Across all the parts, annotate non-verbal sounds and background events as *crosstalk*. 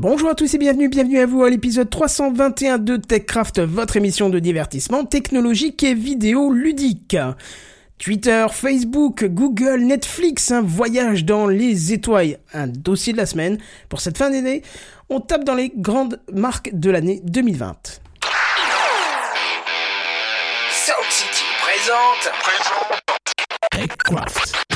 Bonjour à tous et bienvenue, bienvenue à vous à l'épisode 321 de TechCraft, votre émission de divertissement technologique et vidéo ludique. Twitter, Facebook, Google, Netflix, un voyage dans les étoiles, un dossier de la semaine. Pour cette fin d'année, on tape dans les grandes marques de l'année 2020. Sound City présente. TechCraft.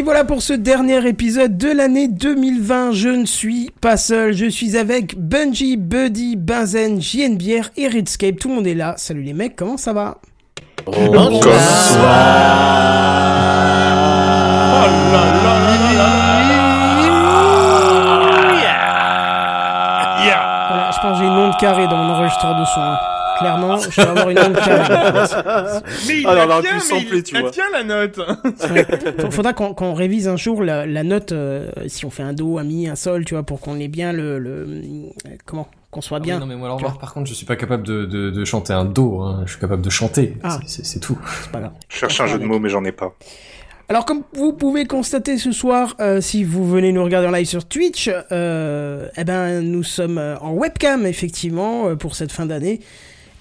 Et voilà pour ce dernier épisode de l'année 2020. Je ne suis pas seul, je suis avec Bungie, Buddy, Benzen, JNBR et Redscape. Tout le monde est là. Salut les mecs, comment ça va? Voilà, je pense que j'ai une onde carrée dans mon enregistreur de son. Clairement, je vais avoir une onde carrée. *laughs* Mais il Alors, on la tient, mais il tu la vois. tient la note. Faut- Faudra qu'on qu'on révise un jour la, la note, euh, si on fait un do, un mi, un sol, tu vois, pour qu'on ait bien le, le comment, qu'on soit Ah oui, bien. non mais moi alors par contre je suis pas capable de, de, de chanter un do, hein. je suis capable de chanter, Ah. C'est- c'est c'est tout. C'est pas grave. Je cherche un jeu de mots, mais j'en ai pas. Alors comme vous pouvez constater ce soir, euh, si vous venez nous regarder en live sur Twitch, euh, eh ben nous sommes en webcam effectivement pour cette fin d'année.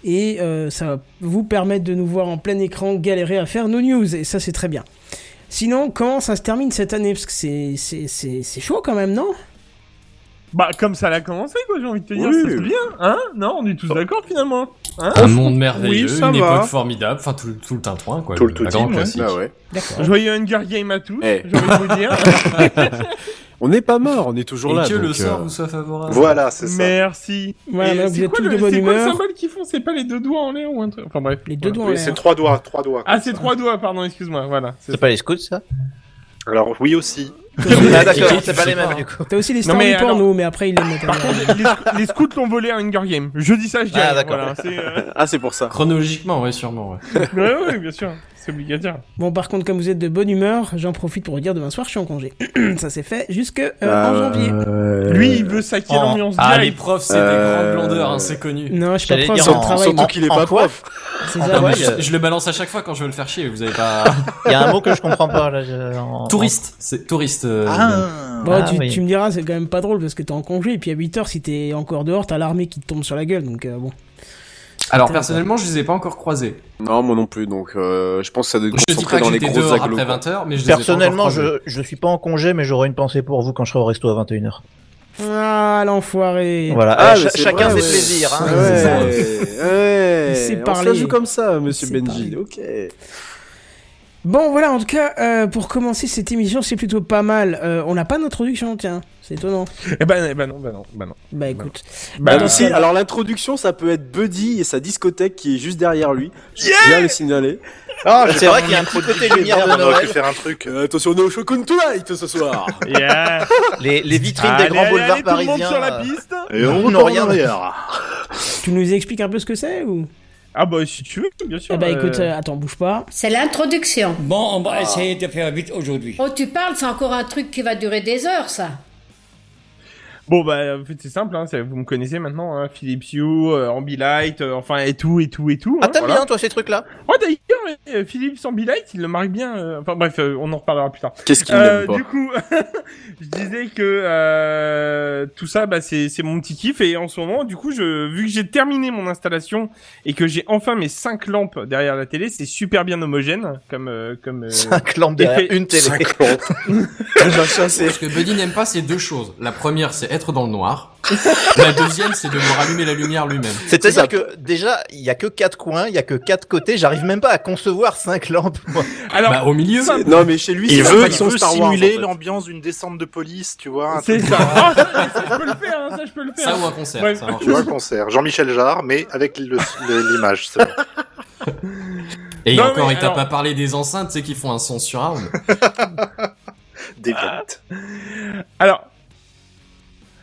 Et euh, ça va vous permettre de nous voir en plein écran galérer à faire nos news, et ça c'est très bien. Sinon, comment ça se termine cette année? Parce que c'est- c'est c'est- c'est chaud quand même, non? Bah, comme ça l'a commencé, quoi, j'ai envie de te dire. Oui. C'est bien, hein? Non, on est tous d'accord, finalement. Hein? Un monde merveilleux, oui, une va. époque formidable, enfin tout, tout le tintouin quoi. Tout le tout team, ouais. Bah. D'accord. Joyeux Hunger Game à tous, Eh. j'ai envie de vous dire. *laughs* *laughs* On n'est pas mort, on est toujours Et là. que le sort euh, vous soit favorable. Voilà, c'est ça. Merci. Voilà, vous c'est êtes quoi tous le- de bonne C'est quoi le humeur. symbole qu'ils font? C'est pas les deux doigts en l'air ou un truc? Enfin bref. Les deux Voilà. doigts en l'air. c'est trois doigts, trois doigts. Ah, c'est trois doigts, pardon, excuse-moi, voilà. C'est pas les scouts, ça? Alors oui aussi. *laughs* Ah d'accord, *laughs* c'est pas les mêmes du coup. T'as aussi les Non, stars mais du alors- porno, mais après ils les mettent en Par contre, les, les scouts l'ont volé à Hunger Game. Je dis ça, je dis Ah, d'accord. Voilà, euh, Ah, c'est pour ça. Chronologiquement, ouais, sûrement. Ouais. ouais, ouais, bien sûr. C'est obligatoire. Bon, par contre, comme vous êtes de bonne humeur, j'en profite pour vous dire demain soir, je suis en congé. *clears throat* ça c'est fait jusque euh, en janvier. Euh, Lui, il veut saquer en- l'ambiance Ah, les profs, c'est Euh, des grandes blondeurs, hein, c'est connu. Non, je suis pas prof, c'est le travail. Surtout qu'il est en pas prof. C'est ça. Ouais, je, euh, je le balance à chaque fois quand je veux le faire chier, vous avez pas... *laughs* Il y a un mot que je comprends pas là. je- en- touriste, c'est touriste. euh, Ah, Bon, ah, tu, oui. tu me diras, c'est quand même pas drôle parce que t'es en congé et puis à 8h, si t'es encore dehors, t'as l'armée qui te tombe sur la gueule. Donc euh, bon. Alors personnellement, je les ai pas encore croisés. Non, moi non plus, donc euh, je pense que ça doit être Je concentré dans les grosses agglos. après quoi. 20h, mais je les ai pas Personnellement, je, je suis pas en congé, mais j'aurai une pensée pour vous quand je serai au resto à 21h. Ah, l'enfoiré. Voilà, Ah, c'est chacun vrai, ses ouais. plaisirs. Hein. Ouais, C'est ça. ouais. Il sait On se joue comme ça, monsieur Benji. Ok. Bon, voilà, en tout cas, euh, pour commencer cette émission, c'est plutôt pas mal. Euh, on n'a pas d'introduction, tiens. C'est étonnant. Eh ben, eh ben non, ben non, ben non. Bah écoute. Bah, Alors, non. si, alors l'introduction, ça peut être Buddy et sa discothèque qui est juste derrière lui. Je viens le signaler. Ah, C'est vrai qu'il y a un petit côté lumière de On aurait pu Noël. faire un truc. Euh, attention, on est au Shogun Tonight ce soir. *laughs* Yeah. Les, les vitrines Allez, des grands allez, boulevards allez, tout le monde parisiens. sur la piste. Et on rien. en arrière. Tu nous expliques un peu ce que c'est ou? Ah bah si tu veux, bien sûr. Eh bah euh, écoute, euh, attends, bouge pas. C'est l'introduction. Bon, on va essayer de faire vite aujourd'hui. Oh, tu parles, c'est encore un truc qui va durer des heures, ça. Bon bah en fait c'est simple, hein, c'est- vous me connaissez maintenant, hein, Philips Hue, euh, Ambilight, euh, enfin et tout et tout et tout. Ah, hein, t'aimes voilà. bien, toi, ces trucs-là? Oh d'ailleurs, euh, Philips Ambilight, il le marque bien. euh, Enfin bref, euh, on en reparlera plus tard. Qu'est-ce qu'il Euh, n'aime pas? du coup, *laughs* je disais que euh, tout ça, bah, c'est c'est mon petit kiff et en ce moment, du coup, je vu que j'ai terminé mon installation et que j'ai enfin mes cinq lampes derrière la télé, c'est super bien homogène comme euh, comme. euh, 5 lampes derrière une télé. Cinq lampes. *laughs* Machin, c'est- Ce que Buddy n'aime pas, c'est deux choses. La première, c'est être dans le noir. *laughs* La deuxième, c'est de me rallumer la lumière lui-même. C'est-à-dire ça. que déjà, il y a que quatre coins, il y a que quatre côtés, j'arrive même pas à concevoir cinq lampes. moi. Alors, Bah, au milieu. Non, mais chez lui, Il c'est veut, il veut Star simuler en fait. l'ambiance d'une descente de police, tu vois. un c'est ça. Ah, ça, ça, je peux le faire, hein, ça je peux le faire. Ça ou un concert, Ouais. ça. Tu vois un concert. Jean-Michel Jarre, mais avec le- le- l'image. c'est. *laughs* Et Non, encore, mais il t'a alors- pas parlé des enceintes, tu sais, qui font un son surround. Déviante. Alors,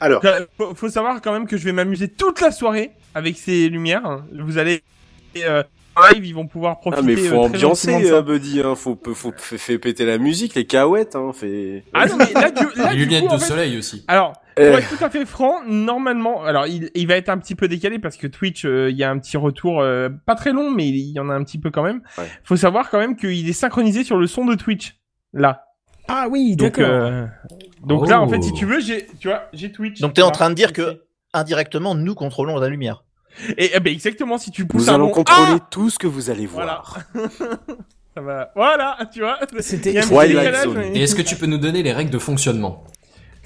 Alors, faut, faut savoir quand même que je vais m'amuser toute la soirée avec ces lumières. Vous allez euh, en live, ils vont pouvoir profiter. Ah mais faut euh, ambiancer, euh, Buddy, hein. faut, faut, faut, fait, fait péter la musique, les cahuètes, hein, fait... Ah non mais là, du, là, Les du lunettes coup, de fait- soleil aussi. Alors, Eh. pour être tout à fait franc, normalement, alors il, il va être un petit peu décalé parce que Twitch, euh, il y a un petit retour, euh, pas très long, mais il y en a un petit peu quand même. Ouais. Faut savoir quand même qu'il est synchronisé sur le son de Twitch, là. Ah oui, Donc, d'accord. Donc là, en fait, Oh. si tu veux, j'ai, tu vois, j'ai Twitch. Donc t'es en train de dire que indirectement, nous contrôlons la lumière. Et eh ben exactement, si tu pousses Nous un allons bon contrôler Ah tout ce que vous allez Voilà. voir. *laughs* ça va. Voilà, tu vois. C'était- Twilight Zone. mais- Et est-ce que tu peux nous donner les règles de fonctionnement?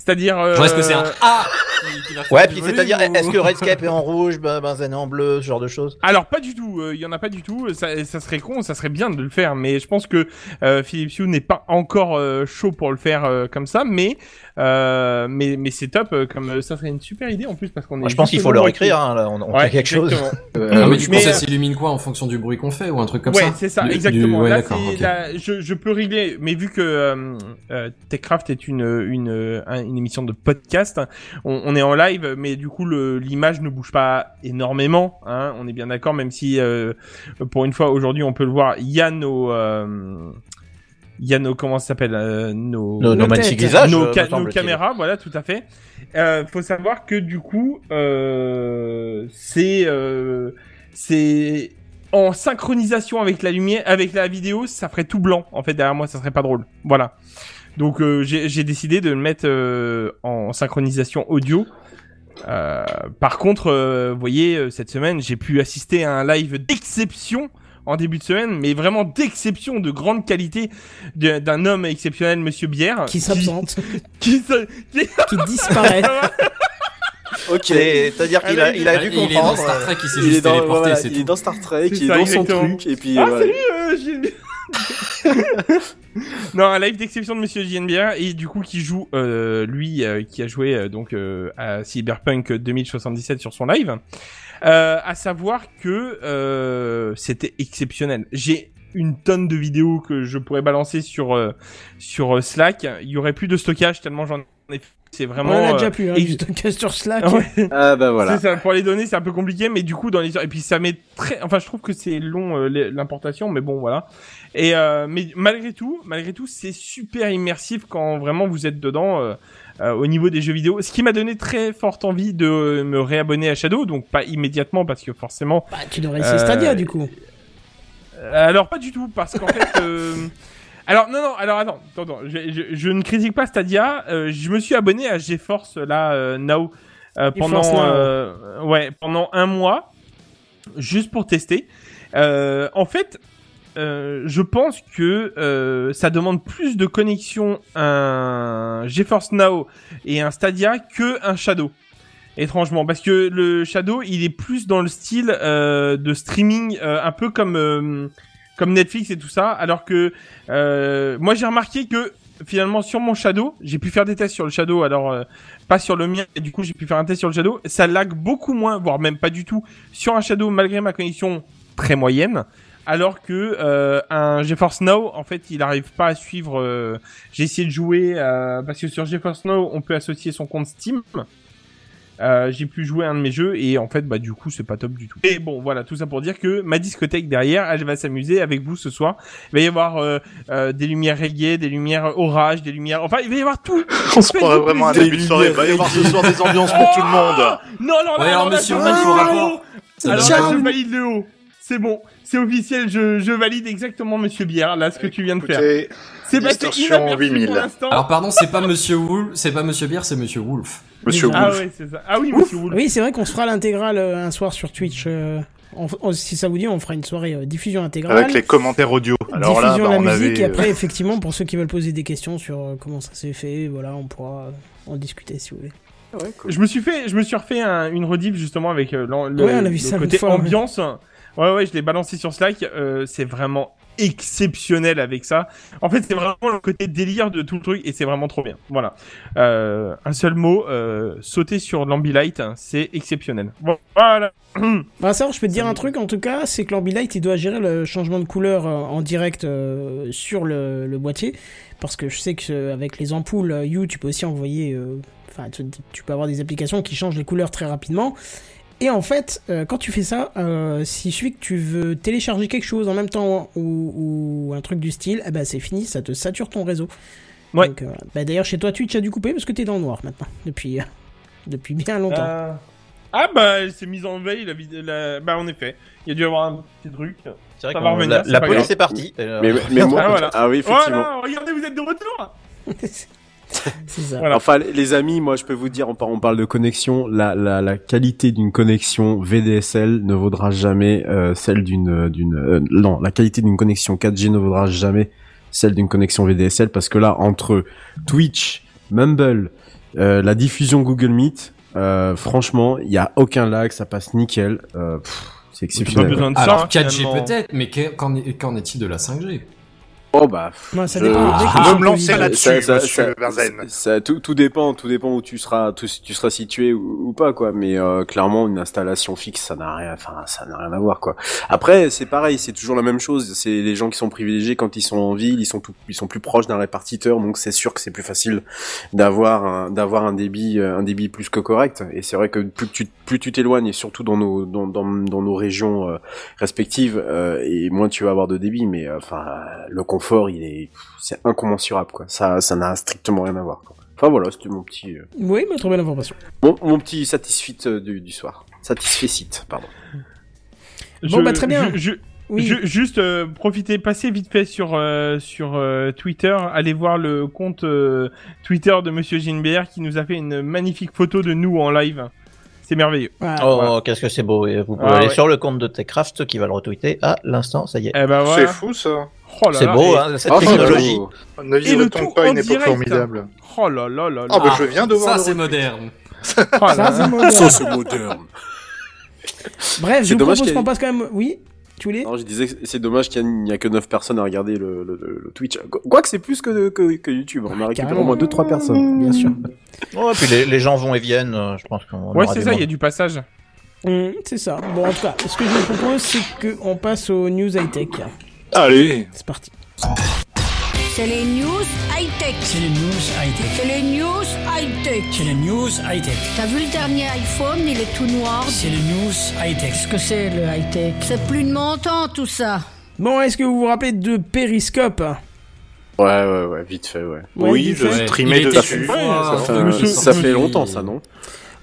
C'est-à-dire. Euh... Est-ce que c'est un A qui, qui va faire Ouais, puis c'est-à-dire, ou- est-ce que Redscape est en *laughs* rouge, ben- Benzen est en bleu, ce genre de choses Alors pas du tout, euh, il y en a pas du tout. Ça, ça serait con, ça serait bien de le faire, mais je pense que euh, Philips Hue n'est pas encore euh, chaud pour le faire euh, comme ça, mais euh, mais mais c'est top. euh, comme euh, ça serait une super idée en plus parce qu'on est. Moi, Je pense qu'il faut le leur nombre écrire, qui- hein, là, on, on Ouais, fait quelque chose. *laughs* Non, mais tu Mais, penses euh, ça s'illumine quoi en fonction du bruit qu'on fait ou un truc comme ouais, ça c'est ça, Du- exactement. du- ouais, Là, d'accord, c'est ok. la- je, je peux régler, mais vu que euh, euh, Techcraft est une une un- une émission de podcast, on, on est en live, mais du coup le l'image ne bouge pas énormément. Hein, on est bien d'accord, même si euh, pour une fois aujourd'hui on peut le voir, il y a nos euh, il y a nos comment ça s'appelle euh, nos Nos, nos Nos visages, euh, ca- nos caméras, voilà, tout à fait. Euh, faut savoir que du coup, euh, c'est euh, c'est en synchronisation avec la lumière, avec la vidéo, ça ferait tout blanc. En fait, derrière moi, ça serait pas drôle. Voilà. Donc euh, j'ai décidé de le mettre euh, en synchronisation audio. Euh, par contre, euh, vous voyez, cette semaine, j'ai pu assister à un live d'exception en début de semaine, mais vraiment d'exception, de grande qualité, d'un homme exceptionnel, Monsieur Bière, Qui s'absente, *laughs* qui se- qui- *laughs* qui disparaît. *laughs* Ok. C'est- C'est-à-dire qu'il a, il a Ah, dû il est dans. Star Trek, il s'est juste dans, téléporté, voilà, c'est il est dans Star Trek, il est ça, dans exactement. son truc, et puis Ah, voilà. salut, euh, Gilles- non, un live d'exception de Monsieur JNBR et du coup qui joue euh, lui euh, qui a joué euh, donc euh, à Cyberpunk 2077 sur son live. Euh, à savoir que euh, c'était exceptionnel. J'ai une tonne de vidéos que je pourrais balancer sur euh, sur Slack. Il y aurait plus de stockage tellement j'en ai. C'est On vraiment. en a euh, déjà plus, hein, et- du stockage sur Slack. *laughs* ouais. Ah bah voilà. Ça, pour les données, c'est un peu compliqué, mais du coup, dans les et puis ça met très, enfin, je trouve que c'est long euh, l'importation, mais bon, voilà. Et euh, mais malgré tout, malgré tout, c'est super immersif quand vraiment vous êtes dedans euh, euh, au niveau des jeux vidéo. Ce qui m'a donné très forte envie de me réabonner à Shadow, donc pas immédiatement parce que forcément. Bah, tu devrais essayer Euh, Stadia, du coup. Euh, alors pas du tout, parce qu'en fait. euh, *laughs* Alors non non alors attends attends, je, je, je ne critique pas Stadia euh, je me suis abonné à GeForce là euh, now euh, pendant euh, ouais pendant un mois juste pour tester Euh, en fait euh, je pense que euh, ça demande plus de connexion un GeForce Now et un Stadia que un Shadow. Étrangement parce que le Shadow il est plus dans le style euh, de streaming un peu comme Netflix et tout ça. Alors que moi j'ai remarqué que finalement sur mon Shadow j'ai pu faire des tests sur le Shadow. Alors pas sur le mien et du coup j'ai pu faire un test sur le Shadow. Ça lag beaucoup moins voire même pas du tout sur un Shadow malgré ma connexion très moyenne alors que euh, un GeForce Now en fait il arrive pas à suivre euh, j'ai essayé de jouer euh, parce que sur GeForce Now on peut associer son compte Steam Euh, j'ai pu jouer à un de mes jeux et en fait bah du coup c'est pas top du tout. Et bon voilà tout ça pour dire que ma discothèque derrière elle va s'amuser avec vous ce soir. Il va y avoir euh, euh, des lumières reggae, des lumières orage, des lumières enfin il va y avoir tout. *laughs* On se croirait vraiment un plaisir. début de soirée. Il va y avoir ce soir des ambiances pour tout le monde. Non non non. Ouais, alors, non, là, monsieur je Wolf, valide au là. C'est bon, c'est officiel, je, je valide exactement Monsieur Bière là ce que tu viens de faire. C'est passé distorsion inaperçu 8000. pour l'instant. Alors pardon, c'est pas Monsieur Wolf, c'est pas Monsieur Bière, c'est Monsieur Wolf. Monsieur Déjà. Ah Wolf. ouais, c'est ça. Ah oui, Monsieur Wolf. Oui, c'est vrai qu'on se fera l'intégrale euh, un soir sur Twitch. euh, on- on- si ça vous dit, on fera une soirée euh, diffusion intégrale. Avec les commentaires audio. Alors là, diffusion bah, de on la musique avait. et après effectivement pour ceux qui veulent poser des questions sur euh, comment ça s'est fait voilà on pourra euh, en discuter si vous voulez Ouais, cool. Je me suis fait, je me suis refait un- une rediff justement avec euh, le, Ouais, on a vu le ça côté fois, ambiance. Ouais, ouais, je l'ai balancé sur Slack. euh, c'est vraiment exceptionnel avec ça. En fait, c'est vraiment le côté délire de tout le truc et c'est vraiment trop bien. Voilà. Euh, un seul mot, euh, sauter sur l'Ambilight, hein, c'est exceptionnel. Bon, voilà. *clears throat* bah ça je peux te dire un truc en tout cas c'est que l'Ambilight il doit gérer le changement de couleur en direct euh, sur le, le boîtier parce que je sais que euh, avec les ampoules You tu peux aussi envoyer enfin tu, tu peux avoir des applications qui changent les couleurs très rapidement et en fait, euh, quand tu fais ça, euh, s'il suffit que tu veux télécharger quelque chose en même temps ou, ou un truc du style, eh ben c'est fini, ça te sature ton réseau. Ouais. Donc, euh, bah, D'ailleurs, chez toi, Twitch a dû couper parce que t'es dans le noir maintenant, depuis, euh, depuis bien longtemps. Euh, Ah bah, elle s'est mise en veille. La, la... Bah, en effet, il y a dû y avoir un petit truc. C'est vrai Ça qu'on- va revenir, la, c'est la police grave. est partie. Euh, Mais, mais *laughs* moi, Ah, voilà. ah oui, effectivement. Voilà, regardez, vous êtes de retour. *laughs* *laughs* c'est ça. Voilà. Enfin, les amis, moi, je peux vous dire, on parle, on parle de connexion. La, la, la qualité d'une connexion VDSL ne vaudra jamais euh, celle d'une, d'une, euh, non, la qualité d'une connexion 4G ne vaudra jamais celle d'une connexion VDSL parce que là, entre Twitch, Mumble, euh, la diffusion Google Meet, euh, franchement, il y a aucun lag, ça passe nickel. Euh, pff, c'est Pas exceptionnel. besoin de ça. Alors hein, 4G finalement. peut-être, mais qu'est- qu'en est- qu'en est-il de la 5G Oh bah. Ouais, ça je- dépend. Ah, Je veux sont me lancer là-dessus, monsieur Verzen. ça- ça- tout, tout dépend, tout dépend où tu seras, tout- tu seras situé ou, ou pas quoi. Mais euh, clairement, une installation fixe, ça n'a rien, enfin, ça n'a rien à voir quoi. Après, c'est pareil, c'est toujours la même chose. C'est les gens qui sont privilégiés quand ils sont en ville, ils sont tout, ils sont plus proches d'un répartiteur, donc c'est sûr que c'est plus facile d'avoir un, d'avoir un débit, euh, un débit plus que correct. Et c'est vrai que plus tu, plus tu t'éloignes, et surtout dans nos, dans, dans, dans nos régions euh, respectives, euh, et moins tu vas avoir de débit. Mais euh, enfin, le confort, il est, c'est incommensurable quoi. Ça, ça n'a strictement rien à voir. Quoi. Enfin voilà, c'était mon petit, euh, Oui, mais très belle information. mon, mon petit satisfit euh, du, du soir. Satisfait pardon. Bon, Je- bah, très bien. je- je- Oui. Ju- juste euh, profitez, passez vite fait sur euh, sur euh, Twitter, allez voir le compte euh, Twitter de Monsieur Ginebert qui nous a fait une magnifique photo de nous en live. C'est merveilleux. Voilà. Oh, Voilà. qu'est-ce que c'est beau. Vous pouvez Ah, aller ouais. sur le compte de Techcraft qui va le retweeter à l'instant, ça y est. Eh ben C'est fou ça. Oh C'est beau, et- hein, cette Ah, technologie. Ne Et le vivrait-on tout pas en une époque direct. formidable Oh là là là là. Ah bah je viens de voir Ça c'est moderne. *laughs* Oh Ça, c'est moderne. Ça c'est moderne. *laughs* Bref, je C'est vous dommage propose y qu'on passe quand même. Oui, tu voulais Non, je disais que c'est dommage qu'il n'y a que 9 personnes à regarder le, le, le- le Twitch. Quoique c'est plus que, que, que YouTube. On a récupéré carrément. au moins 2-3 personnes. Bien sûr. Oh, puis les, les gens vont et viennent, euh, je pense qu'on Ouais, c'est du ça, il y a du passage. Hum, c'est ça. Bon, en tout cas, ce que je vous propose, c'est qu'on passe aux news high-tech. Allez C'est parti. C'est les news high-tech. C'est les news high-tech. C'est les news high-tech. C'est les news high-tech. T'as vu le dernier iPhone, il est tout noir. C'est les news high-tech. Qu'est-ce que c'est le high-tech? C'est plus de mon temps tout ça. Bon, est-ce que vous vous rappelez de Periscope? Ouais, ouais, ouais, vite fait, ouais. Ouais, Oui, je streamais dessus. Ouais, Ça, fait, ça longtemps, ça, non?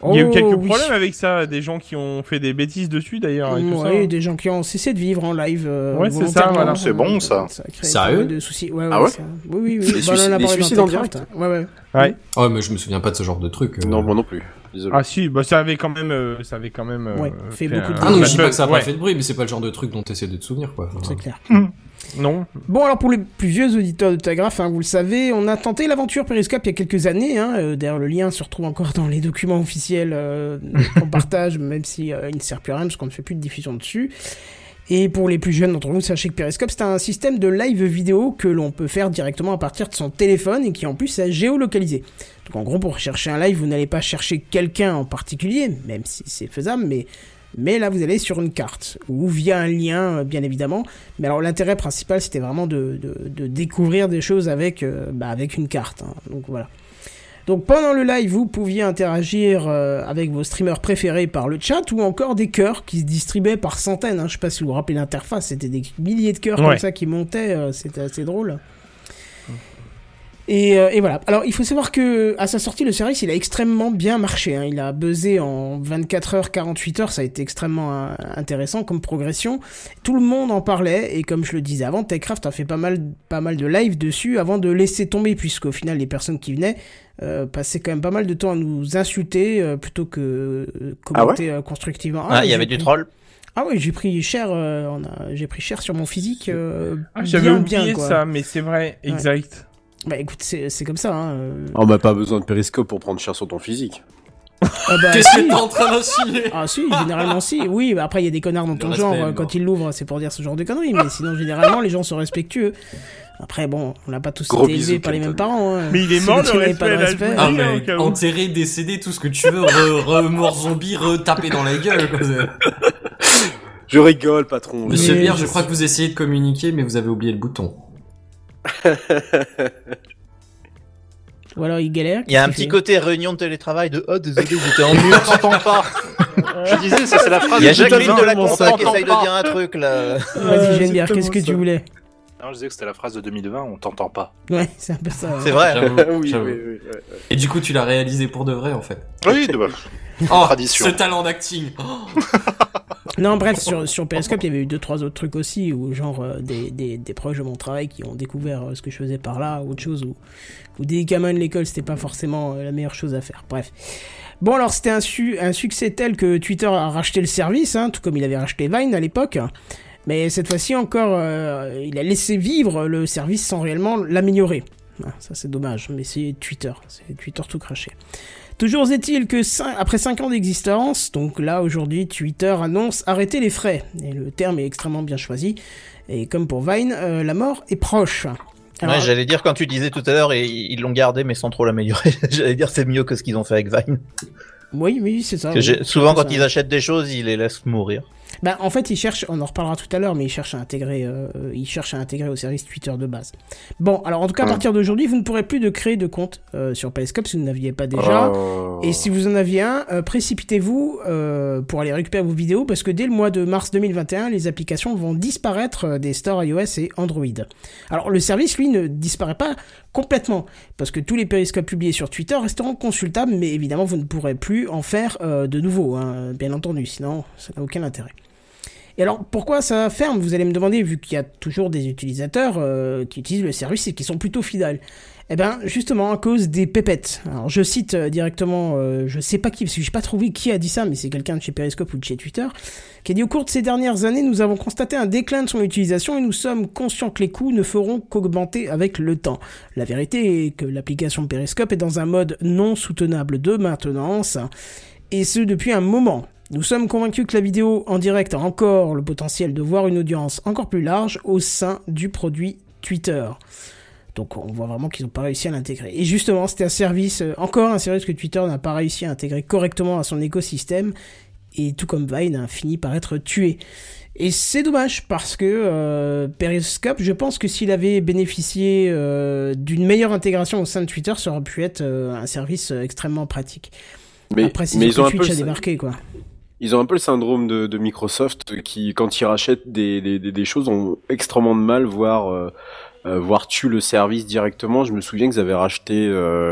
Il y a eu Oh, quelques oui. problèmes avec ça, des gens qui ont fait des bêtises dessus d'ailleurs. et tout ça. Ouais, des gens qui ont cessé de vivre en live. euh, Ouais, c'est ça, voilà. C'est bon, ça. a créé Sérieux de soucis. Ouais, Ah ouais, ouais ça- Oui, oui, oui. Des Bah, des parlé dans suicides en direct Ouais, ouais. Ouais. Ouais, mais je me souviens pas de ce genre de truc. euh. Non, moi non plus. Désolé. Ah si, bah ça avait quand même, euh, ça avait quand même. euh, Ouais, fait beaucoup de Ah non, mais je dis pas que ça a ouais. pas fait de bruit, mais c'est pas le genre de truc dont t'essaies de te souvenir, quoi. C'est clair. Non. Bon, alors pour les plus vieux auditeurs de Tagraph, hein, vous le savez, on a tenté l'aventure Periscope il y a quelques années. Hein, euh, D'ailleurs, le lien se retrouve encore dans les documents officiels euh, qu'on *laughs* partage, même si euh, il ne sert plus à rien parce qu'on ne fait plus de diffusion dessus. Et pour les plus jeunes d'entre vous, sachez que Periscope, c'est un système de live vidéo que l'on peut faire directement à partir de son téléphone et qui en plus est géolocalisé. Donc en gros, pour rechercher un live, vous n'allez pas chercher quelqu'un en particulier, même si c'est faisable, mais, mais là vous allez sur une carte, ou via un lien, euh, bien évidemment. Mais alors l'intérêt principal, c'était vraiment de, de, de découvrir des choses avec, euh, bah, avec une carte. hein. Donc voilà. Donc pendant le live, vous pouviez interagir euh, avec vos streamers préférés par le chat ou encore des cœurs qui se distribuaient par centaines. Hein. Je sais pas si vous vous rappelez l'interface, c'était des milliers de cœurs Ouais. comme ça qui montaient, euh, c'était assez drôle. Et, euh, et voilà. Alors, il faut savoir que à sa sortie, le service, il a extrêmement bien marché. hein. Il a buzzé en 24 heures, 48 heures. Ça a été extrêmement euh, intéressant comme progression. Tout le monde en parlait. Et comme je le disais avant, Techcraft a fait pas mal, pas mal de live dessus avant de laisser tomber, puisqu'au final, les personnes qui venaient euh, passaient quand même pas mal de temps à nous insulter euh, plutôt que euh, commenter euh, constructivement. Ah, il y avait du troll? Ah oui, j'ai pris cher. euh, on a, j'ai pris cher sur mon physique. euh, Ah, j'avais bien, oublié bien, quoi. ça, mais c'est vrai, Ouais. exact. Bah écoute, c'est, c'est comme ça. Hein. euh. On n'a pas besoin de périscope pour prendre cher sur ton physique. Ah bah, Qu'est-ce si. que t'es en train d'insinuer? Ah si, généralement si. Oui, bah après il y a des connards dans ton respect, genre, euh, quand ils l'ouvrent, c'est pour dire ce genre de conneries, mais sinon généralement les gens sont respectueux. Après bon, on n'a pas tous Gros été élevés par les mêmes parents. hein. Mais il est mort, le n'avais pas de respect, respect. Ah mais enterré, décédé, tout ce que tu veux, re, re- mort zombie, retaper dans la gueule. Quoi. Je rigole, patron. Monsieur Bière, je crois que vous essayez de communiquer, mais vous avez oublié le bouton. Ou alors il galère. Il y a un petit côté réunion de télétravail de oh désolé j'étais en mute, *laughs* je t'entends pas. Je disais, ça c'est la phrase Il y a de Jacqueline de la on compta qui t'entend essaye de pas. dire un truc là. Vas-y, Geneviève, qu'est-ce que tu voulais Non, je disais que c'était la phrase de 2020, on t'entend pas. Ouais, c'est un peu ça. ouais. C'est vrai. *laughs* Oui, oui, oui. Et du coup, tu l'as réalisé pour de vrai, en fait. Oui, de- bah, Oh, Tradition. ce talent d'acting. Oh. *laughs* Non, bref, sur, sur Periscope, il y avait eu deux, trois autres trucs aussi, où genre euh, des, des, des proches de mon travail qui ont découvert euh, ce que je faisais par là, ou autre chose, ou, ou des gamins de l'école, c'était pas forcément euh, la meilleure chose à faire. Bref. Bon, alors c'était un, su un succès tel que Twitter a racheté le service, hein, tout comme il avait racheté Vine à l'époque. Mais cette fois-ci encore, il a laissé vivre le service sans réellement l'améliorer. Ah, ça c'est dommage, mais c'est Twitter, c'est Twitter tout craché. Toujours est-il que après 5 ans d'existence, donc là aujourd'hui Twitter annonce arrêter les frais, et le terme est extrêmement bien choisi, et comme pour Vine, euh, la mort est proche. Alors, Ouais, j'allais dire quand tu disais tout à l'heure et ils l'ont gardé mais sans trop l'améliorer. *laughs* j'allais dire c'est mieux que ce qu'ils ont fait avec Vine. oui, oui, c'est ça. Oui. souvent quand ça. ils achètent des choses, ils les laissent mourir. Bah, en fait, ils cherchent, on en reparlera tout à l'heure, mais ils cherchent à intégrer, euh, ils cherchent à intégrer au service Twitter de base. Bon, alors en tout cas, à partir d'aujourd'hui, vous ne pourrez plus de créer de compte euh, sur Periscope si vous n'aviez pas déjà. Oh. Et si vous en aviez un, euh, précipitez-vous euh, pour aller récupérer vos vidéos parce que dès le mois de mars 2021, les applications vont disparaître des stores iOS et Android. Alors le service, lui, ne disparaît pas complètement parce que tous les périscopes publiés sur Twitter resteront consultables, mais évidemment, vous ne pourrez plus en faire de nouveau, hein, bien entendu, sinon ça n'a aucun intérêt. Et alors, pourquoi ça ferme? Vous allez me demander, vu qu'il y a toujours des utilisateurs euh, qui utilisent le service et qui sont plutôt fidèles. Eh ben, justement, à cause des pépettes. Alors, je cite euh, directement, euh, je sais pas qui, parce que j'ai pas trouvé qui a dit ça, mais c'est quelqu'un de chez Periscope ou de chez Twitter, qui a dit au cours de ces dernières années, nous avons constaté un déclin de son utilisation et nous sommes conscients que les coûts ne feront qu'augmenter avec le temps. La vérité est que l'application Periscope est dans un mode non soutenable de maintenance, et ce depuis un moment. Nous sommes convaincus que la vidéo en direct a encore le potentiel de voir une audience encore plus large au sein du produit Twitter. Donc on voit vraiment qu'ils n'ont pas réussi à l'intégrer. Et justement, c'était un service, euh, encore un service que Twitter n'a pas réussi à intégrer correctement à son écosystème, et tout comme Vine a fini par être tué. Et c'est dommage parce que euh, Periscope, je pense que s'il avait bénéficié euh, d'une meilleure intégration au sein de Twitter, ça aurait pu être euh, un service extrêmement pratique. Mais, Après, c'est mais sûr ils ont que un peu Twitch a débarqué, quoi. Ils ont un peu le syndrome de, Microsoft qui, quand ils rachètent des, des, des, des choses, ont extrêmement de mal, voire euh, voire tuent le service directement. Je me souviens qu'ils avaient racheté euh,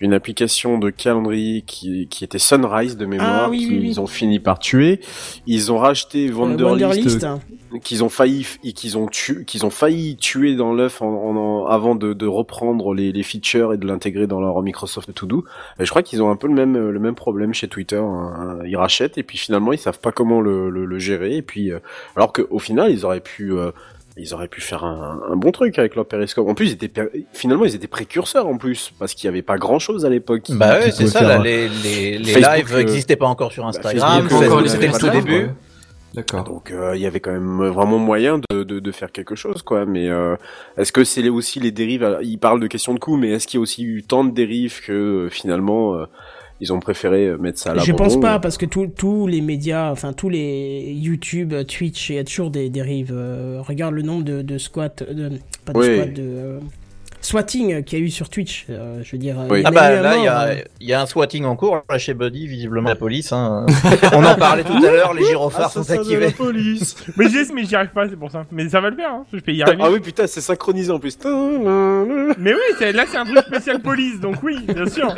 une application de calendrier qui, qui était Sunrise de mémoire, Ah, oui, qu'ils oui, oui. ont fini par tuer. Ils ont racheté Wunderlist, euh, hein. qu'ils ont failli qu'ils ont tué qu'ils ont failli tuer dans l'œuf en, en- en- avant de, de reprendre les, les features et de l'intégrer dans leur Microsoft To Do. Et je crois qu'ils ont un peu le même le même problème chez Twitter. hein. Ils rachètent et puis finalement ils savent pas comment le, le, le gérer. Et puis euh, alors qu'au final ils auraient pu euh, ils auraient pu faire un, un bon truc avec leur périscope. En plus, ils étaient finalement ils étaient précurseurs en plus parce qu'il y avait pas grand chose à l'époque. Bah ouais, c'est ça, là, les, les, les Facebook, lives euh, n'existaient pas encore sur Instagram, encore Facebook les c'était le tout début. ouais. D'accord. Donc euh, il y avait quand même vraiment moyen de, de, de faire quelque chose quoi. Mais euh, est-ce que c'est aussi les dérives Ils parlent de questions de coût, mais est-ce qu'il y a aussi eu tant de dérives que euh, finalement euh, ils ont préféré euh, mettre ça à Je l'abandon pense pas parce que tous les médias, enfin tous les YouTube, Twitch, il y a toujours des dérives. Euh, regarde le nombre de, de squats, de, pas de Oui. squats, de, euh, swatting qu'il y a eu sur Twitch. euh, je veux dire, Oui. Ah bah là, il y mort, a, euh. il y a un swatting en cours là, chez Buddy, visiblement la police. Hein. *laughs* On en parlait tout à l'heure, les gyrophares sont activés. police. mais je mais j'y arrive pas, c'est pour ça. Mais ça va le faire, hein. Je vais y arriver. Ah oui, putain, c'est synchronisé en plus. Mais oui, là c'est un truc spécial police, donc oui, bien sûr.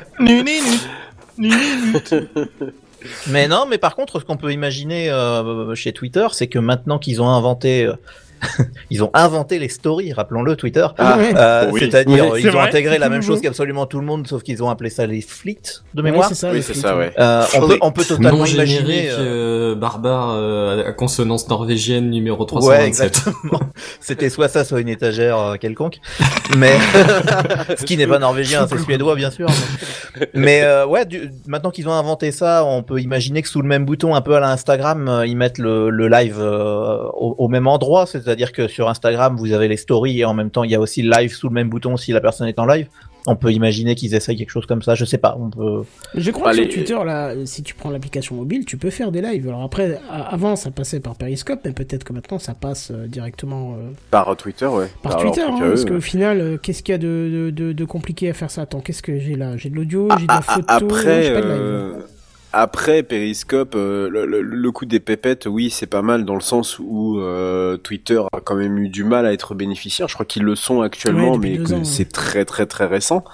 Mais non, mais par contre, ce qu'on peut imaginer euh, chez Twitter, c'est que maintenant qu'ils ont inventé, euh, ils ont inventé les stories, rappelons-le, Twitter. Ah ouais. Euh, oui. C'est-à-dire, Oui, ils ont intégré la même chose qu'absolument tout le monde, sauf qu'ils ont appelé ça les flits de Ouais, mémoire. c'est ça, Oui, c'est ça, ouais. Euh, on, peut, on peut totalement imaginer. euh, euh, barbare, euh, à consonance norvégienne numéro Ouais, 327. exactement. *laughs* C'était soit ça, soit une étagère euh, quelconque. *laughs* Mais *laughs* ce qui n'est pas norvégien, c'est suédois, bien sûr. Mais, mais, euh, ouais, du- maintenant qu'ils ont inventé ça, on peut imaginer que sous le même bouton, un peu à l'Instagram, ils mettent le, le live euh, au, au même endroit. C'est-à-dire que sur Instagram, vous avez les stories et en même temps, il y a aussi le live sous le même bouton si la personne est en live. On peut imaginer qu'ils essayent quelque chose comme ça. Je sais pas. On peut. Je crois que sur les- Twitter, là, si tu prends l'application mobile, tu peux faire des lives. Alors après, avant, ça passait par Periscope, mais peut-être que maintenant, ça passe euh, directement euh, Par Twitter, ouais. par Alors, Twitter. hein, parce qu'au final, euh, qu'est-ce qu'il y a de, de, de, de compliqué à faire ça? Attends, qu'est-ce que j'ai là? J'ai de l'audio, j'ai de la Ah, photo, après, j'ai pas de live. euh, après Periscope, euh, le, le- le coup des pépettes, oui, c'est pas mal dans le sens où euh, Twitter a quand même eu du mal à être bénéficiaire. Je crois qu'ils le sont actuellement, Ouais, mais que ouais. c'est très très très récent.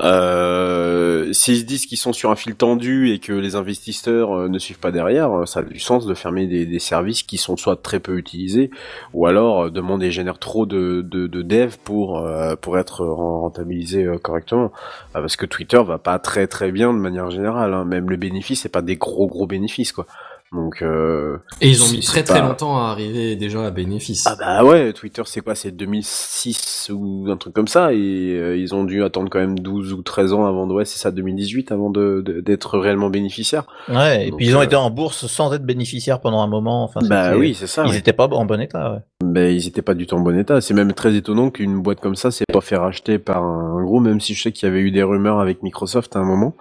Euh, S'ils se disent qu'ils sont sur un fil tendu et que les investisseurs euh, ne suivent pas derrière, euh, ça a du sens de fermer des, des services qui sont soit très peu utilisés, ou alors euh, demander et génèrent trop de, de, de dev pour euh, pour être rentabilisés euh, correctement. Ah, parce que Twitter va pas très très bien de manière générale. hein. Même le bénéfice, c'est pas des gros gros bénéfices quoi. Donc euh, Et ils ont mis très très longtemps à arriver déjà à bénéfice. ah bah ouais, Twitter c'est quoi? C'est 2006 ou un truc comme ça et euh, ils ont dû attendre quand même 12 ou 13 ans avant de ouais, c'est ça 2018 avant de d'être réellement bénéficiaires. Ouais. Et Donc, puis ils ont euh, été en bourse sans être bénéficiaires pendant un moment. Enfin, bah oui, c'est ça. Ils ouais. étaient pas en bon état. Ouais. Ben, ils étaient pas du tout en bon état. C'est même très étonnant qu'une boîte comme ça s'est pas fait racheter par un gros, même si je sais qu'il y avait eu des rumeurs avec Microsoft à un moment,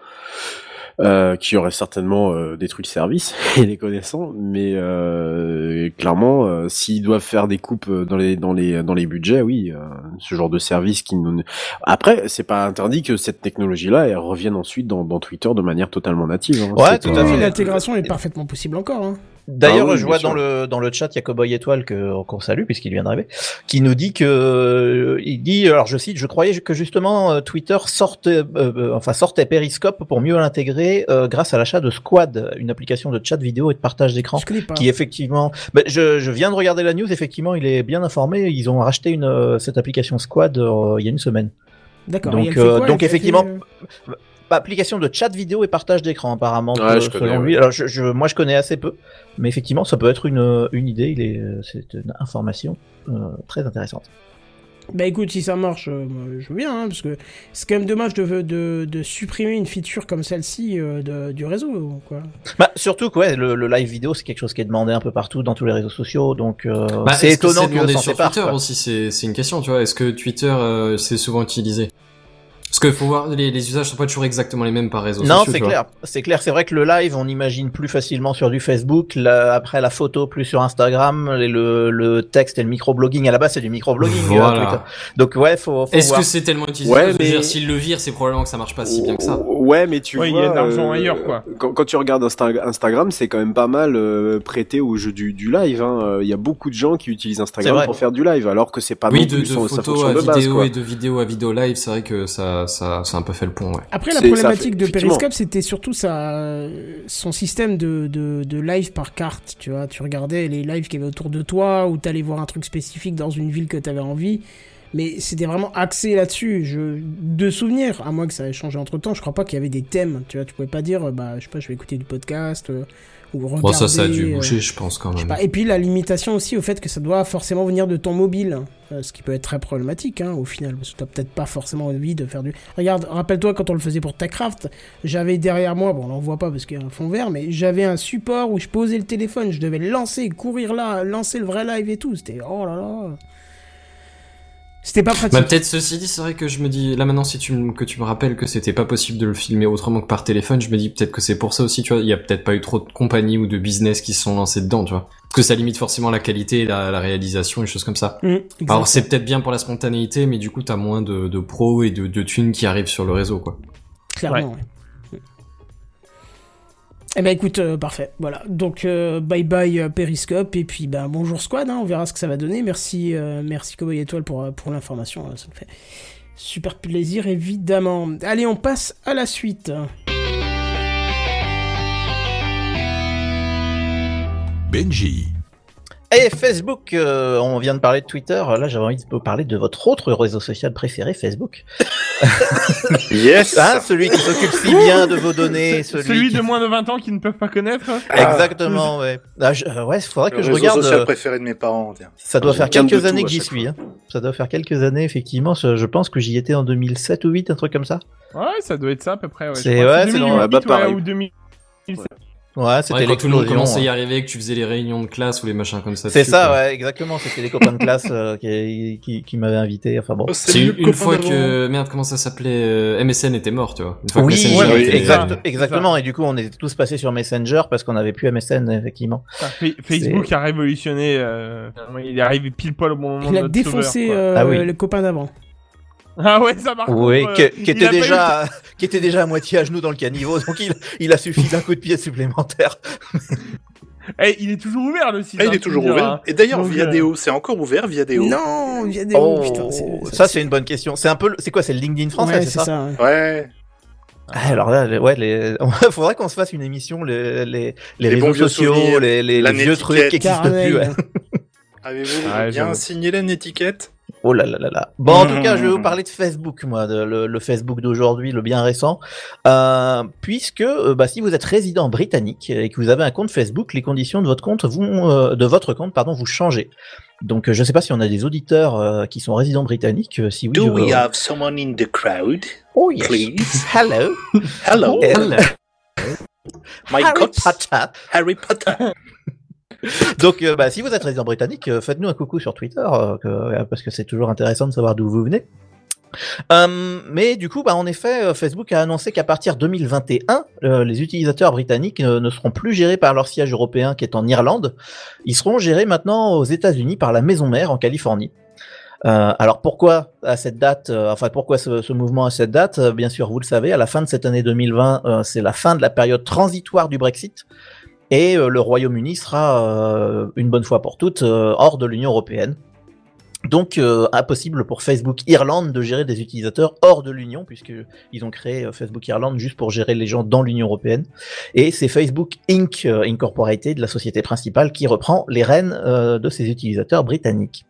euh, qui aurait certainement euh, détruit le service, *laughs* et les connaissant. Mais euh, clairement, euh, s'ils doivent faire des coupes dans les dans les dans les budgets, oui, euh, ce genre de service qui nous... après, c'est pas interdit que cette technologie-là elle revienne ensuite dans, dans Twitter de manière totalement native. hein. Ouais, tout à fait. l'intégration est parfaitement possible encore. Hein. D'ailleurs, Ah oui, je vois dans le dans le chat, il y a Cowboy Étoile qu'on salue puisqu'il vient d'arriver, qui nous dit que euh, il dit, alors je cite, je croyais que justement euh, Twitter sortait, euh, enfin sortait Periscope pour mieux l'intégrer euh, grâce à l'achat de Squad, une application de chat vidéo et de partage d'écran. Je connais pas. Qui effectivement, bah, je, je viens de regarder la news. Effectivement, il est bien informé. Ils ont racheté une cette application Squad euh, il y a une semaine. D'accord. donc, euh, quoi donc fait, effectivement, application de chat vidéo et partage d'écran apparemment Ouais, euh, je connais, selon ouais. lui. Alors je, je- moi je connais assez peu, mais effectivement ça peut être une, une idée. Il est euh, c'est une information euh, très intéressante. Bah écoute, si ça marche, euh, je veux bien, hein, parce que c'est quand même dommage de, de, de supprimer une feature comme celle-ci euh, du réseau, quoi. Bah, surtout que ouais, le, le live vidéo c'est quelque chose qui est demandé un peu partout dans tous les réseaux sociaux, donc euh, Bah, c'est que étonnant c'est que, demandé sur. Twitter quoi. aussi, c'est c'est une question, tu vois. Est-ce que Twitter euh, c'est souvent utilisé? Parce qu'il faut voir, les, les usages sont pas toujours exactement les mêmes par réseau Non, c'est vois. clair. C'est clair. C'est vrai que le live, on imagine plus facilement sur du Facebook. la- après la photo, plus sur Instagram. Et le, le texte et le microblogging. À la base, c'est du microblogging. euh, Voilà. Donc ouais, faut, faut Est-ce que c'est tellement utilisé Ouais, mais- S'ils le virent, c'est probablement que ça marche pas si bien que ça. Ouais, mais tu Ouais, il y vois, a de l'argent euh, ailleurs, quoi. Quand, quand tu regardes Insta- Instagram, c'est quand même pas mal euh, prêté au jeu du, du live. hein. Euh, Il y a beaucoup de gens qui utilisent Instagram pour faire du live, alors que c'est pas oui, non de, plus de son- sa photos à de base. vidéo quoi. et de vidéo à vidéo live, c'est vrai que ça, ça, ça a un peu fait le pont, ouais. Après, la problématique fait- de. Periscope, c'était surtout sa, son système de, de, de live par carte. Tu vois, tu regardais les lives qu'il y avait autour de toi, ou t'allais voir un truc spécifique dans une ville que t'avais envie. Mais c'était vraiment axé là-dessus. Je, de souvenirs, à moins que ça ait changé entre temps, je crois pas qu'il y avait des thèmes. Tu vois, tu pouvais pas dire, euh, bah, je sais pas, je vais écouter du podcast, euh, ou regarder. Bon, ça, ça a dû euh, bouger, je pense, quand même. pas. Et puis la limitation aussi au fait que ça doit forcément venir de ton mobile, euh, ce qui peut être très problématique hein, au final, parce que t'as peut-être pas forcément envie de faire du. Regarde, rappelle-toi quand on le faisait pour Techcraft, j'avais derrière moi, bon on l'en voit pas parce qu'il y a un fond vert, mais j'avais un support où je posais le téléphone, je devais le lancer, courir là, lancer le vrai live et tout, c'était oh là là. C'était pas pratique. Bah, peut-être ceci dit, c'est vrai que je me dis, là maintenant, si tu me, que tu me rappelles que c'était pas possible de le filmer autrement que par téléphone, je me dis peut-être que c'est pour ça aussi, tu vois, il y a peut-être pas eu trop de compagnies ou de business qui se sont lancés dedans, tu vois. Parce que ça limite forcément la qualité, la, la réalisation, et choses comme ça. Mmh, Alors c'est peut-être bien pour la spontanéité, mais du coup t'as moins de, de pros et de, de thunes qui arrivent sur le réseau, quoi. Clairement, ouais. Eh ben écoute, euh, parfait, voilà. Donc euh, bye bye euh, Periscope et puis ben bonjour Squad, hein, on verra ce que ça va donner. Merci, merci Cowboy Étoile pour, pour l'information, euh, ça me fait super plaisir évidemment. Allez, on passe à la suite. Benji. Et Facebook, euh, on vient de parler de Twitter. Là, j'avais envie de vous parler de votre autre réseau social préféré, Facebook. *laughs* Yes Hein, celui qui s'occupe si bien de vos données, celui, Celui qui- de moins de 20 ans qui ne peuvent pas connaître. Exactement, ouais. Ah, je- euh, ouais, il faudrait que Le je réseau regarde. social euh, préféré de mes parents, tiens. Ça doit J'ai faire quelques années que j'y suis. Hein. Ça doit faire quelques années, effectivement. Je pense que j'y étais en 2007 ou 8, un truc comme ça. Ouais, ça doit être ça à peu près. Ouais, C'est- ouais, c'est dans- 2008, bah, ouais, pareil. ou 2000. Ouais, c'était Ouais, quand tout le monde commençait à y ouais. arriver, que tu faisais les réunions de classe ou les machins comme ça. C'est ça, quoi. ouais, exactement. C'était les copains de classe euh, qui, qui, qui m'avaient invité. Enfin bon. Oh, C'est une, fois que merde comment ça s'appelait euh, MSN était mort tu vois. Une fois que Oui, Messenger ouais, oui, était- exact- exactement. Et du coup, on était tous passés sur Messenger parce qu'on avait plus MSN, effectivement. Fa- Facebook a révolutionné. euh, Il est arrivé pile poil au bon moment. Il a défoncé sauveur, euh, Ah oui. le copain d'avant. *laughs* Ah ouais, ça marche. Oui, qui, qui était eu déjà, *laughs* qui était déjà à moitié à genoux dans le caniveau, donc il, il a suffi d'un coup de pied supplémentaire. *laughs* Eh, il est toujours ouvert le site. Ah, il hein, est toujours ouvert. hein. Et d'ailleurs, Donc, euh, Viadeo, c'est encore ouvert, Viadeo Non, des Oh, putain, c'est- ça c'est une bonne question. C'est un peu, c'est quoi, c'est le LinkedIn français, Ouais, c'est ça, ça. ouais. Ouais. Ah, Alors là, ouais, les... faudrait qu'on se fasse une émission, les, les, les, réseaux vieux sociaux, les, les, vieux trucs qui existent Carnet, plus. ouais. Avez-vous Ouais, bien signé étiquette? Oh là là là là. Bon, en tout cas, je vais vous Mmh. parler de Facebook, moi, de- le, le Facebook d'aujourd'hui, le bien récent, euh, puisque euh, bah, si vous êtes résident britannique et que vous avez un compte Facebook, les conditions de votre compte vont, euh, de votre compte, pardon, vous changer. Donc, je sais pas si on a des auditeurs euh, qui sont résidents britanniques. si oui, Do je we have someone in the crowd? Oh yes. please Hello. Hello, Hello. my Harry God, Potter. Harry Potter Donc, euh, bah, si vous êtes résident britannique, euh, faites-nous un coucou sur Twitter, euh, parce que c'est toujours intéressant de savoir d'où vous venez. Euh, mais du coup, bah, en effet, Facebook a annoncé qu'à partir 2021, euh, les utilisateurs britanniques ne seront plus gérés par leur siège européen qui est en Irlande. Ils seront gérés maintenant aux États-Unis par la maison mère en Californie. Alors pourquoi à cette date, enfin pourquoi ce, mouvement à cette date? Bien sûr, vous le savez, à la fin de cette année 2020, euh, c'est la fin de la période transitoire du Brexit et euh, le Royaume-Uni sera euh, une bonne fois pour toutes euh, hors de l'Union européenne. Donc euh, impossible pour Facebook Irlande de gérer des utilisateurs hors de l'Union puisque ils ont créé Facebook Irlande juste pour gérer les gens dans l'Union européenne. Et c'est Facebook Inc. Incorporated, la société principale, qui reprend les rênes euh, de ces utilisateurs britanniques.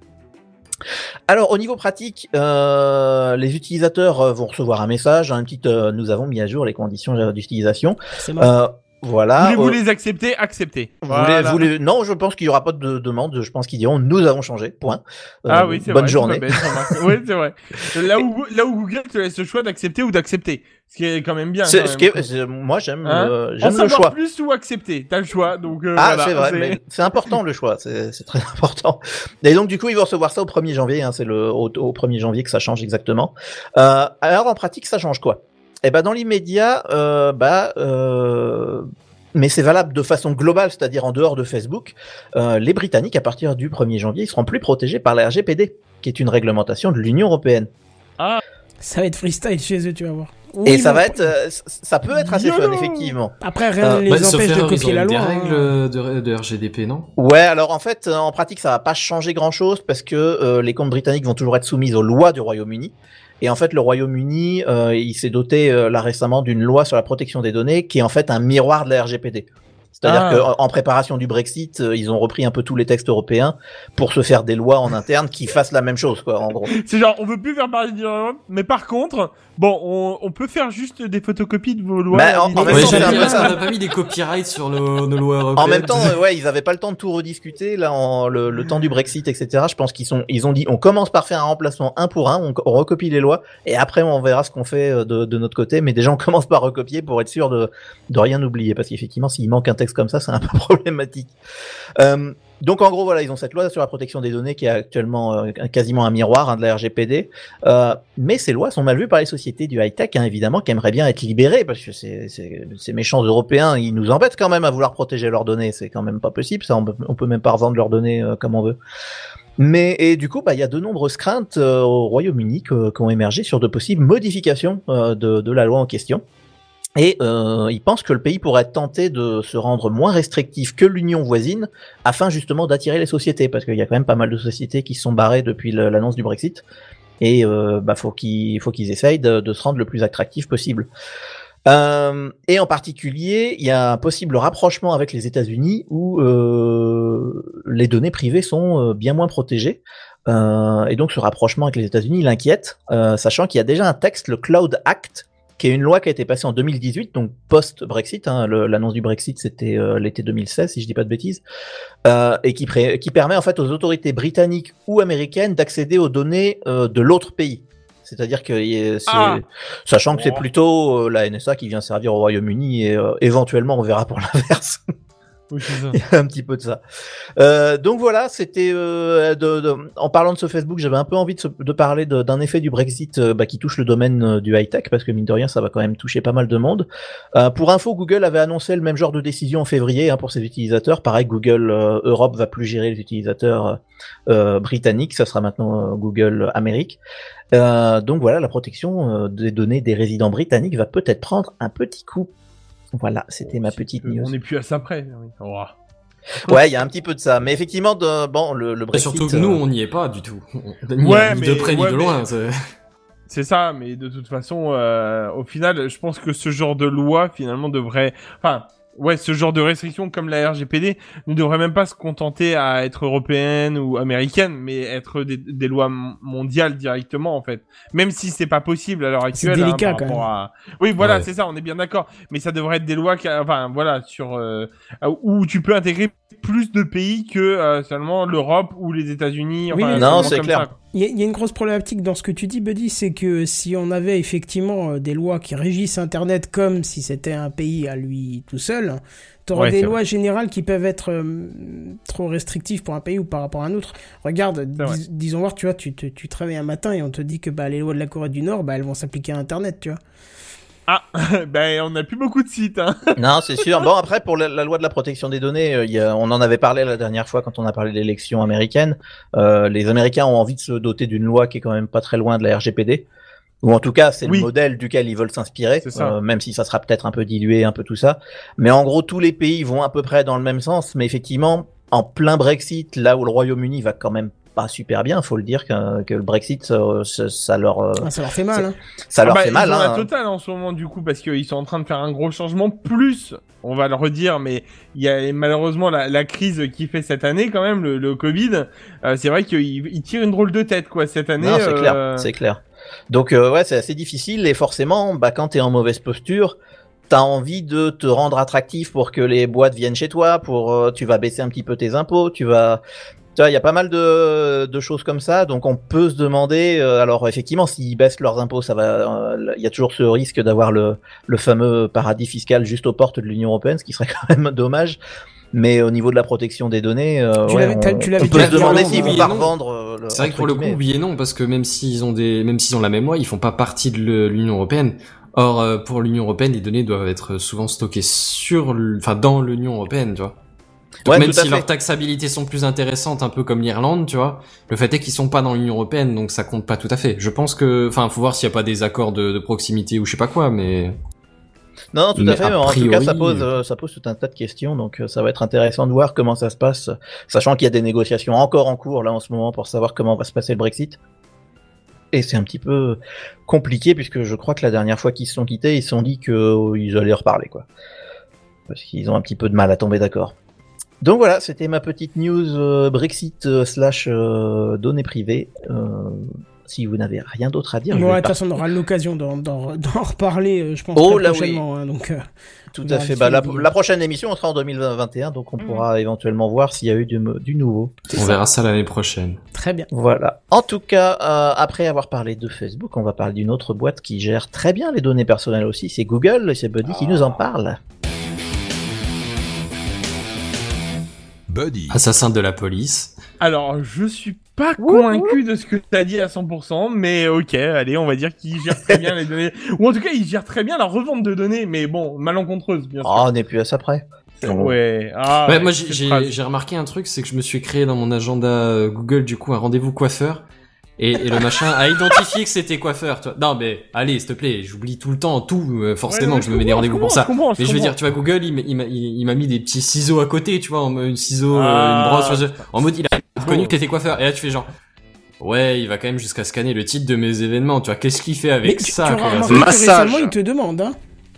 Alors au niveau pratique, euh, les utilisateurs vont recevoir un message, un petit, euh, nous avons mis à jour les conditions d'utilisation. C'est marrant. Euh, voilà. Voulez-vous euh, les accepter Acceptez. vous Voilà. voulez- vous voulez- Non, je pense qu'il y aura pas de demande. Je pense qu'ils diront nous avons changé. Point. Euh, Ah oui, c'est bonne vrai. journée. *laughs* oui, c'est vrai. Là où, là où Google te laisse le choix d'accepter ou d'accepter. Ce qui est quand même bien. Quand ce qui est- moi j'aime Hein euh, j'aime le choix. plus ou accepter. T'as le choix. Donc, euh, Ah voilà, c'est vrai, c'est- *laughs* important le choix, c'est très important. Et donc du coup ils vont recevoir ça au 1er janvier, hein, c'est le au, au 1er janvier que ça change exactement. Euh, alors en pratique ça change quoi? Eh ben dans l'immédiat, euh, bah euh, mais c'est valable de façon globale, c'est-à-dire en dehors de Facebook, euh, les Britanniques à partir du 1er janvier ils seront plus protégés par la RGPD, qui est une réglementation de l'Union européenne. Ça va être freestyle chez eux, tu vas voir. Et ça va être, euh, ça peut être assez fun effectivement. Après, rien Euh, ne les Bah, empêche de copier ont la loi. des hein. règles de, de RGDP, non? Ouais, alors en fait, euh, en pratique, ça va pas changer grand-chose parce que euh, les comptes britanniques vont toujours être soumis aux lois du Royaume-Uni. Et en fait, le Royaume-Uni, euh, il s'est doté euh, là récemment d'une loi sur la protection des données qui est en fait un miroir de la RGPD. C'est-à-dire Ah. qu'en en préparation du Brexit, euh, ils ont repris un peu tous les textes européens pour se faire des lois en interne qui fassent la même chose, quoi, en gros. C'est genre, on veut plus faire partie de l'Europe, mais par contre, bon, on, on peut faire juste des photocopies de vos lois. Bah, en- en même Ouais, temps, un peu qu'on ça. n'a pas mis des copyrights sur le- nos lois européennes En même temps, ouais, ils avaient pas le temps de tout rediscuter là, en, le, le temps du Brexit, etc. Je pense qu'ils sont, ils ont dit, on commence par faire un remplacement un pour un, on, on recopie les lois et après on verra ce qu'on fait euh, de, de notre côté. Mais déjà, on *laughs* commence par recopier pour être sûr de, de rien oublier, parce qu'effectivement, s'il manque un texte comme ça, c'est un peu *laughs* problématique. Euh, Donc en gros, voilà, ils ont cette loi sur la protection des données qui est actuellement euh, quasiment un miroir hein, de la RGPD. Euh, mais ces lois sont mal vues par les sociétés du high-tech, hein, évidemment, qui aimeraient bien être libérées, parce que ces méchants Européens, ils nous embêtent quand même à vouloir protéger leurs données. C'est quand même pas possible, ça, on peut, même pas revendre leurs données euh, comme on veut. Mais et du coup, bah, il y a de nombreuses craintes au Royaume-Uni qui ont émergé sur de possibles modifications de la loi en question. Et euh, ils pensent que le pays pourrait tenté de se rendre moins restrictif que l'Union voisine afin justement d'attirer les sociétés, parce qu'il y a quand même pas mal de sociétés qui sont barrées depuis l'annonce du Brexit, et euh, bah faut qu'ils essayent de, se rendre le plus attractif possible. Euh, et en particulier, il y a un possible rapprochement avec les États-Unis où euh, les données privées sont bien moins protégées. Et donc ce rapprochement avec les États-Unis l'inquiète, sachant qu'il y a déjà un texte, le Cloud Act, qui est une loi qui a été passée en 2018, donc post-Brexit. Hein, L'annonce du Brexit, c'était euh, l'été 2016, si je dis pas de bêtises, euh, et qui, qui permet en fait aux autorités britanniques ou américaines d'accéder aux données euh, de l'autre pays. C'est-à-dire que Ah. sachant que c'est plutôt euh, la NSA qui vient servir au Royaume-Uni et éventuellement on verra pour *laughs* l'inverse. *laughs* Un petit peu de ça. Euh, donc voilà, c'était euh, de, de- en parlant de ce Facebook, j'avais un peu envie de, se- de parler d'un effet du Brexit euh, bah, qui touche le domaine euh, du high tech parce que mine de rien, ça va quand même toucher pas mal de monde. Euh, pour info, Google avait annoncé le même genre de décision en février hein, pour ses utilisateurs. Pareil, Google Europe va plus gérer les utilisateurs britanniques, ça sera maintenant Google Amérique. Donc voilà, la protection des données des résidents britanniques va peut-être prendre un petit coup. Voilà, c'était ma petite news. On n'est plus à ça près. oui. Oh. Ouais, il y a un petit peu de ça, mais effectivement, de, bon, le, le Et Brexit. surtout que nous, euh, on n'y est pas du tout. *laughs* Ni, Ouais, ni mais- de près ni ouais, de mais- loin. c'est- *laughs* C'est ça, mais de toute façon, euh, au final, je pense que ce genre de loi, finalement, devrait... Enfin, ouais, ce genre de restriction comme la RGPD ne devrait même pas se contenter à être européenne ou américaine, mais être des, des lois mondiales directement, en fait. Même si c'est pas possible à l'heure actuelle. hein, délicat, quand à- Oui, voilà, Ouais. c'est ça, on est bien d'accord. Mais ça devrait être des lois, qui, enfin, voilà, sur euh, où tu peux intégrer plus de pays que euh, seulement l'Europe ou les États-Unis. Oui, enfin, oui. Non, c'est clair. ça. Il y, a- il y a une grosse problématique dans ce que tu dis, Buddy, c'est que si on avait effectivement euh, des lois qui régissent Internet comme si c'était un pays à lui tout seul, tu auras Ouais, des lois générales qui peuvent être euh, trop restrictives pour un pays ou par rapport à un autre. Regarde, dis- disons voir, tu vois, tu te, tu te réveilles un matin et on te dit que bah, les lois de la Corée du Nord, bah, elles vont s'appliquer à Internet, tu vois. Ah, *laughs* ben on n'a plus beaucoup de sites. Hein. *laughs* Non, c'est sûr. Bon, après, pour la, la loi de la protection des données, euh, il y a- on en avait parlé la dernière fois quand on a parlé de l'élection américaine. Euh, les Américains ont envie de se doter d'une loi qui est quand même pas très loin de la RGPD. Ou en tout cas, c'est Oui. le modèle duquel ils veulent s'inspirer, C'est ça. euh, même si ça sera peut-être un peu dilué, un peu tout ça. Mais en gros, tous les pays vont à peu près dans le même sens. Mais effectivement, en plein Brexit, là où le Royaume-Uni va quand même pas super bien, faut le dire que, que le Brexit, ça, ça- ça leur, euh, Ah, ça leur fait mal. Hein. ça leur Ah bah, fait mal. Ils ont hein. la totale en ce moment du coup parce qu'ils sont en train de faire un gros changement. Plus, on va le redire, mais il y a malheureusement la, la crise qui fait cette année quand même, le, le Covid. Euh, c'est vrai qu'il il tire une drôle de tête quoi cette année. Non, c'est euh, clair, c'est clair. Donc euh, ouais, c'est assez difficile et forcément, bah quand t'es en mauvaise posture, t'as envie de te rendre attractif pour que les boîtes viennent chez toi, pour euh, tu vas baisser un petit peu tes impôts, tu vas il y a pas mal de, choses comme ça, donc on peut se demander. euh, alors effectivement, s'ils baissent leurs impôts, ça va. Il y a toujours ce risque d'avoir le fameux paradis fiscal juste aux portes de l'Union européenne, ce qui serait *laughs* quand même dommage. Mais au niveau de la protection des données, euh, Tu ouais, on, tu l'avais on peut se demander s'ils vont pas revendre. euh, le- C'est vrai que pour le coup, oui et non, parce que même s'ils ont des, même s'ils ont la même loi, ils font pas partie de l'Union européenne. Or, euh, pour l'Union européenne, les données doivent être souvent stockées sur, le- enfin, dans l'Union européenne, tu vois. Donc Ouais, même si leurs taxabilités sont plus intéressantes, un peu comme l'Irlande, tu vois, le fait est qu'ils sont pas dans l'Union européenne, donc ça compte pas tout à fait. Je pense que, enfin, faut voir s'il y a pas des accords de, de proximité ou je sais pas quoi, mais Non, tout Mais à fait. mais en tout cas, ça pose, euh, ça pose tout un tas de questions, donc euh, ça va être intéressant de voir comment ça se passe, sachant qu'il y a des négociations encore en cours là en ce moment pour savoir comment va se passer le Brexit. Et c'est un petit peu compliqué puisque je crois que la dernière fois qu'ils se sont quittés, ils se sont dit qu'ils allaient reparler quoi, parce qu'ils ont un petit peu de mal à tomber d'accord. Donc voilà, c'était ma petite news euh, Brexit euh, slash euh, données privées. Si vous n'avez rien d'autre à dire, de toute façon, on aura l'occasion d'en, d'en- d'en reparler, euh, je pense, Oh, oui. prochainement. hein, donc, euh, Tout On à va fait. Bah, la, prochaine émission on sera en 2021, donc on Mhm. pourra éventuellement voir s'il y a eu du, du nouveau. on verra ça l'année prochaine. très bien. Voilà. En tout cas, euh, après avoir parlé de Facebook, on va parler d'une autre boîte qui gère très bien les données personnelles aussi. C'est Google, et c'est Buddy qui nous en parle. Buddy. Assassin de la police. Alors, je suis pas convaincu de ce que t'as dit à 100%, mais ok, allez, on va dire qu'il gère très bien les données. *laughs* Ou en tout cas, il gère très bien la revente de données, mais bon, malencontreuse, bien sûr. Oh, on n'est plus à ça près. Ouais, ah, ouais, moi j'ai remarqué un truc, c'est que je me suis créé dans mon agenda euh, Google du coup un rendez-vous coiffeur. Et, et le machin a identifié que c'était coiffeur. tu vois. Non mais allez, s'il te plaît, j'oublie tout le temps, tout euh, forcément Ouais, que je me mets des rendez-vous pour ça. je comprends, je Mais je veux comprends. dire, tu vois, Google, il m'a- il m'a il, il m'a mis des petits ciseaux à côté, tu vois, une ciseau, euh, Ah. une brosse, tu en mode il a reconnu Bon. que t'étais coiffeur. Et là tu fais genre, ouais, il va quand même jusqu'à scanner le titre de mes événements, tu vois, qu'est-ce qu'il fait avec Mais tu, ça tu quoi, Massage. récemment, il te demande. Hein.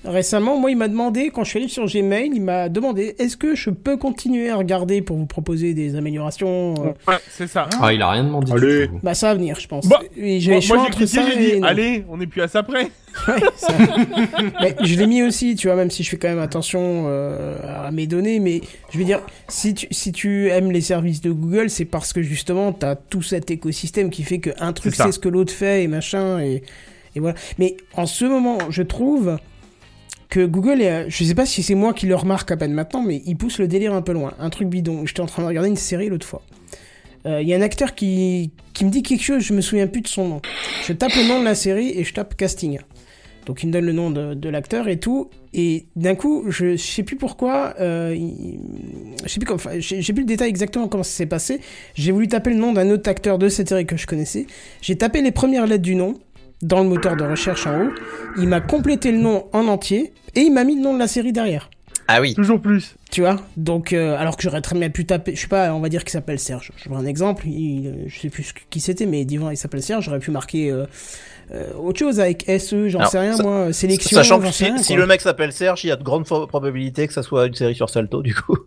Récemment, moi, il m'a demandé, quand je suis allé sur Gmail, il m'a demandé est-ce que je peux continuer à regarder pour vous proposer des améliorations euh, Ouais, c'est ça. Ah, il a rien demandé Allez. Bah, ça va venir, je pense. Bah, Et j'ai Moi, moi, j'ai entre cliqué, ça j'ai et dit, allez, on est plus à ça près. *laughs* Ouais, ça- mais je l'ai mis aussi, tu vois, même si je fais quand même attention euh, à mes données. Mais je veux dire, si tu, si tu aimes les services de Google, c'est parce que justement, tu as tout cet écosystème qui fait qu'un truc C'est ce que l'autre fait et machin. Et, et voilà. Mais en ce moment, je trouve Google, est, je sais pas si c'est moi qui le remarque à peine maintenant, mais il pousse le délire un peu loin. Un truc bidon. J'étais en train de regarder une série l'autre fois. Euh, Il y a un acteur qui, me dit quelque chose, je me souviens plus de son nom. Je tape le nom de la série et je tape casting. Donc il me donne le nom de, l'acteur et tout. Et d'un coup, je, sais plus pourquoi, euh, je sais plus j'ai plus le détail exactement comment ça s'est passé. J'ai voulu taper le nom d'un autre acteur de cette série que je connaissais. J'ai tapé les premières lettres du nom dans le moteur de recherche en haut. Il m'a complété le nom en entier et il m'a mis le nom de la série derrière. Ah oui. Toujours plus. Tu vois? Donc, euh, alors que j'aurais très bien pu taper, je sais pas, on va dire qu'il s'appelle Serge. Je prends un exemple, il, euh, je sais plus qui c'était, mais disons il s'appelle Serge, j'aurais pu marquer euh, euh, autre chose avec SE, j'en sais rien, ça- moi, sélection, Sachant que si, rien, si quoi. le mec s'appelle Serge, il y a de grandes probabilités que ça soit une série sur Salto, du coup.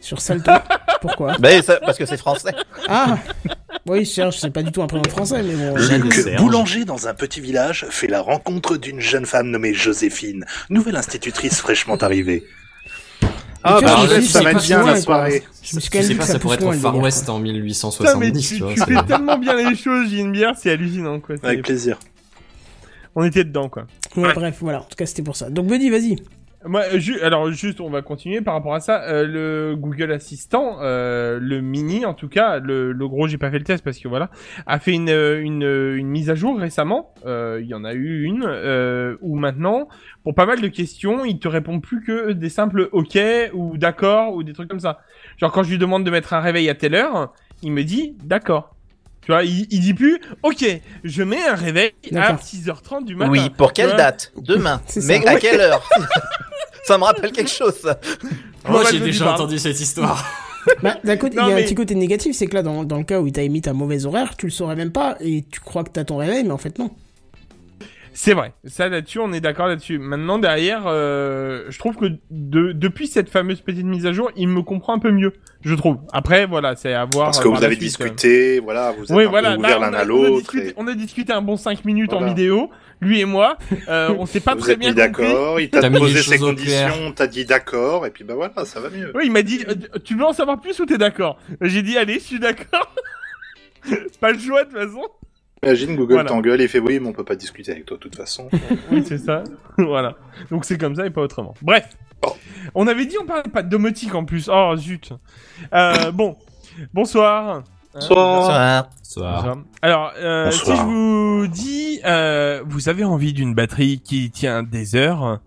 Sur Salto. *laughs* Pourquoi? Ben, ça- parce que c'est français. Ah *laughs* Oui, Serge, c'est pas du tout un prénom français, mais bon. Luc, boulanger dans un petit village, fait la rencontre d'une jeune femme nommée Joséphine, nouvelle institutrice fraîchement arrivée. Ah, bah, dit, ça va être bien, la soirée. Je me suis dit pas, ça ça pourrait être au Far West en Putain, mais 1870, tu, tu vois. fais tellement bien les choses, j'ai une bière, c'est hallucinant, quoi. Avec plaisir. On était dedans, quoi. Ouais, bref, voilà, en tout cas, c'était pour ça. Donc, Buddy, vas-y. Moi, ju- alors juste, on va continuer par rapport à ça. Euh, le Google Assistant, euh, le mini en tout cas, le, le gros, j'ai pas fait le test parce que voilà, a fait une, euh, une, euh, une mise à jour récemment. Euh, Il y en a eu une où maintenant, pour pas mal de questions, il te répond plus que des simples OK ou d'accord ou des trucs comme ça. Genre quand je lui demande de mettre un réveil à telle heure, il me dit d'accord. Tu vois, il, il dit plus OK, je mets un réveil à D'accord. 6h30 du matin. Oui, pour quelle date? *laughs* Demain. *laughs* Mais à quelle heure? *laughs* Ça me rappelle quelque chose, ça. Moi, j'ai déjà entendu cette histoire. Bah, d'un côté, il y a mais- un petit côté négatif, c'est que là, dans, dans le cas où t'as émis ta mauvaise horaire, tu le saurais même pas et tu crois que t'as ton réveil, mais en fait, non. C'est vrai, ça là-dessus on est d'accord là-dessus. Maintenant derrière, euh, je trouve que de, depuis cette fameuse petite mise à jour, il me comprend un peu mieux, je trouve. Après voilà, c'est à voir. Parce euh, que par vous avez suite, discuté, voilà, vous êtes euh. Oui un voilà, peu on, l'un a, à l'autre. et on a discuté un bon 5 minutes en vidéo, lui et moi. Euh, *laughs* on s'est pas Vous très êtes bien d'accord, il t'a posé ses conditions, t'as dit d'accord, et puis bah voilà, ça va mieux. Oui, il m'a dit, euh, tu veux en savoir plus ou t'es d'accord? J'ai dit allez, je suis d'accord. *laughs* pas le choix de toute façon. Imagine Google Voilà. t'engueule et fait oui, mais on peut pas discuter avec toi de toute façon. *laughs* Oui, c'est ça. *laughs* voilà. Donc c'est comme ça et pas autrement. Bref. Oh. On avait dit on parlait pas de domotique en plus. Oh zut. Euh, bon. Bonsoir. Bonsoir. Soir. bonsoir. Alors, euh, si je vous dis, euh, vous avez envie d'une batterie qui tient des heures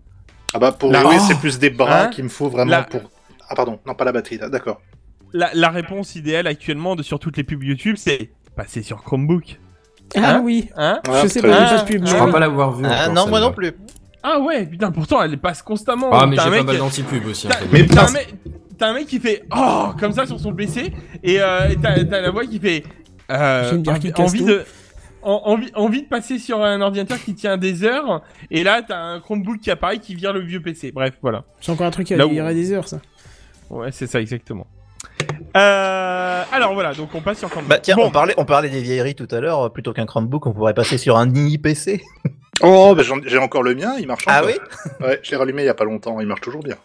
Ah bah pour La- jouer, Oh c'est plus des bras Hein qu'il me faut vraiment La- pour. Ah pardon, non pas la batterie, d'accord. la, la réponse idéale actuellement de sur toutes les pubs YouTube, c'est passer sur Chromebook. Ah Hein oui. Hein Ah, je sais pas. Ah, Je mais crois oui. pas l'avoir vu. Ah non, moi non plus. Ah ouais, putain, pourtant elle passe constamment. Ah, mais T'as j'ai pas mal d'anti-pub aussi. Mais t'as un, putain, mec- t'as un mec qui fait oh comme ça sur son PC et euh, t'as la voix qui fait euh, envie, de en- envie, envie de passer sur un ordinateur qui tient des heures et là t'as un Chromebook qui apparaît qui vire le vieux PC. Bref, voilà. C'est encore un truc qui Là a où- des heures, ça. Ouais, c'est ça exactement. Euh, alors voilà, donc on passe sur Chromebook. Bah tiens, Bon, on parlait, on parlait des vieilleries tout à l'heure. euh, Plutôt qu'un Chromebook, on pourrait passer sur un mini PC. Oh, bah, j'en- j'ai encore le mien, il marche Ah encore. oui *laughs* Ouais, je l'ai rallumé il y a pas longtemps, il marche toujours bien.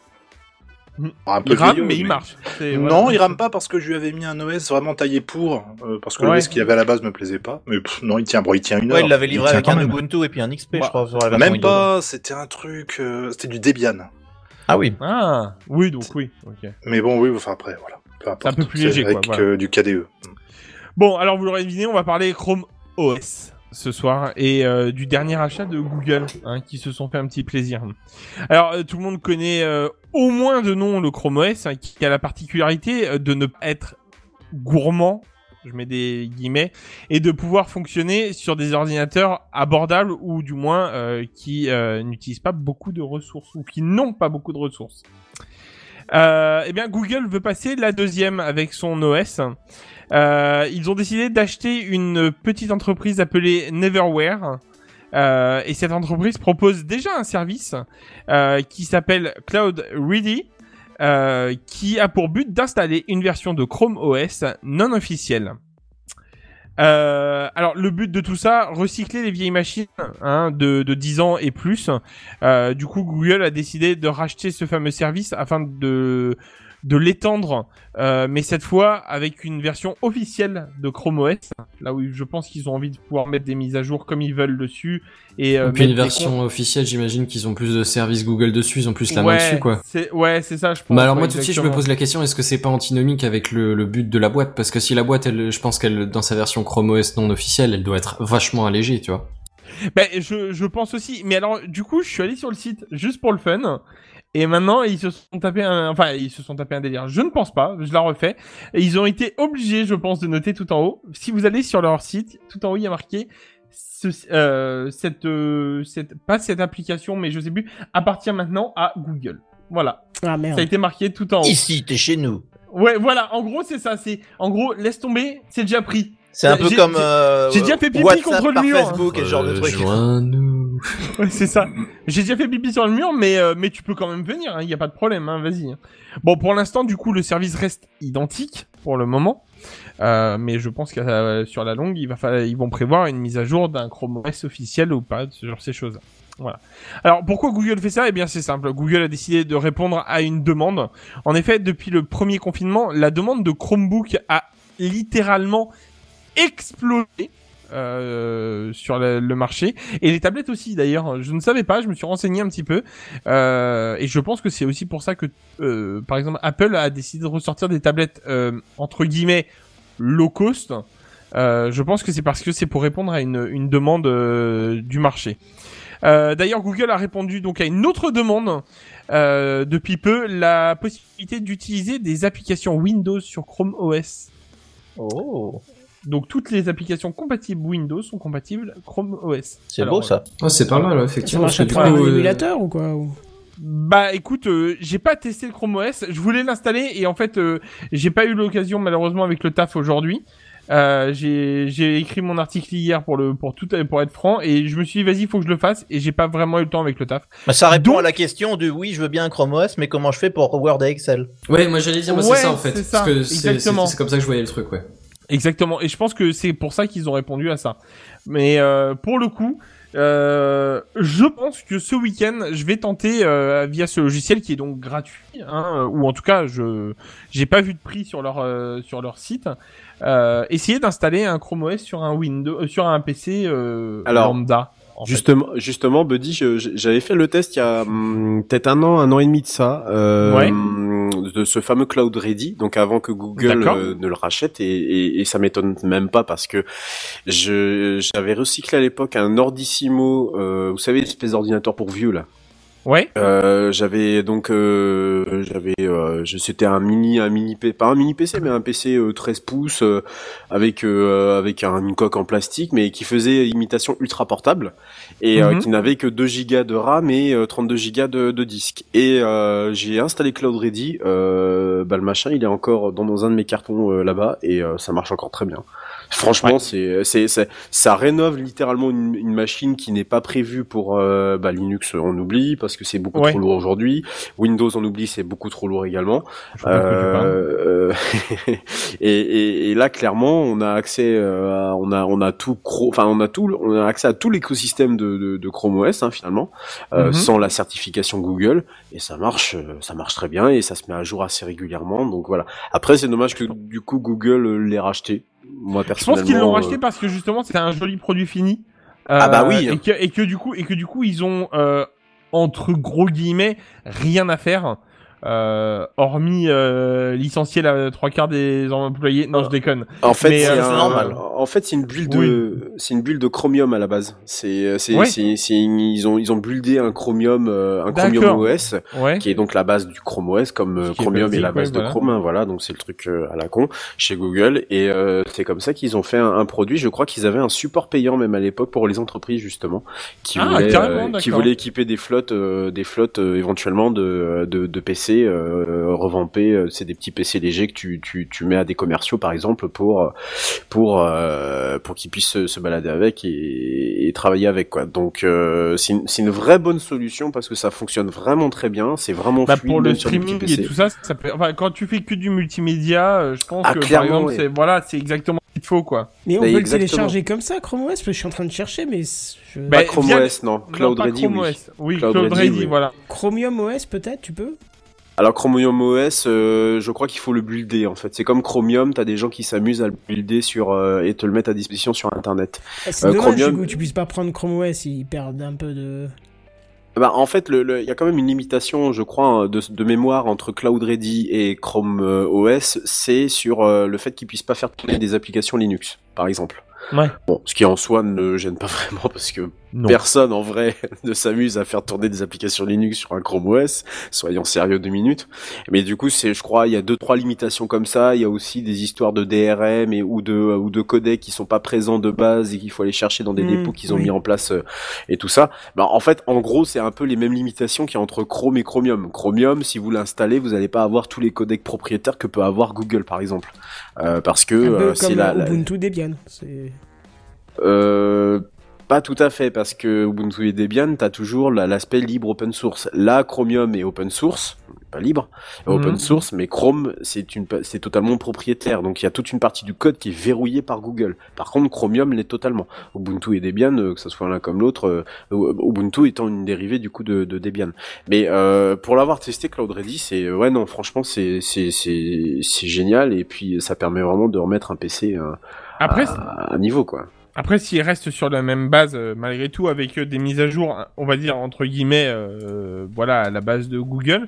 Un peu il rame vieillot, mais il marche. Non, voilà. il rame pas parce que je lui avais mis un OS vraiment taillé pour, euh, parce que Ouais. l'OS qu'il y avait à la base me plaisait pas. Mais pff, non, il tient, bon, il tient une heure. Ouais, il l'avait livré avec un même. Ubuntu et puis un XP, Bah, je crois, sur la version Même pas, c'était un truc, euh, c'était du Debian. Ah oui. Ah, oui, donc oui. Mais bon, oui, enfin après, voilà. Peu importe. C'est un peu plus léger, quoi, Avec voilà. euh, du KDE. Bon, alors vous l'aurez deviné, on va parler Chrome OS ce soir et euh, du dernier achat de Google hein, qui se sont fait un petit plaisir. Alors euh, tout le monde connaît euh, au moins de nom le Chrome OS hein, qui a la particularité de ne pas être gourmand, je mets des guillemets, et de pouvoir fonctionner sur des ordinateurs abordables ou du moins qui n'utilisent pas beaucoup de ressources ou qui n'ont pas beaucoup de ressources. Euh, eh bien, Google veut passer la deuxième avec son OS. Euh, ils ont décidé d'acheter une petite entreprise appelée Neverware. Euh, et cette entreprise propose déjà un service qui s'appelle Cloud Ready, qui a pour but d'installer une version de Chrome OS non officielle. Euh, alors le but de tout ça, recycler les vieilles machines hein, de, de 10 ans et plus. Euh, du coup, Google a décidé de racheter ce fameux service afin de de l'étendre, euh, mais cette fois avec une version officielle de Chrome OS. Là où je pense qu'ils ont envie de pouvoir mettre des mises à jour comme ils veulent dessus et euh, puis une version officielle, j'imagine qu'ils ont plus de services Google dessus, ils ont plus la main dessus, quoi. c'est- Ouais, c'est ça, je pense. Mais alors ouais, moi tout de suite je me pose la question est-ce que c'est pas antinomique avec le, le but de la boîte? Parce que si la boîte elle je pense qu'elle dans sa version Chrome OS non officielle elle doit être vachement allégée tu vois. Ben, je, je pense aussi. Mais alors, du coup, je suis allé sur le site juste pour le fun. Et maintenant, ils se sont tapés un, enfin, ils se sont tapés un délire. Je ne pense pas. Je la refais. Et ils ont été obligés, je pense, de noter tout en haut. Si vous allez sur leur site, tout en haut, il y a marqué ce, euh, cette, euh, cette, pas cette application, mais je sais plus, appartient maintenant à Google. Voilà. Ah merde. Ça a été marqué tout en haut. Ici, t'es chez nous. Ouais, voilà. En gros, c'est ça. C'est, en gros, laisse tomber. C'est déjà pris. C'est un peu comme j'ai- euh, j'ai déjà fait pipi WhatsApp contre le par mur. Facebook et ce genre de truc. Rejoins-nous. *laughs* Ouais, c'est ça. J'ai déjà fait pipi sur le mur, mais euh, mais tu peux quand même venir. Il n'y a pas de problème. Hein, Vas-y. Bon, pour l'instant, du coup, le service reste identique pour le moment. Euh, mais je pense que euh, sur la longue, il va falloir, ils vont prévoir une mise à jour d'un Chrome OS officiel ou pas, ce genre ces choses. Voilà. Alors pourquoi Google fait ça? Eh bien c'est simple. Google a décidé de répondre à une demande. En effet, depuis le premier confinement, la demande de Chromebook a littéralement explosé euh, sur le, le marché et les tablettes aussi d'ailleurs. Je ne savais pas, je me suis renseigné un petit peu euh, et je pense que c'est aussi pour ça que euh, par exemple Apple a décidé de ressortir des tablettes euh, entre guillemets low cost. Euh, je pense que c'est parce que c'est pour répondre à une, une demande euh, du marché. D'ailleurs, Google a répondu donc à une autre demande depuis peu, la possibilité d'utiliser des applications Windows sur Chrome OS. Oh, Donc toutes les applications compatibles Windows sont compatibles Chrome OS. c'est beau ça. Oh, c'est pas mal ouais, Ça effectivement. marche un euh, émulateur ou quoi ou- Bah écoute, euh, j'ai pas testé le Chrome OS, je voulais l'installer et en fait euh, j'ai pas eu l'occasion malheureusement avec le taf aujourd'hui. Euh, j'ai j'ai écrit mon article hier pour le pour tout pour être franc et je me suis dit vas-y faut que je le fasse et j'ai pas vraiment eu le temps avec le taf. Bah, ça répond Donc- à la question du oui, je veux bien un Chrome OS, mais comment je fais pour Word et Excel? Ouais, moi j'allais dire moi, Ouais, c'est ça en fait c'est ça, parce que c'est comme ça que je voyais le truc ouais. Exactement et je pense que c'est pour ça qu'ils ont répondu à ça. Mais euh, pour le coup, euh, je pense que ce week-end je vais tenter euh, via ce logiciel qui est donc gratuit hein, ou en tout cas je j'ai pas vu de prix sur leur euh, sur leur site. Euh, essayer d'installer un Chrome OS sur un Windows euh, sur un PC euh, Alors, lambda. En fait. Justement, justement, Buddy, j'avais fait le test il y a hum, peut-être un an, un an et demi de ça, euh, Ouais. de ce fameux Cloud Ready, donc avant que Google euh, ne le rachète, et, et, et ça m'étonne même pas parce que je j'avais recyclé à l'époque un Ordissimo, euh, vous savez, espèce d'ordinateur pour vieux là. Ouais. Euh, j'avais donc euh, j'avais euh, je- c'était un mini un mini pas un mini PC mais un PC euh, 13 pouces euh, avec euh, avec un- une coque en plastique mais qui faisait imitation ultra portable et euh, Mhm. qui n'avait que 2 gigas de RAM et euh, 32 gigas de, de disque et euh, j'ai installé Cloud Ready euh, bah le machin il est encore dans un de mes cartons euh, là-bas et euh, ça marche encore très bien Franchement, c'est, c'est, c'est, ça rénove littéralement une, une machine qui n'est pas prévue pour euh, bah, Linux, on oublie parce que c'est beaucoup Ouais. trop lourd aujourd'hui. Windows, on oublie, c'est beaucoup trop lourd également. Parles. Euh, *laughs* et, et, et là, clairement, on a accès, euh, à, on a, on a tout, enfin, on a tout, on a accès à tout l'écosystème de, de, de Chrome OS hein, finalement, euh, Mhm. sans la certification Google, et ça marche, euh, ça marche très bien et ça se met à jour assez régulièrement. Donc voilà. Après, c'est dommage que du coup Google euh, l'ait racheté. Moi Je personnellement. pense qu'ils l'ont euh, racheté parce que justement c'était un joli produit fini. Ah bah oui. Et que, et que du coup et que du coup ils ont euh, entre gros guillemets rien à faire. Euh, hormis euh, licencier la trois quarts des employés, non je déconne. En fait, c'est euh, un- normal. En fait, c'est une bulle de, c'est une bulle de Chromium à la base. C'est, c'est, Ouais. c'est, c'est une- ils ont, ils ont buildé un Chromium, euh, un Chromium. OS, Ouais. qui est donc la base du Chrome OS, comme euh, Ce est Chromium est la base ouais, de voilà. Chrome. hein, voilà, donc c'est le truc euh, à la con chez Google. Et euh, c'est comme ça qu'ils ont fait un, un produit. Je crois qu'ils avaient un support payant même à l'époque pour les entreprises justement, qui Ah, voulaient, euh, qui voulaient équiper des flottes, euh, des flottes euh, éventuellement de, de, de PC euh, revampés. euh, C'est des petits PC légers que tu, tu, tu mets à des commerciaux par exemple pour euh, pour euh, pour qu'ils puissent se, se balader avec et, et travailler avec quoi. Donc euh, c'est une, c'est une vraie bonne solution parce que ça fonctionne vraiment très bien. C'est vraiment Bah, fluide pour le sur streaming et PC. tout ça, ça peut... enfin, quand tu fais que du multimédia, je pense Ah, que par exemple, ouais. c'est voilà, c'est exactement ce qu'il te faut quoi. Mais on Mais peut le exactement. télécharger comme ça, Chrome OS, parce que je suis en train de chercher, mais je... Bah, Pas Chrome via- OS non, Cloud non, Ready Chrome oui. OS. Oui, Cloud Cloud, Ready, Ready, oui. voilà. Chromium OS peut-être, tu peux? Alors Chromium OS, euh, je crois qu'il faut le builder en fait. C'est comme Chromium, t'as des gens qui s'amusent à le builder sur euh, et te le mettre à disposition sur Internet. Ah, C'est Euh, dommage Chromium- du coup, tu puisses pas prendre Chrome OS, ils perdent un peu de... Bah, en fait, le- le- il y a quand même une limitation, je crois, de, de mémoire entre Cloud Ready et Chrome euh, OS. C'est sur euh, le fait qu'ils puissent pas faire tourner des applications Linux, par exemple. Ouais. Bon, ce qui en soi ne gêne pas *laughs* vraiment parce que Non. personne en vrai *laughs* ne s'amuse à faire tourner des applications Linux sur un Chrome OS. Soyons sérieux deux minutes. Mais du coup, c'est, je crois, il y a deux trois limitations comme ça. Il y a aussi des histoires de DRM et ou de ou de codecs qui sont pas présents de base et qu'il faut aller chercher dans des Mm, dépôts qu'ils ont oui. mis en place euh, et tout ça. Bah, en fait, en gros, c'est un peu les mêmes limitations qu'il y a entre Chrome et Chromium. Chromium, si vous l'installez, vous n'allez pas avoir tous les codecs propriétaires que peut avoir Google, par exemple, Euh, parce que Un peu euh, c'est la, la- Ubuntu Debian. C'est... euh, pas tout à fait, parce que Ubuntu et Debian, t'as toujours la- l'aspect libre open source. Là, Chromium est open source, pas libre, Mhm. open source, mais Chrome, c'est une, c'est totalement propriétaire. Donc, il y a toute une partie du code qui est verrouillée par Google. Par contre, Chromium l'est totalement. Ubuntu et Debian, euh, que ce soit l'un comme l'autre, euh, Ubuntu étant une dérivée du coup de, de Debian. Mais euh, pour l'avoir testé, Cloud Ready, c'est euh, ouais non, franchement, c'est c'est c'est c'est génial et puis ça permet vraiment de remettre un PC euh, Après, à, à niveau quoi. Après, s'il reste sur la même base, euh, malgré tout, avec euh, des mises à jour, on va dire entre guillemets, euh, voilà, à la base de Google,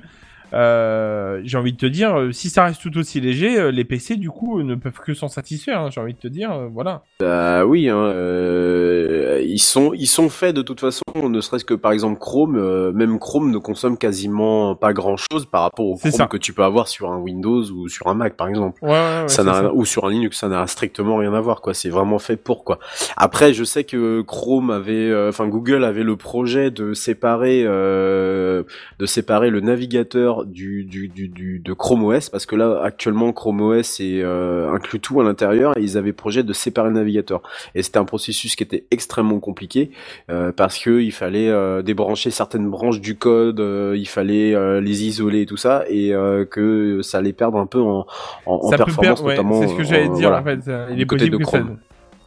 euh, j'ai envie de te dire, euh, si ça reste tout aussi léger, euh, les PC du coup ne peuvent que s'en satisfaire. hein, j'ai envie de te dire, voilà. Bah oui, hein, euh, ils sont ils sont faits de toute façon, ne serait-ce que par exemple Chrome, euh, même Chrome ne consomme quasiment pas grand-chose par rapport au Chrome que tu peux avoir sur un Windows ou sur un Mac par exemple. Ouais, ouais, ouais, ça c'est n'a ça. rien- ou sur un Linux, ça n'a strictement rien à voir quoi. C'est vraiment fait pour quoi. Après, je sais que Chrome avait, enfin Google avait le projet de séparer, de séparer le navigateur du, du, du, du de Chrome OS parce que là actuellement Chrome OS est, euh, inclut tout à l'intérieur et ils avaient projet de séparer le navigateur. Et c'était un processus qui était extrêmement compliqué euh, parce que il fallait euh, débrancher certaines branches du code, il fallait les isoler et tout ça et que ça allait perdre un peu en, en, performance perdre, ouais, notamment. c'est ce que j'allais dire voilà, en fait. Il est côté possible de que ça. Chrome.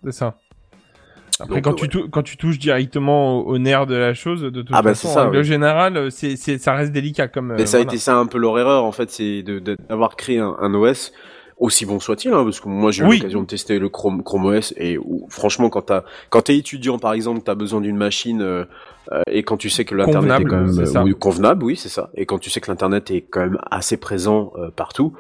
C'est ça. Après, Donc, quand, euh, tu tou- quand tu touches directement au, au nerf de la chose, de toute Ah bah, façon, ça, en générale, euh, c'est, c'est, ça reste délicat comme. Mais euh, ça a été ça un peu leur erreur en fait, c'est d'avoir créé un, un OS aussi bon soit-il, hein, parce que moi j'ai eu Oui. l'occasion de tester le Chrome, Chrome OS et où, franchement quand t'as quand t'es étudiant par exemple, t'as besoin d'une machine euh, et quand tu sais que l'internet est Convenable, quand même euh, oui, convenable, oui c'est ça, et quand tu sais que l'internet est quand même assez présent euh, partout,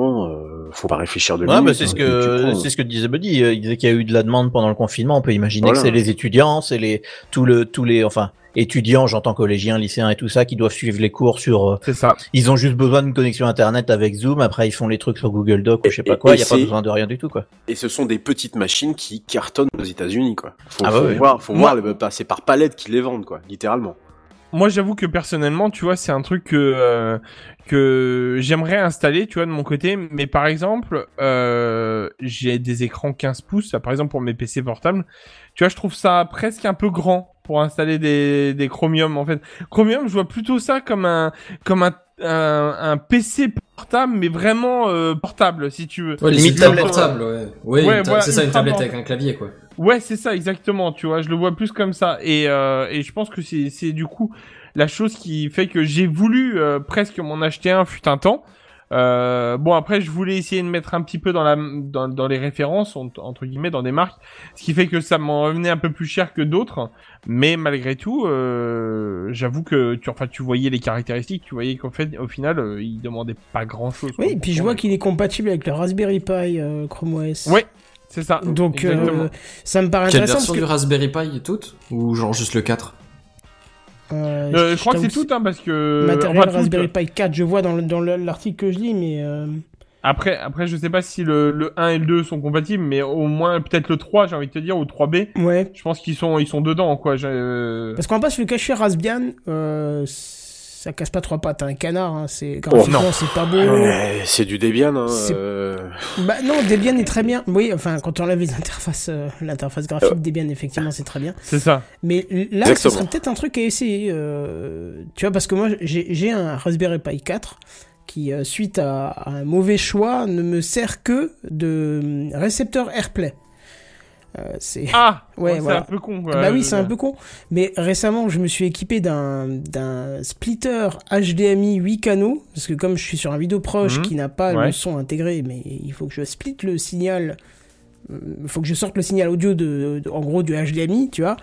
euh, faut pas réfléchir de Ouais, bah, c'est hein, ce tu que prends. c'est ce que disait Buddy. Euh, Il disait qu'il y a eu de la demande pendant le confinement. On peut imaginer Voilà. que c'est les étudiants, c'est les tous le tous les enfin étudiants, j'entends collégiens, lycéens et tout ça, qui doivent suivre les cours sur. euh, C'est ça. Ils ont juste besoin d'une connexion internet avec Zoom. Après, ils font les trucs sur Google Doc ou je sais pas Et- quoi. Il y a pas c'est- besoin de rien du tout, quoi. Et ce sont des petites machines qui cartonnent aux États-Unis quoi. Faut, Ah bah faut oui. voir, faut Moi- voir, les- passer par palette qu'ils les vendent quoi, littéralement. Moi, j'avoue que personnellement, tu vois, c'est un truc que euh, que j'aimerais installer, tu vois, de mon côté. Mais par exemple, euh, j'ai des écrans 15 pouces, par exemple pour mes PC portables. Tu vois, je trouve ça presque un peu grand pour installer des, des Chromium. En fait, Chromium, je vois plutôt ça comme un comme un un, un PC portable, mais vraiment euh, portable, si tu veux. Ouais, les Limite tablette. portables, ouais. Oui, Ouais, voilà, c'est ça, une tablette avec un clavier, quoi. Ouais, c'est ça, exactement. Tu vois, je le vois plus comme ça. Et, euh, et je pense que c'est, c'est du coup la chose qui fait que j'ai voulu euh, presque m'en acheter un fut un temps. Euh, bon après je voulais essayer de mettre un petit peu dans la dans, dans les références en- entre guillemets dans des marques, ce qui fait que ça m'en revenait un peu plus cher que d'autres, mais malgré tout, euh, j'avoue que tu enfin tu voyais les caractéristiques, tu voyais qu'en fait au final euh, il demandait pas grand chose. Oui, et puis je vois qu'il est compatible avec le Raspberry Pi euh, Chrome OS. Ouais, c'est ça. Donc euh, ça me paraît Quelle intéressant version parce du que Raspberry Pi toutes Ou genre juste le 4 euh, Euh, je crois que c'est tout hein, parce que matériel enfin, Raspberry Pi 4, je vois dans le- dans le- l'article que je lis, mais euh, Après, après, je sais pas si le, le 1 et le 2 sont compatibles, mais au moins peut-être le 3, j'ai envie de te dire, ou 3B. ouais. Je pense qu'ils sont, ils sont dedans, quoi. euh, Parce qu'en passe le cachet Raspbian, euh, ça casse pas trois pattes, un canard, hein, c'est graphiquement non. c'est pas beau. Ouais, c'est du Debian, hein. Euh, Bah non, Debian est très bien. Oui, enfin quand on enlève les interfaces, euh, l'interface graphique Debian effectivement c'est très bien. C'est ça. Mais là, Exactement. ce serait peut-être un truc à essayer. euh, tu vois, parce que moi, j'ai un Raspberry Pi 4 qui, euh, suite à, à un mauvais choix, ne me sert que de euh, récepteur AirPlay. Euh, c'est Ah! *laughs* Ouais, c'est voilà. un peu con, bah oui, c'est un dire. peu con. Mais récemment, je me suis équipé d'un d'un splitter HDMI 8 canaux parce que comme je suis sur un vidéo proche Mhm. qui n'a pas Ouais. le son intégré, mais il faut que je split le signal. Il faut que je sorte le signal audio de, de- en gros du HDMI, tu vois.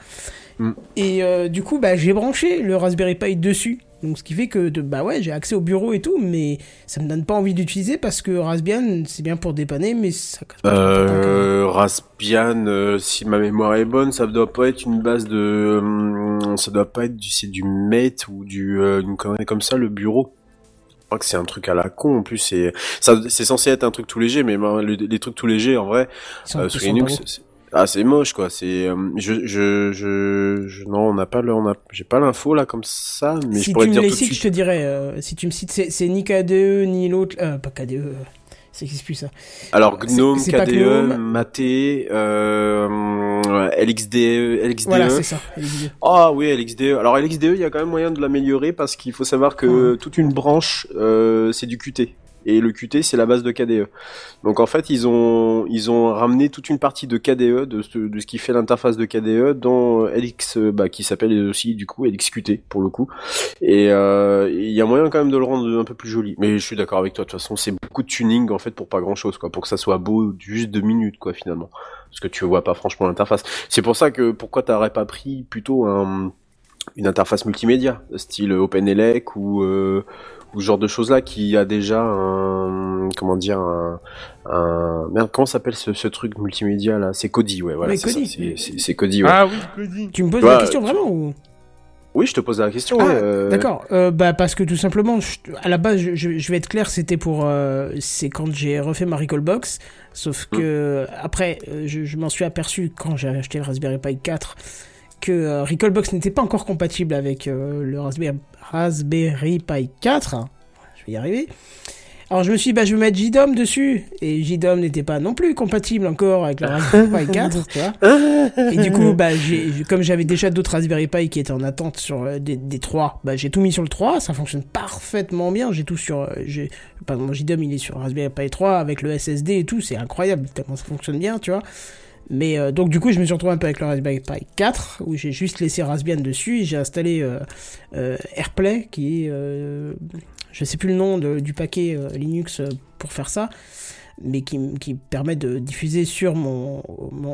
Mm. Et euh, du coup, bah, j'ai branché le Raspberry Pi dessus. Donc, ce qui fait que, de, bah ouais, j'ai accès au bureau et tout, mais ça me donne pas envie d'utiliser parce que Raspbian, c'est bien pour dépanner, mais ça casse pas même. Euh, Raspbian, euh, si ma mémoire est bonne, ça doit pas être une base de, hum, ça doit pas être du, c'est du Mate ou du, euh, une connerie comme ça, le bureau. Je crois que c'est un truc à la con, en plus, c'est, censé être un truc tout léger, mais ben, le- les trucs tout légers, en vrai, euh, sont Linux, ah, c'est moche, quoi, c'est, euh, je, je, je, je- non, on n'a pas le, on a, j'ai pas l'info, là, comme ça, mais si je pourrais tu me dire les tout de cites, suite. je te dirais. euh, si tu me cites, c'est c'est ni KDE ni l'autre. Euh, pas KDE. euh, ça existe plus ça. Alors C'est- Gnome, c'est KDE, Gnome. Mate, euh, LXDE, LXDE. Voilà, c'est ça. LXDE. Ah oui, LXDE. Alors LXDE, il y a quand même moyen de l'améliorer parce qu'il faut savoir que toute une branche, euh, c'est du Qt. Et le Qt, c'est la base de KDE. Donc en fait, ils ont ils ramené toute une partie de KDE, de ce, de ce qui fait l'interface de KDE, dans LX, euh, bah, qui s'appelle aussi du coup LXQt pour le coup. Et euh, il y a moyen quand même de le rendre un peu plus joli. Mais je suis d'accord avec toi. De toute façon, c'est beaucoup de tuning en fait pour pas grand chose, quoi, pour que ça soit beau juste deux minutes, quoi, finalement. Parce que tu vois pas franchement l'interface. C'est pour ça que pourquoi t'aurais pas pris plutôt un une interface multimédia, style OpenELEC ou euh, ou ce genre de choses là qui a déjà un comment dire un, un... merde comment s'appelle ce, ce truc multimédia là? C'est Kodi ouais voilà Oui, c'est Kodi ouais. Ah oui, Cody. Tu me poses vois, la question tu- vraiment ou... oui je te pose la question Ah, euh, D'accord. Euh, bah parce que tout simplement, je- à la base, je, vais être clair, c'était pour, euh, c'est quand j'ai refait ma Recallbox. Sauf Mm. que après, je, je m'en suis aperçu quand j'ai acheté le Raspberry Pi 4 que euh, Recallbox n'était pas encore compatible avec euh, le Raspberry, Pi 4. Je vais y arriver. Alors je me suis dit, bah je vais mettre JDOM dessus. Et JDOM n'était pas non plus compatible encore avec le Raspberry Pi 4, tu vois. Et du coup, bah, comme j'avais déjà d'autres Raspberry Pi qui étaient en attente sur euh, des, des 3, bah, j'ai tout mis sur le 3, ça fonctionne parfaitement bien. J'ai tout sur, j'ai, par exemple, mon JDOM il est sur Raspberry Pi 3 avec le SSD et tout, c'est incroyable tellement ça fonctionne bien, tu vois. Mais euh, donc du coup, je me suis retrouvé un peu avec le Raspberry Pi 4 où j'ai juste laissé Raspbian dessus et j'ai installé euh, euh, AirPlay qui est, je sais plus le nom du paquet Linux pour faire ça mais qui, qui permet de diffuser sur mon,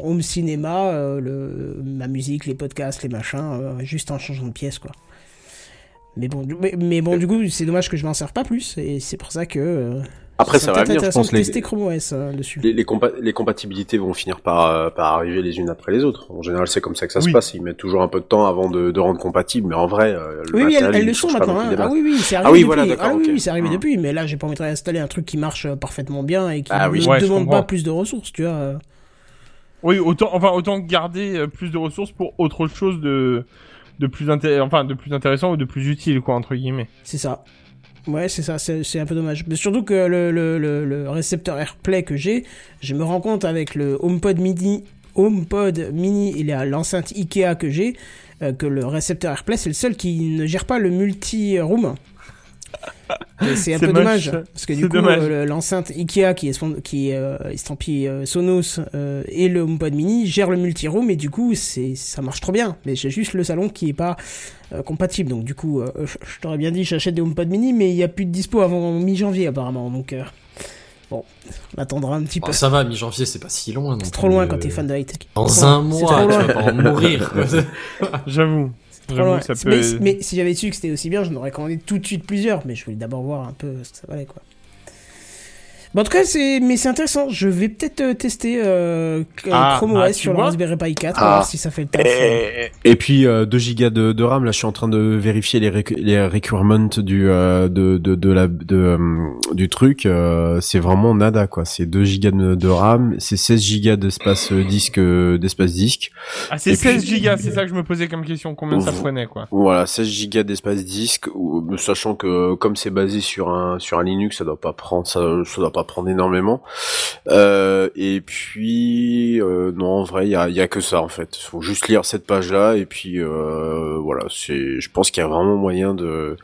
home cinéma le, ma musique, les podcasts, les machins, juste en changeant de pièce, quoi. Mais bon, du- mais, mais bon, du coup, c'est dommage que je m'en serve pas plus, et c'est pour ça que. Après, ça va venir, je intéressant pense, de les- tester Chrome OS dessus. les, les, compa- les compatibilités vont finir par, euh, par arriver les unes après les autres. En général, c'est comme ça que ça Oui. se passe. Ils mettent toujours un peu de temps avant de, de rendre compatible, mais en vrai, euh, le Oui, oui, elles, le sont maintenant. hein. Ah oui, oui, c'est Ah arrivé oui, depuis. voilà, ah oui, ok. oui, c'est arrivé Hum. depuis. Mais là, j'ai pas envie d'installer un truc qui marche euh, parfaitement bien et qui Ah ne. Ouais, je demande pas plus de ressources, tu vois. Oui, autant, enfin, autant garder plus de ressources pour autre chose de, de plus enfin, de plus intéressant ou de plus utile, quoi, entre guillemets. C'est ça. Ouais, c'est ça, c'est un peu dommage. Mais surtout que le, le, le, récepteur AirPlay que j'ai, je me rends compte avec le HomePod Mini, HomePod Mini et l'enceinte Ikea que j'ai, euh, que le récepteur AirPlay, c'est le seul qui ne gère pas le multi-room. C'est un peu dommage parce que du coup euh, le- l'enceinte Ikea qui est qui est euh, estampillée euh, Sonos euh, et le HomePod Mini gère le multiroom et du coup c'est ça marche trop bien. Mais j'ai juste le salon qui est pas euh, compatible. Donc du coup euh, je, t'aurais bien dit j'achète des HomePod Mini mais il y a plus de dispo avant mi-janvier apparemment. Donc euh, bon on attendra un petit peu. ça va, mi-janvier, c'est pas si loin. c'est trop loin euh, quand t'es fan de high tech Dans un mois, tu vas pas en mourir. *laughs* J'avoue. Mais, mais si j'avais su que c'était aussi bien, je n'aurais commandé tout de suite plusieurs. Mais je voulais d'abord voir un peu ce que ça valait, quoi. Bon, en tout cas, c'est, mais c'est intéressant. Je vais peut-être euh, tester euh, Ah, Chrome ah, OS tu sur le Raspberry Pi 4, Ah. voir si ça fait le taf. euh. Et puis euh, 2 gigas de, de RAM, là je suis en train de vérifier les, les requirements du euh, de, de, de la de, euh, du truc, euh, c'est vraiment nada quoi, c'est 2 gigas de, de RAM, c'est 16 gigas d'espace disque d'espace disque. Ah, c'est Et 16 puis- gigas, c'est ça que je me posais comme question. Combien ça prenait, quoi Voilà, 16 gigas d'espace disque sachant que comme c'est basé sur un sur un Linux, ça doit pas prendre ça, ça doit pas prendre énormément. Euh, et puis euh, non, en vrai, il y a, il y a que ça en fait. Faut juste lire cette page là et puis euh, voilà, c'est je pense qu'il y a vraiment moyen de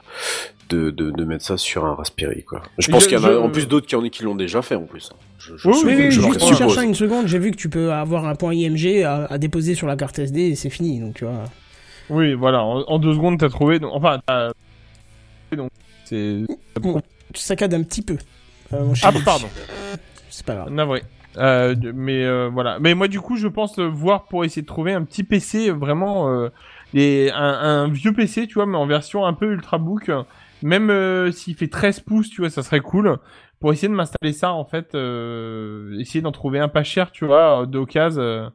de, de, de mettre ça sur un Raspberry quoi. Je pense Je- qu'il y en a je- en plus d'autres qui, en- qui l'ont déjà fait en plus. hein. Je, je Oui, Oui, oui, juste en cherchant une seconde, j'ai vu que tu peux avoir un point IMG à, à déposer sur la carte SD et c'est fini. Donc, tu vois. Oui, voilà, en, en deux secondes, t'as trouvé. donc- Enfin, t'as. Donc, c'est. Tu saccades un petit peu. Euh, Ah, pardon. C'est pas grave. Navré. Euh, mais euh, voilà. Mais moi, du coup, je pense voir pour essayer de trouver un petit PC vraiment. Euh, un, un vieux PC, tu vois, mais en version un peu ultrabook. Même s'il fait 13 pouces, tu vois, ça serait cool. Pour essayer de m'installer ça, en fait, essayer d'en trouver un pas cher, tu vois, d'occasion.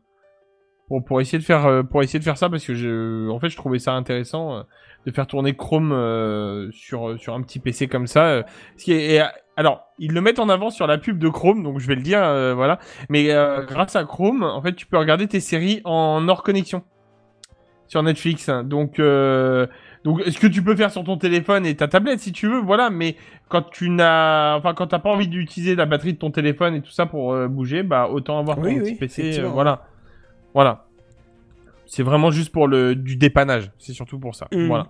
Pour, pour essayer de faire pour essayer de faire ça parce que je en fait je trouvais ça intéressant de faire tourner Chrome euh, sur sur un petit PC comme ça euh, ce qui est, et, euh, alors ils le mettent en avant sur la pub de Chrome donc je vais le dire euh, voilà. Mais euh, grâce à Chrome en fait tu peux regarder tes séries en hors connexion sur Netflix. Donc euh, donc ce que tu peux faire sur ton téléphone et ta tablette si tu veux voilà. Mais quand tu n'as enfin quand t'as pas envie d'utiliser la batterie de ton téléphone et tout ça pour euh, bouger bah autant avoir Oui, ton oui, petit PC euh, voilà. voilà c'est vraiment juste pour le du dépannage c'est surtout pour ça Mm. voilà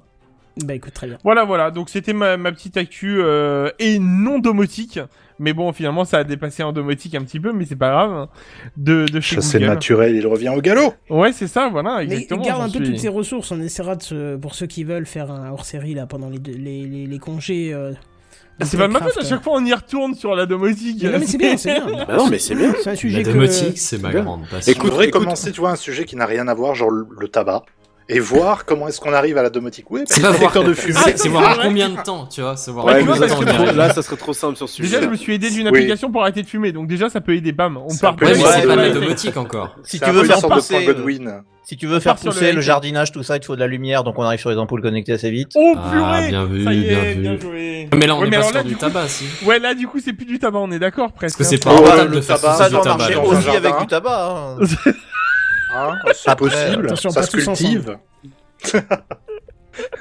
Bah écoute, très bien. voilà, voilà. Donc c'était ma, ma petite actu euh, et non domotique. Mais bon, finalement, ça a dépassé en domotique un petit peu, mais c'est pas grave. hein, De, de chez Google. naturel, il revient au galop. Ouais, c'est ça, voilà, Mais exactement. garde un peu suis- toutes ces ressources. On essaiera de se, pour ceux qui veulent faire un hors série là pendant les, les, les, les congés. euh, C'est pas de ma faute, à chaque fois on y retourne sur la domotique. Non, mais c'est bien, c'est bien. Bah non, mais c'est bien. C'est un La sujet que. domotique, c'est ma bien. grande passion. On Écoute, devrait écoute. commencer, tu vois, un sujet qui n'a rien à voir, genre le tabac, et voir comment est-ce qu'on arrive à la domotique. Oui, C'est pas voir, de fumée. c'est- voir Ah, combien de temps, tu vois, c'est voir Ouais, combien de temps. on trop-. Là, ça serait trop simple sur ce sujet. Déjà, je me suis aidé d'une Oui. application pour arrêter de fumer, donc déjà, ça peut aider, bam. On part Ouais, Ouais, mais c'est pas ouais, la domotique encore. Si tu veux faire de Godwin. si tu veux faire pousser le le jardinage, tout ça, il te faut de la lumière, donc on arrive sur les ampoules connectées assez vite. Oh, Ah, purée bien vu, Ça y bien est, vu. bien joué. Mais là, on Ouais, est pas alors sur là, du coup- tabac, si. Ouais, là, du coup, c'est plus du tabac, on est d'accord, presque. Parce que c'est hein. pas rentable le de faire tabac, Ça du tabac. aussi avec du tabac. *laughs* hein. Hein, c'est possible, attention, ça pas se tous cultive. *laughs*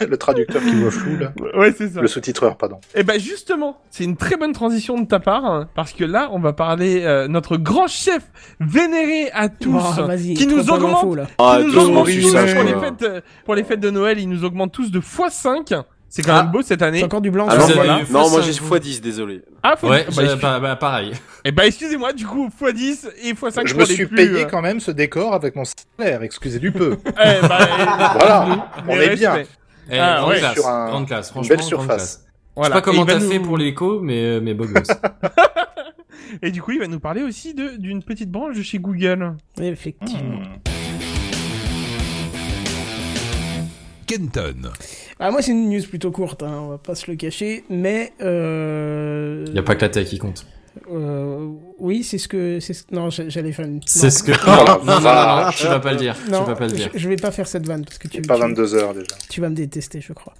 le traducteur qui voit flou, là. Ouais, c'est ça. Le sous-titreur, pardon. Et ben justement, c'est une très bonne transition de ta part, hein, parce que là, on va parler euh, notre grand chef vénéré à tous, Oh, vas-y, qui nous augmente, d'infos, là. Ah, qui nous tous, augmente tous saches, pour les fêtes, euh, pour les fêtes de Noël, ils nous augmentent tous de x5. C'est quand Ah. même beau cette année. C'est encore du blanc. Ah sur non, voilà. Non, moi x5, j'ai vous. x10, désolé. Ah, faut Ouais, bah, bah, bah, pareil. Eh ben excusez-moi, du coup x10 et x5 Je me suis plus, payé euh, quand même ce décor avec mon salaire, excusez du peu. eh ben, Voilà, on est bien. Eh, Ah, grande ouais, classe, sur un- grande classe, une franchement, belle surface. classe. Je Voilà. sais pas comment Et t'as fait pour l'écho, mais, euh, mais beau gosse. Et du coup, il va nous parler aussi de d'une petite branche de chez Google. Effectivement. Kenton. Ah, moi, c'est une news plutôt courte, hein, on va pas se le cacher, mais. Euh... Y a pas que la tech qui compte. Euh, oui, c'est ce que. c'est ce- Non, j'a- j'allais faire une. C'est ce que. Non, non, non, non, tu vas pas le dire. Non, tu vas pas le dire. Je, je vais pas faire cette vanne parce que tu, Il pas tu- 22 heures déjà. tu vas me détester, je crois.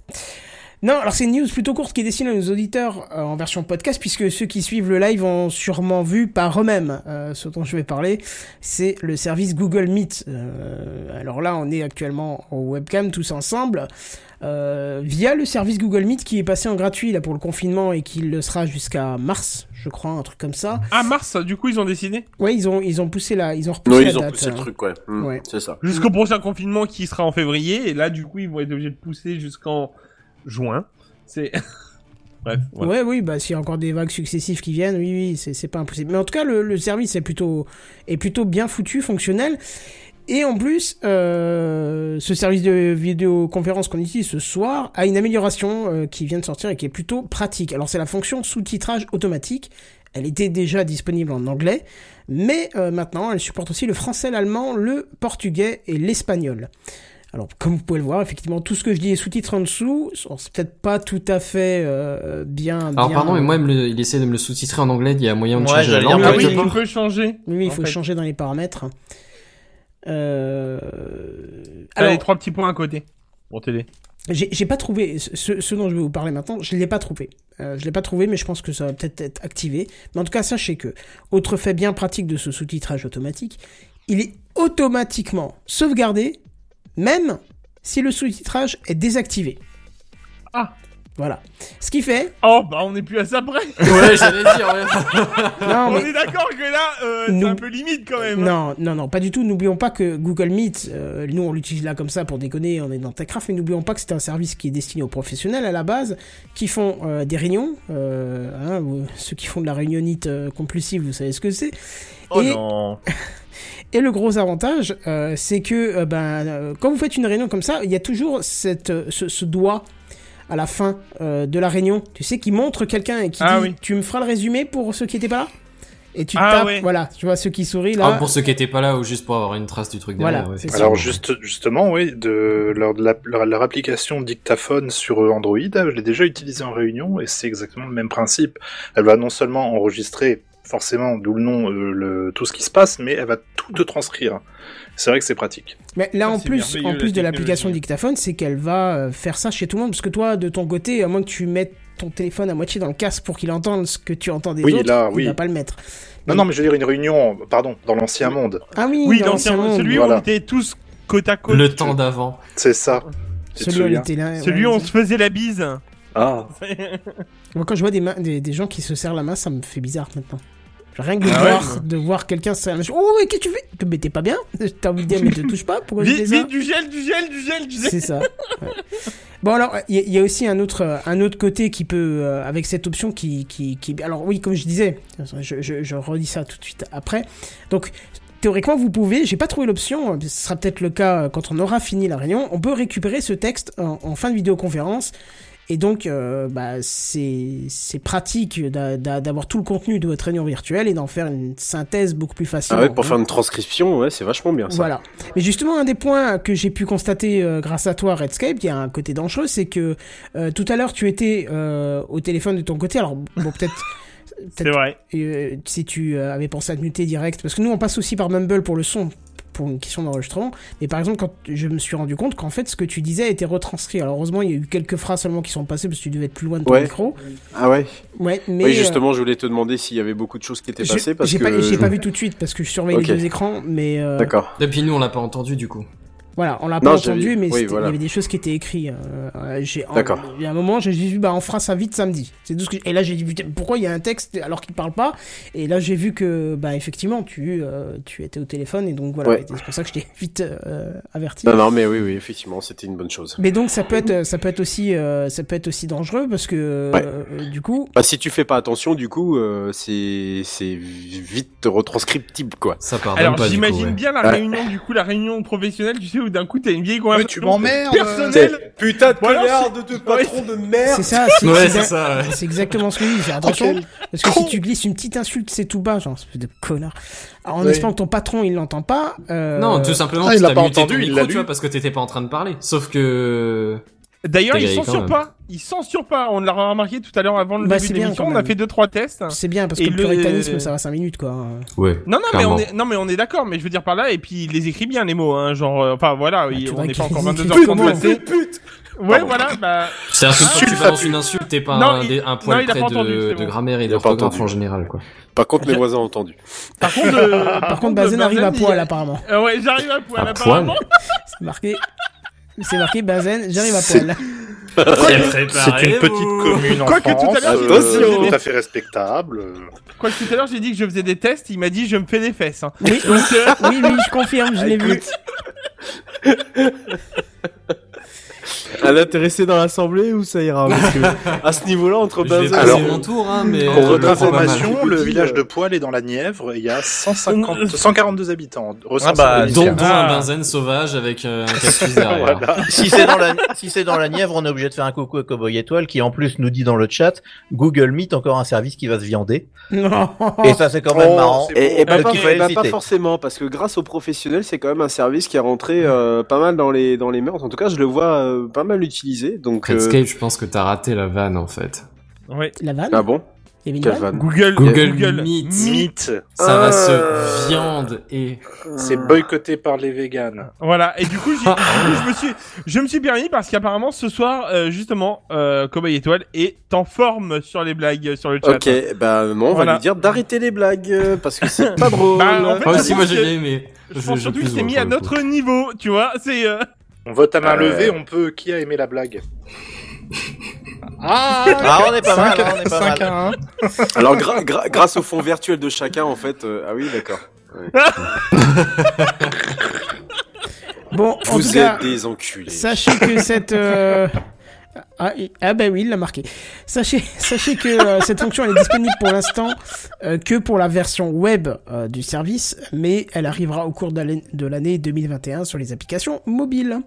Non, alors c'est une news plutôt courte qui est destinée à nos auditeurs euh, en version podcast, puisque ceux qui suivent le live ont sûrement vu par eux-mêmes euh, ce dont je vais parler. C'est le service Google Meet. Euh, alors là, on est actuellement en webcam tous ensemble. euh, via le service Google Meet qui est passé en gratuit là pour le confinement et qui le sera jusqu'à mars, je crois, un truc comme ça. Ah mars, du coup, ils ont décidé? Ouais, ils ont ils ont poussé la ils ont repoussé Oui, la ils ont date. poussé le hein. truc, ouais. Hmm, Ouais. C'est ça. jusqu'au prochain confinement qui sera en février. Et là, du coup, ils vont être obligés de pousser jusqu'en juin. C'est *laughs* Bref. voilà. Ouais, oui, bah s'il y a encore des vagues successives qui viennent, oui, oui, c'est pas impossible. Mais en tout cas, le, le service est plutôt, est plutôt bien foutu, fonctionnel. Et en plus, euh, ce service de vidéoconférence qu'on utilise ce soir a une amélioration euh, qui vient de sortir et qui est plutôt pratique. Alors c'est la fonction sous-titrage automatique. Elle était déjà disponible en anglais, mais euh, maintenant elle supporte aussi le français, l'allemand, le portugais et l'espagnol. Alors, comme vous pouvez le voir, effectivement, tout ce que je dis est sous-titré en dessous. Alors, C'est peut-être pas tout à fait euh, bien. Alors bien- pardon, mais moi il, me le- il essaie de me le sous-titrer en anglais, il y a moyen de Ouais, changer la langue. Ah oui, on peut changer. Oui, il faut fait. changer dans les paramètres. Euh... T'as les Alors, trois petits points à côté pour t'aider. j'ai j'ai pas trouvé ce, ce dont je vais vous parler maintenant. Je l'ai pas trouvé. Euh, je l'ai pas trouvé, mais je pense que ça va peut-être être activé. Mais en tout cas, sachez que autre fait bien pratique de ce sous-titrage automatique, il est automatiquement sauvegardé, même si le sous-titrage est désactivé. Ah. Voilà. Ce qui fait. Oh, bah on est plus à ça près. *laughs* Ouais, j'allais dire, ouais. *laughs* Non, on mais- est d'accord que là, euh, c'est Nous- un peu limite quand même. Non, non, non, pas du tout. N'oublions pas que Google Meet, euh, nous on l'utilise là comme ça pour déconner, on est dans TechCraft, mais n'oublions pas que c'est un service qui est destiné aux professionnels à la base, qui font euh, des réunions. Euh, hein, ceux qui font de la réunionnite euh, compulsive, vous savez ce que c'est. Oh et, non. *laughs* et le gros avantage, euh, c'est que euh, ben, euh, quand vous faites une réunion comme ça, il y a toujours cette, ce, ce doigt à la fin euh, de la réunion, tu sais, qui montre quelqu'un et qui Ah dit oui. Tu me feras le résumé pour ceux qui n'étaient pas là? Et tu Ah tapes, ouais. voilà, tu vois, ceux qui sourient là. Ah, pour ceux qui étaient pas là ou juste pour avoir une trace du truc Voilà, derrière. ouais, c'est effectivement. Alors juste, justement, oui, de leur, leur, leur application dictaphone sur Android, je l'ai déjà utilisée en réunion et c'est exactement le même principe. Elle va non seulement enregistrer forcément, d'où le nom, euh, le, tout ce qui se passe, mais elle va tout te transcrire. C'est vrai que c'est pratique. Mais là, Ah, en plus, en la plus de l'application dictaphone, c'est qu'elle va euh, faire ça chez tout le monde. Parce que toi, de ton côté, à moins que tu mettes ton téléphone à moitié dans le casque pour qu'il entende ce que tu entends des Oui, autres, là, il oui. va pas le mettre. Non, non, mais je veux dire une réunion, pardon, dans l'ancien monde. Ah oui, Oui, dans l'ancien monde. celui où Voilà. on était tous côte à côte. Le temps d'avant. C'est ça. Celui où on souviens était là. Celui où ouais. on se faisait la bise. Ah, *laughs* Moi, quand je vois des, mains- des, des gens qui se serrent la main, ça me fait bizarre maintenant. Rien que de Ah ouais, voir, de voir quelqu'un se Oh, ouais, qu'est-ce que tu fais? Mais t'es pas bien? T'as envie de dire, mais te touche pas? Pourquoi je ça? du gel, du gel, du gel, du gel. C'est ça. ouais. Bon alors, il y, a- il y a aussi un autre, un autre côté qui peut, euh, avec cette option qui, qui, qui, alors oui, comme je disais, je, je, je redis ça tout de suite après. Donc théoriquement, vous pouvez, j'ai pas trouvé l'option, ce sera peut-être le cas quand on aura fini la réunion, on peut récupérer ce texte en, en fin de vidéoconférence. Et donc, euh, bah, c'est c'est pratique d'a- d'a- d'avoir tout le contenu de votre réunion virtuelle et d'en faire une synthèse beaucoup plus facile. Ah ouais, pour faire une transcription, ouais, c'est vachement bien ça. Voilà. Mais justement, un des points que j'ai pu constater euh, grâce à toi, Redscape, qui a un côté dangereux, c'est que euh, tout à l'heure, tu étais euh, au téléphone de ton côté. Alors, bon, peut-être. *laughs* C'est vrai. euh, si tu euh, avais pensé à te muter direct, parce que nous on passe aussi par Mumble pour le son, pour une question d'enregistrement. Mais par exemple, quand je me suis rendu compte qu'en fait ce que tu disais était retranscrit. Alors heureusement, il y a eu quelques phrases seulement qui sont passées parce que tu devais être plus loin de ton Ouais. micro. Ah ouais. Ouais, mais oui, euh, justement, je voulais te demander s'il y avait beaucoup de choses qui étaient je- passées parce j'ai que. pas, j'ai je- pas vu tout de suite parce que je surveille Ok. les deux écrans, mais euh, D'accord. Et puis nous, on l'a pas entendu du coup. Voilà, on l'a pas entendu, mais Oui, il y avait des choses qui étaient écrites. euh, j'ai-. Il y a un moment, j'ai vu, bah, on fera ça vite samedi. C'est tout ce que et là, j'ai dit, putain, pourquoi il y a un texte alors qu'il parle pas? Et là, j'ai vu que, bah, effectivement, tu, euh, tu étais au téléphone et donc voilà. Ouais. C'est pour ça que je t'ai *laughs* vite euh, averti. Non, non, mais oui, oui, effectivement, c'était une bonne chose. Mais donc, ça peut être, ça peut être aussi, euh, ça peut être aussi dangereux parce que, Ouais. euh, du coup, Bah, si tu fais pas attention, du coup, euh, c'est c'est vite retranscriptible, quoi. Ça pardonne Alors j'imagine ouais. bien la Ouais. réunion, du coup, la réunion professionnelle, tu sais, où d'un coup t'as une vieille conversation tu m'emmerdes. personnelle. Putain de Voilà, connard de, de patron de merde. c'est ça. C'est Ouais, c'est- c'est ça. ouais. C'est exactement ce que je dis. Fais attention. Parce que si tu glisses une petite insulte, c'est tout bas, genre, espèce de connard. Alors, en Ouais. espérant que ton patron, il l'entend pas. euh, Non, tout simplement, Ah, tu il l'a t'as pas entendu, il micro, l'a vois, parce que t'étais pas en train de parler. Sauf que... D'ailleurs, ils censurent pas. Ils censurent pas. On l'a remarqué tout à l'heure avant le Bah, début c'est de bien, l'émission. quand On a fait deux trois tests. C'est bien, parce Et que le puritanisme, ça va 5 minutes, quoi. Ouais. Non, non, mais on est, non, mais on est d'accord. Mais je veux dire par là, et puis il les écrit bien les mots, hein. Genre, euh, enfin voilà, il- tu on n'est pas encore les 22 écrive heures comment passées. Ouais, voilà, bah. C'est un truc tu balances pas une insulte, t'es pas Non, un, il- non, a près entendu, de, de bon. grammaire et d'orthographe en général, quoi. Par contre, mes *laughs* voisins ont entendu. Par contre, euh, Par contre, Bazen arrive à il- poil, apparemment. Euh, ouais, j'arrive à poil, apparemment. C'est marqué. C'est marqué Bazen, j'arrive à poil. C'est une petite commune en Quoique tout à France, l'heure, euh, tout à fait respectable. euh. Quoi que tout à l'heure, j'ai dit que je faisais des tests. Il m'a dit, je me fais des fesses. hein. Oui, Donc, euh, oui, oui, je confirme, je l'ai vu. *laughs* Un intéressé dans l'assemblée ou ça ira Parce que à ce niveau-là, entre Benzen Alors, mon tour, hein, mais... Pour euh, votre mal. information, le village euh, de Poil est dans la Nièvre. Il y a 150, 142 *laughs* habitants. Ah bah, Dont, dont Ah. un benzène sauvage avec euh, un cactus *laughs* derrière. Voilà. Si c'est dans la, si c'est dans la Nièvre, on est obligé de faire un coucou à Cowboy Étoile qui en plus nous dit dans le chat, Google Meet encore un service qui va se viander. Non. Et ça c'est quand même Oh, marrant. c'est Et, et bah, pas, bah, pas forcément, parce que grâce aux professionnels, c'est quand même un service qui est rentré euh, pas mal dans les dans les mœurs. En tout cas, je le vois euh, pas mal utilisé. Donc, euh, Redscape, je pense que t'as raté la vanne, en fait. Ouais. La vanne ah bon Il y avait une Quelle vanne vanne Google, Google Google Meet. Ça va Ah. se viande et... C'est boycotté par les véganes. Voilà, et *laughs* du coup, je me suis, je me suis permis parce qu'apparemment ce soir, euh, justement, euh, Cowboy Étoile est en forme sur les blagues euh, sur le chat. Ok, bah non, on Voilà. va lui dire d'arrêter les blagues euh, parce que c'est pas *laughs* drôle. Bah, en fait, Moi aussi, moi j'ai bien aimé. Je Je- pense surtout c'est voir mis à notre niveau, tu vois. C'est. euh, On vote à main Euh. levée, on peut. Qui a aimé la blague *laughs* Ah, on est pas mal, hein, on est pas 5 mal. à 1. *laughs* Alors gra- gra- grâce au fond virtuel de chacun, en fait. euh, ah oui, d'accord. *laughs* Bon, en tout Vous cas, êtes des enculés. sachez que cette... euh, Ah, ah bah oui, il l'a marqué. Sachez, *laughs* que euh, cette fonction est disponible pour l'instant euh, que pour la version web euh, du service, mais elle arrivera au cours de l'année 2021 sur les applications mobiles.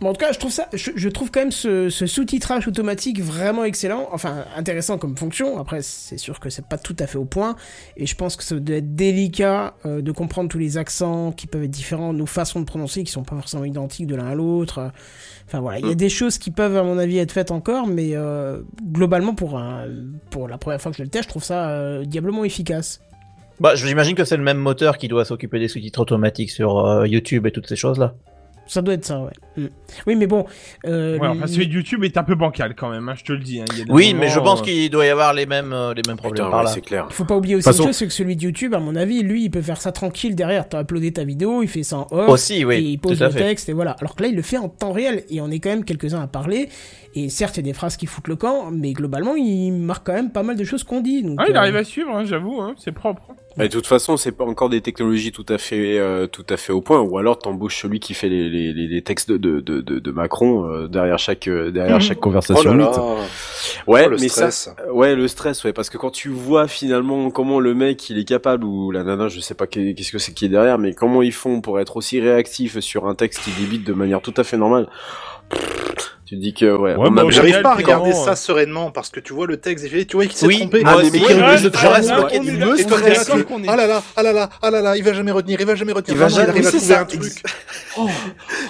Bon, en tout cas, je trouve ça, je, je trouve quand même ce, ce sous-titrage automatique vraiment excellent, enfin intéressant comme fonction. Après, c'est sûr que c'est pas tout à fait au point, et je pense que ça doit être délicat euh, de comprendre tous les accents qui peuvent être différents, nos façons de prononcer qui sont pas forcément identiques de l'un à l'autre. Enfin voilà, il y a des choses qui peuvent à mon avis être faites encore, mais euh, globalement pour un, pour la première fois que je le teste, je trouve ça euh, diablement efficace. Bah, j'imagine que c'est le même moteur qui doit s'occuper des sous-titres automatiques sur YouTube et toutes ces choses-là. Ça doit être ça, ouais. Mm. Oui, mais bon. Euh, Ouais, enfin, l- celui de YouTube est un peu bancal quand même, hein, je te le dis. hein, il y a des Oui, mais je pense euh, qu'il doit y avoir les mêmes, euh, les mêmes problèmes Putain, par ouais, là. c'est clair. Il faut pas oublier aussi une façon- chose, c'est que celui de YouTube, à mon avis, lui, il peut faire ça tranquille derrière. T'as uploadé ta vidéo, il fait ça en off. Aussi, oui, Et il pose le fait. texte, et voilà. Alors que là, il le fait en temps réel, et on est quand même quelques-uns à parler. Et certes, il y a des phrases qui foutent le camp, mais globalement, il marque quand même pas mal de choses qu'on dit. Donc, Ah, il euh, arrive à suivre, hein, j'avoue, hein, c'est propre. Et de toute façon, c'est pas encore des technologies tout à fait, euh, tout à fait au point. Ou alors, t'embauches celui qui fait les, les, les, textes de, de, de, Macron euh, derrière chaque, euh, derrière Mhm. chaque Oh conversation. là là. Ouais, Oh, le mais ça, stress. euh, ouais, le stress, ouais, parce que quand tu vois finalement comment le mec il est capable ou la nana, je sais pas qu'est- qu'est-ce que c'est qui est derrière, mais comment ils font pour être aussi réactifs sur un texte qui débite de manière tout à fait normale. Tu dis que ouais, on bah, J'arrive pas à regarder ça euh, sereinement parce que tu vois le texte, il fait- tu vois qu'il s'est Oui, trompé. moi Ah, mais on du est me Et on d'accord tu- qu'on est- ah là là, ah là là, ah là là, il va jamais retenir, il va jamais retenir. Il va jamais- trouver un truc.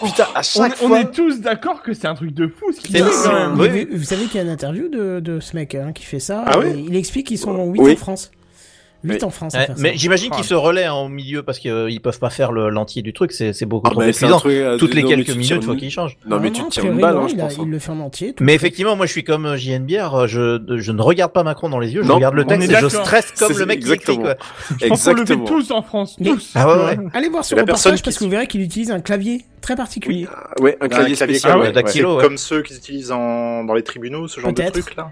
Putain, à On, chaque on fois. est tous d'accord que c'est un truc de fou ce qu'il C'est fait vrai, quand même. Vous, savez qu'il y a une interview de, de ce mec hein, qui fait ça. Ah et il explique qu'ils sont 8 Oui. en France. 8 Oui. en France. Ouais, mais j'imagine Ah. qu'ils se relaient hein, au milieu parce qu'ils peuvent pas faire le- l'entier du truc, c'est beaucoup Ah, trop bah, épuisant. euh, Toutes les non, quelques tu minutes, faut qu'ils changent. Non, mais tu te tires une balle, non, hein, je il, a- pense. hein. il le fait en entier. tout Mais effectivement, moi je suis comme euh, JNBR, je, je ne regarde pas Macron dans les yeux, je Non, regarde le texte et je stresse comme le mec qui écrit exactement. quoi. Je pense qu'on le fait tous en France, tous. Ah ouais, ouais. Allez voir son reportage parce que vous verrez qu'il utilise un clavier très particulier. Ouais, un clavier, clavier spécial. Ah. Comme ceux qu'ils utilisent en... dans les tribunaux, ce genre de truc là.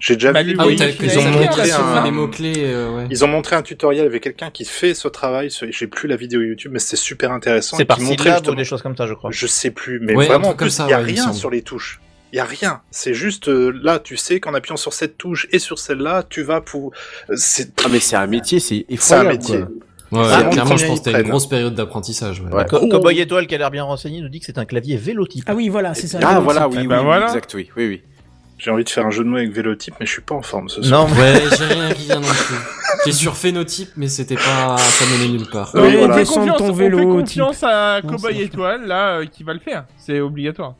J'ai déjà Bah, vu. les Ah oui, ils ont ont montré un- des mots-clés, euh, ouais. Ils ont montré un tutoriel avec quelqu'un qui fait ce travail. J'ai plus la vidéo YouTube, mais c'était super intéressant. C'est par qui montrait ou des choses comme ça, je crois. Je sais plus, mais Ouais, vraiment, il y a rien sur les touches. Il y a rien. C'est juste euh, là, tu sais qu'en appuyant sur cette touche et sur celle-là, tu vas pour. euh, C'est Ah, mais c'est un métier, c'est c'est un métier. Ouais, ouais, clairement, je pense que t'as une prennent grosse période d'apprentissage. Ouais. Ouais. Co- Cowboy Étoile qui a l'air bien renseigné nous dit que c'est un clavier vélotype. Ah oui, voilà, c'est ça. Ah, voilà, type. oui, oui, Bah oui, voilà. exact, oui, oui, oui. J'ai envie de faire un jeu de mots avec Vélotype, mais je suis pas en forme ce soir. Non, Ouais, j'ai rien qui vient non plus. J'ai sur phénotype, mais c'était pas, ça menait nulle part. Oui, Ouais, voilà. ton on fait vélo, confiance à Cowboy c'est- Étoile, là, euh, qui va le faire. C'est obligatoire.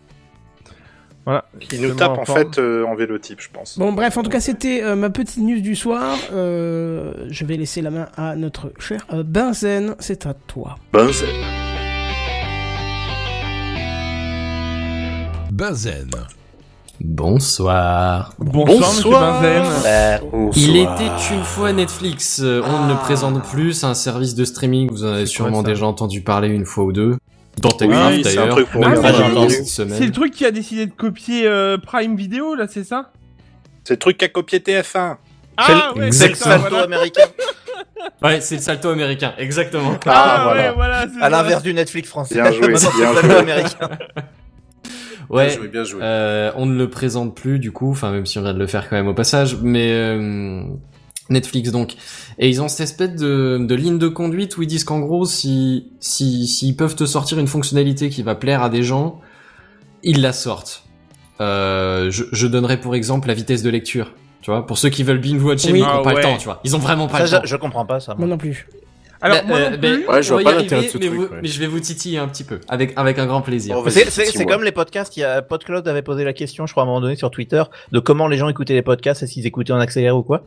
Voilà. Il nous tape en fait euh, en Vélotype, je pense. Bon, bref, en tout cas, c'était euh, ma petite news du soir. Euh, je vais laisser la main à notre cher euh, Benzen. C'est à toi. Ben, c'est- Benzen. Bonsoir. Bonsoir, Bonsoir. monsieur Benzen. Bah, Il Bonsoir. était une fois Netflix. Euh, On ne le présente plus. C'est un service de streaming. Vous en avez sûrement déjà entendu parler une fois ou deux. Dans Techcraft Oui, c'est un d'ailleurs. Ah, C'est le truc qui a décidé de copier euh, Prime Video, là, c'est ça? C'est le truc qu'a copié TF1. Ah, ouais, c'est le salto voilà. américain. *laughs* Ouais, c'est le salto américain. Exactement. Ah, Ah, voilà. ouais, voilà. À l'inverse du Netflix français. Bien joué, *laughs* bien le salto joué. américain. Ouais. Bien joué, bien joué. Euh, on ne le présente plus du coup, enfin même si on vient de le faire quand même au passage, mais euh, Netflix donc. Et ils ont cette espèce de, de ligne de conduite où ils disent qu'en gros, si si s'ils peuvent te sortir une fonctionnalité qui va plaire à des gens, ils la sortent. Euh, je, je donnerai pour exemple la vitesse de lecture. Tu vois, pour ceux qui veulent binge watcher Oui. mais qui n'ont Ah pas ouais. le temps, tu vois. Ils ont vraiment pas Ça, le je, temps. je comprends pas ça. moi. Moi non plus. Alors, Bah, moi euh, non ben, plus. Ouais, je on vois va pas y l'intérêt de arriver, ce mais, truc, vous- ouais. mais je vais vous titiller un petit peu, avec, avec un grand plaisir. Mais vas-y, C'est c'est- c'est dis-moi. comme les podcasts. Il y a PodCloud avait posé la question, je crois à un moment donné sur Twitter, de comment les gens écoutaient les podcasts, est-ce qu'ils écoutaient en accéléré ou quoi.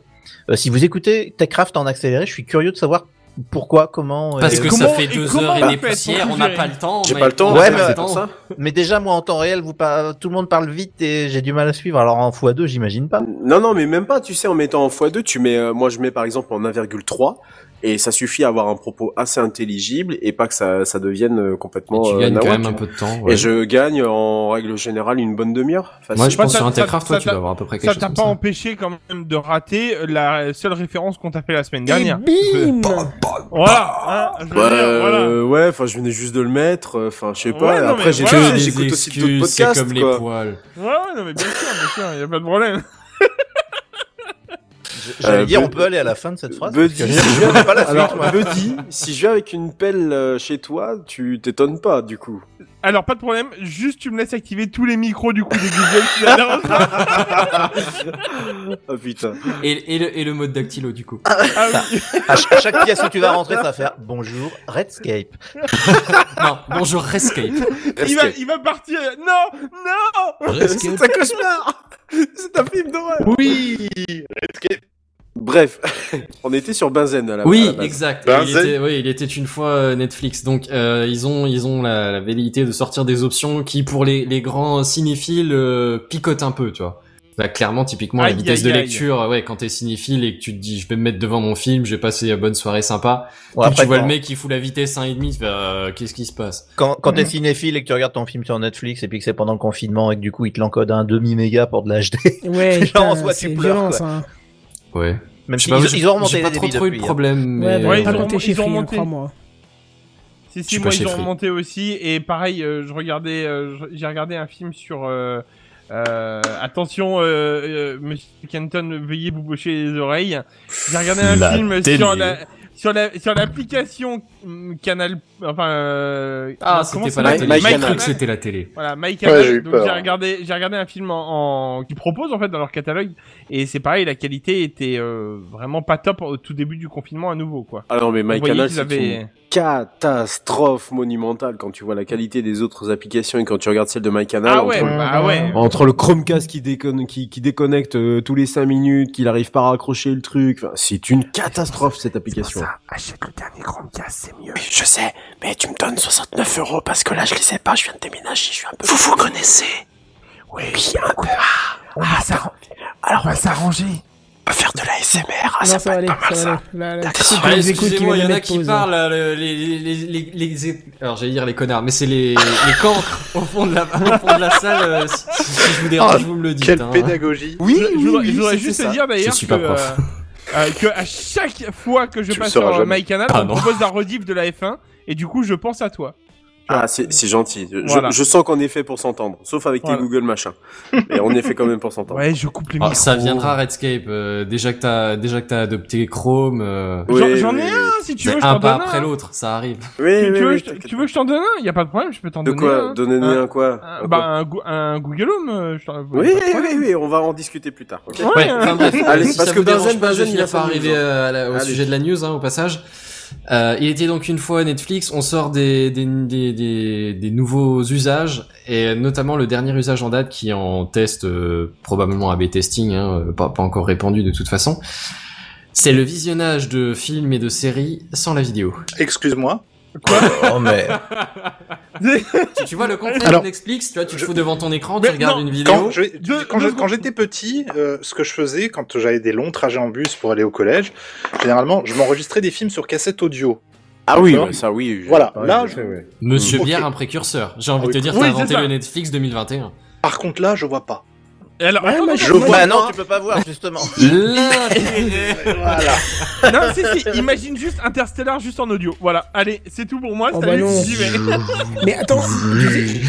Euh, si vous écoutez Techcraft en accéléré, je suis curieux de savoir pourquoi, comment. Parce euh, que comment- ça fait deux heures et des poussières, on n'a pas le temps. J'ai pas le temps. on Ouais, mais pas le c'est temps. pour ça. Mais déjà, moi en temps réel, vous par... tout le monde parle vite et j'ai du mal à suivre. Alors en x2, j'imagine pas. Non, non, mais même pas, tu sais, en mettant en x2, tu mets, euh, moi je mets par exemple en 1,3, et ça suffit à avoir un propos assez intelligible, et pas que ça, ça devienne euh, complètement... Et tu euh, gagnes quand même un peu de temps. ouais. Et je gagne en règle générale une bonne demi-heure. Moi, je pense ça- sur ça- Intercraft, toi, ça tu dois avoir à peu près quelque Ça chose t'a pas ça. empêché quand même de rater la seule référence qu'on t'a fait la semaine dernière. Et bim *laughs* Voilà. hein, je Ouais, dire, voilà. euh, ouais, enfin je venais juste de le mettre, euh, enfin je sais pas. Ouais, non, Après j'ai voilà. Que des j'écoute aussi d'autres excuses, c'est podcasts comme les quoi. poils. Ouais, ouais, non, mais bien sûr, bien sûr, y a pas de problème. J'allais Euh, dire, Bud- on peut aller à la fin de cette phrase. Buddy, parce que si je pas la suite, Alors, moi. Buddy, si je viens avec une pelle euh, chez toi, tu t'étonnes pas du coup. Alors, pas de problème, juste tu me laisses activer tous les micros du coup des Google. Oh putain. Et, et, le, et le mode dactylo, du coup. ah oui. À ch- à chaque pièce où tu vas rentrer, ça va faire bonjour Redscape. *laughs* non, bonjour Rescape. il, va, il va partir. Non, non. C'est un cauchemar C'est un film d'horreur Oui Bref, *laughs* on était sur Benzen à la à Oui, la base. exact. Il, était, oui, il était une fois euh, Netflix. Donc, euh, ils ont, ils ont la, la velléité de sortir des options qui, pour les, les grands cinéphiles, euh, picotent un peu, tu vois. Bah, clairement, typiquement, Aïe, la vitesse aïe, de aïe. lecture, ouais, quand t'es cinéphile et que tu te dis, je vais me mettre devant mon film, je vais passer une bonne soirée sympa. Après, tu vois quand, le mec qui fout la vitesse 1,5, tu fais, euh, qu'est-ce qui se passe? Quand, quand t'es cinéphile et que tu regardes ton film sur Netflix et puis que c'est pendant le confinement et que du coup il te l'encode à un demi méga pour de l'HD, Ouais, *laughs* Genre, en soi, tu pleures, quoi. hein. Ouais. même si pas, ils, ont remonté les pas trop eu de hein. problème, Ouais, mais... bah, Ouais, pas ils ont- compté chez ils ont Free, hein, crois-moi. Si, si, moi ils ont remonté aussi. Et pareil, euh, je regardais, euh, j'ai regardé un film sur. Euh, euh, attention, euh, euh, Monsieur Kenton, veuillez vous boucher les oreilles. J'ai regardé un La film télé. sur la sur la sur l'application hum, Canal. Enfin. euh, Ah, c'était pas la télé. Cru Canal. que c'était la télé. Voilà, My Ouais, Canal. j'ai eu Donc j'ai regardé, j'ai regardé un film en, en qui propose en fait dans leur catalogue et c'est pareil, la qualité était euh, vraiment pas top au tout début du confinement à nouveau quoi. Ah non mais On My voyait Canal qu'ils c'est avaient- une catastrophe monumentale quand tu vois la qualité des autres applications et quand tu regardes celle de My Canal. Ah ouais, bah ouais. entre le Chromecast qui, déconne, qui, qui déconnecte euh, tous les 5 minutes, qu'il arrive pas à raccrocher le truc, enfin, c'est une catastrophe cette application. achète le dernier Chromecast, c'est mieux. Je sais, mais tu me donnes 69 euros parce que là je les sais pas, je viens de déménager, je suis un peu... Vous vous connaissez? Oui, un peu. On va s'arranger. Alors On va s'arranger. on peut faire de la SMR, ah, non, ça, ça va aller, pas mal ça ça. va D'accord. Ah, excusez-moi, il y en a qui parlent, les, les, les, les, les- alors j'allais dire les connards, mais c'est les, les cancres *laughs* au fond de la, au fond de la salle, euh, si, je vous dérange, Ah, vous me le dites. Quelle hein. pédagogie Oui, je, voudrais- oui, je voudrais c'est juste ça. te dire d'ailleurs Je suis que, pas prof. euh, euh, que à chaque fois que je Tu passe sur. MyCanal, Ah on me propose la rediff de la F1 et du coup je pense à toi. Ah, c'est c'est gentil. Je, Voilà. je sens qu'on est fait pour s'entendre, sauf avec Voilà. tes Google machin. *laughs* Mais on est fait quand même pour s'entendre. Ouais, je coupe les Ah, ça viendra Redscape, euh, déjà que t'as, déjà que t'as adopté Chrome, euh, J'en- Oui, J'en oui, ai oui. un si tu veux, je un pas donne après un. l'autre, ça arrive. Oui, Tu, oui, tu veux, oui, je- t'inquiète tu veux que je t'en donne un Y a pas de problème, je peux t'en De donner quoi un. Donnez-nous Un- un quoi un- Un bah quoi un, Go- un Google Home. euh, je t'en- Oui, pas oui, oui, oui, on va en discuter plus tard. ok Ouais, Ouais, hein. enfin bref, Allez, si parce que Benzen, pas, Benzen, il a news, arriver hein. la- au sujet de la news, hein, au passage. Euh, il était donc une fois Netflix, on sort des, des, des, des, des nouveaux usages, et notamment le dernier usage en date qui est en test, euh, probablement AB testing, hein, euh, pas, pas encore répandu de toute façon. C'est le visionnage de films et de séries sans la vidéo. Excuse-moi. Oh, mais *laughs* Tu, tu vois le concept Alors, de Netflix, tu vois, tu te je- faux devant ton écran, Mais tu regardes non, une vidéo. Quand je- Deux- quand je- deux quand j'étais petit, euh, ce que je faisais quand j'avais des longs trajets en bus pour aller au collège, généralement, je m'enregistrais des films sur cassette audio. Ah oui, ouais, ça oui. Voilà, Ouais, là, je. Monsieur. Bière, un précurseur. J'ai envie de te Oui. dire, Oui, t'as c'est inventé le Netflix 2021. Par contre, là, je vois pas. Alors, Ouais, attends, je attends, bah non, tu peux pas voir justement. *laughs* Voilà. Non, si, si, imagine juste Interstellar juste en audio. Voilà, allez, c'est tout pour moi. Oh salut, bah non. j'y vais. *laughs* Mais attends, tu sais,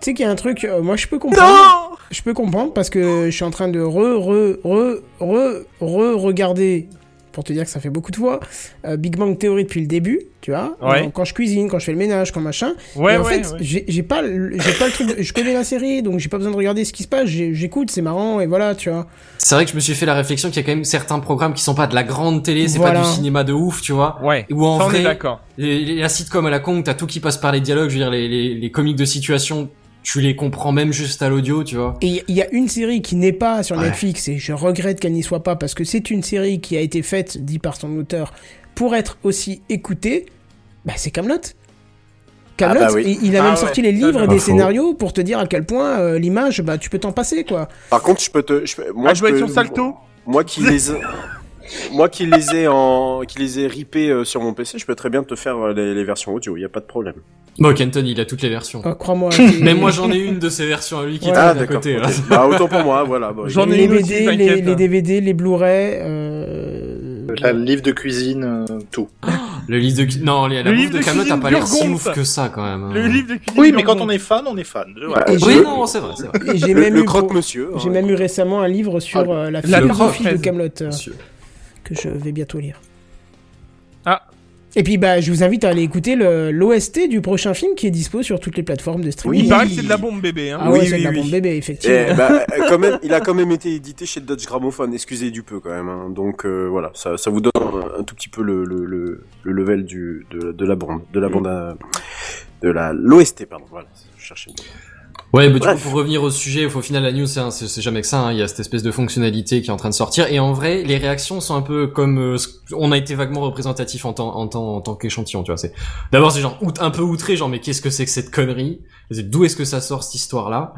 sais qu'il y a un truc, euh, moi je peux comprendre. Je peux comprendre parce que je suis en train de re, re, re, re, re regarder, pour te dire que ça fait beaucoup de fois, euh, Big Bang Theory depuis le début, tu vois. Ouais. Donc, quand je cuisine, quand je fais le ménage, quand machin. Ouais, Et en ouais, fait, ouais. j'ai pas, pas le truc. de- je connais la série, donc j'ai pas besoin de regarder ce qui se passe. J'écoute, c'est marrant, et voilà, tu vois. C'est vrai que je me suis fait la réflexion qu'il y a quand même certains programmes qui sont pas de la grande télé, c'est Voilà. pas du cinéma de ouf, tu vois. Ouais. Ou en Ça, on est vrai, d'accord. les, les- la sitcom à la con, t'as tout qui passe par les dialogues, je veux dire, les, les, les comiques de situation, tu les comprends même juste à l'audio, tu vois. Et il y a une série qui n'est pas sur Ouais. Netflix, et je regrette qu'elle n'y soit pas, parce que c'est une série qui a été faite, dit par son auteur, pour être aussi écoutée. Bah, c'est Camelot. Camelot, Ah bah oui. il, a Ah même ouais, sorti les livres c'est et des faux. scénarios pour te dire à quel point euh, l'image, bah, tu peux t'en passer, quoi. Par contre, je peux te, je peux- moi, Ah, je peux- sur Salto Moi qui les, ai- moi qui les ai en, qui les ai ripés euh, sur mon PC, je peux très bien te faire euh, les, les versions audio. Il y a pas de problème. Bon, Kenton, il a toutes les versions. Ah, Crois-moi. *laughs* Mais moi, j'en ai une de ces versions à lui qui Ouais. est Ah à côté. ok. là. Bah, autant pour moi, voilà. Bon, *laughs* J'en ai les une aussi, DVD, les, DVD, les Blu-ray. Euh... La livre de cuisine, euh, tout. *gasps* Le livre de, non, la Le bouffe livre de de Camelot cuisine a pas l'air si ouf que ça, quand même. hein. Le livre de cuisine. Oui, mais quand on est fan, on est fan. Voilà. Et Oui, je- non, c'est vrai, c'est vrai. Et j'ai le, même le eu croque-monsieur. J'ai hein. même eu récemment un livre sur Ah, euh, la philosophie de Camelot euh, que je vais bientôt lire. Et puis bah je vous invite à aller écouter le- l'OST du prochain film qui est dispo sur toutes les plateformes de streaming. Il paraît que c'est de la bombe bébé. Hein. Ah ouais, Oui, c'est oui, de la oui. bombe bébé effectivement. Eh, bah, *laughs* quand même, il a quand même été édité chez Dodge Gramophone, excusez du peu quand même. hein. Donc euh, voilà, ça, ça vous donne un, un tout petit peu le, le, le, le level du, de, de la bande, de la bande, à- de la l'OST pardon. Voilà, je cherchais. le. Ouais, mais du coup, pour revenir au sujet, au final, la news, c'est un- c'est jamais que ça. hein. Il y a cette espèce de fonctionnalité qui est en train de sortir. Et en vrai, les réactions sont un peu comme... euh, on a été vaguement représentatif en tant, en tant, en tant qu'échantillon, tu vois. C'est D'abord, c'est genre un peu outré, genre, mais qu'est-ce que c'est que cette connerie? D'où est-ce que ça sort, cette histoire-là?